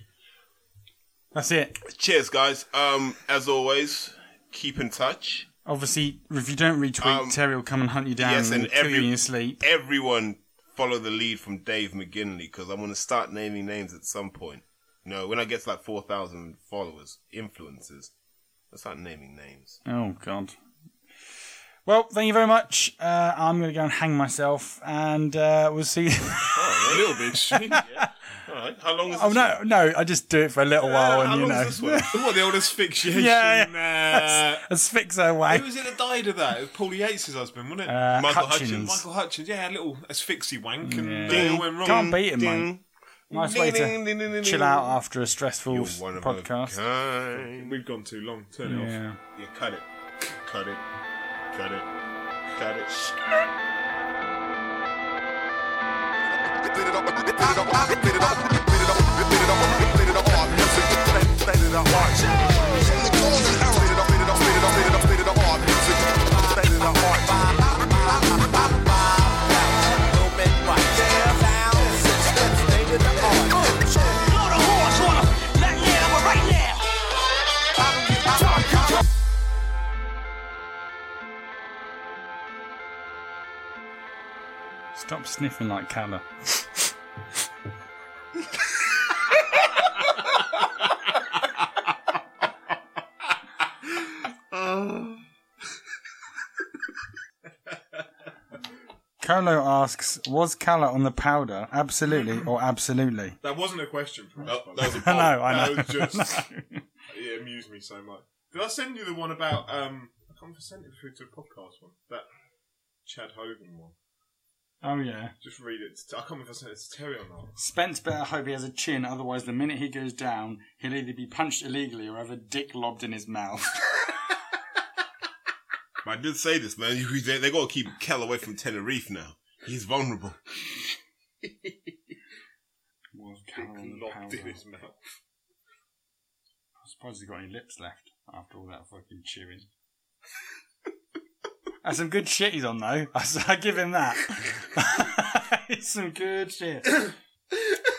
That's it. Cheers, guys. Um, as always, keep in touch. Obviously, if you don't retweet, Um, Terry will come and hunt you down yes, and, and kill every- you in your sleep. Everyone follow the lead from Dave McGinley because I'm going to start naming names at some point. You know, when I get to like 4,000 followers, influencers, I'll start naming names. Oh God. Well, thank you very much. Uh, I'm going to go and hang myself, and uh, we'll see. Oh, A little bit. <laughs> <laughs> All right. How long is it? oh this? no, no! I just do it for a little while, How and you long know, is this one? what the old asphyxiation? <laughs> Yeah, Uh, asphyxia away. who was it that died of that? It was Paula Yates' husband, wasn't it? Uh, Michael Hutchence. Hutchence. Michael Hutchence. Yeah, a little asphyxie wank, and Yeah. they all went wrong. Can't beat him, mate. Ding. Nice way Ding, ding, to ding, ding, ding, chill out after a stressful s- one of podcast. a kind. We've gone too long. Turn it off. Yeah. Yeah, cut it. Cut it. Cut it. Cut it. Down, six Stop sniffing like Calla. Colo asks, was Calla on the powder? Absolutely or absolutely? That wasn't a question for us. By the that was way. a <laughs> I know, I That know. was just <laughs> it amused me so much. Did I send you the one about um? I can't remember if I sent it through to a podcast one. That Chad Hogan one. Oh, yeah. Just read it. I can't remember if I sent it to Terry or not. Spence better hope he has a chin, otherwise, the minute he goes down, he'll either be punched illegally or have a dick lobbed in his mouth. <laughs> But I did say this, man. You- They, they got to keep Kell away from Tenerife now. He's vulnerable. was Calla on the Locked powder? in his mouth. I suppose he's got any lips left after all that fucking chewing. <laughs> That's some good shit he's on though. I, <laughs> I give him that. <laughs> it's some good shit. <laughs>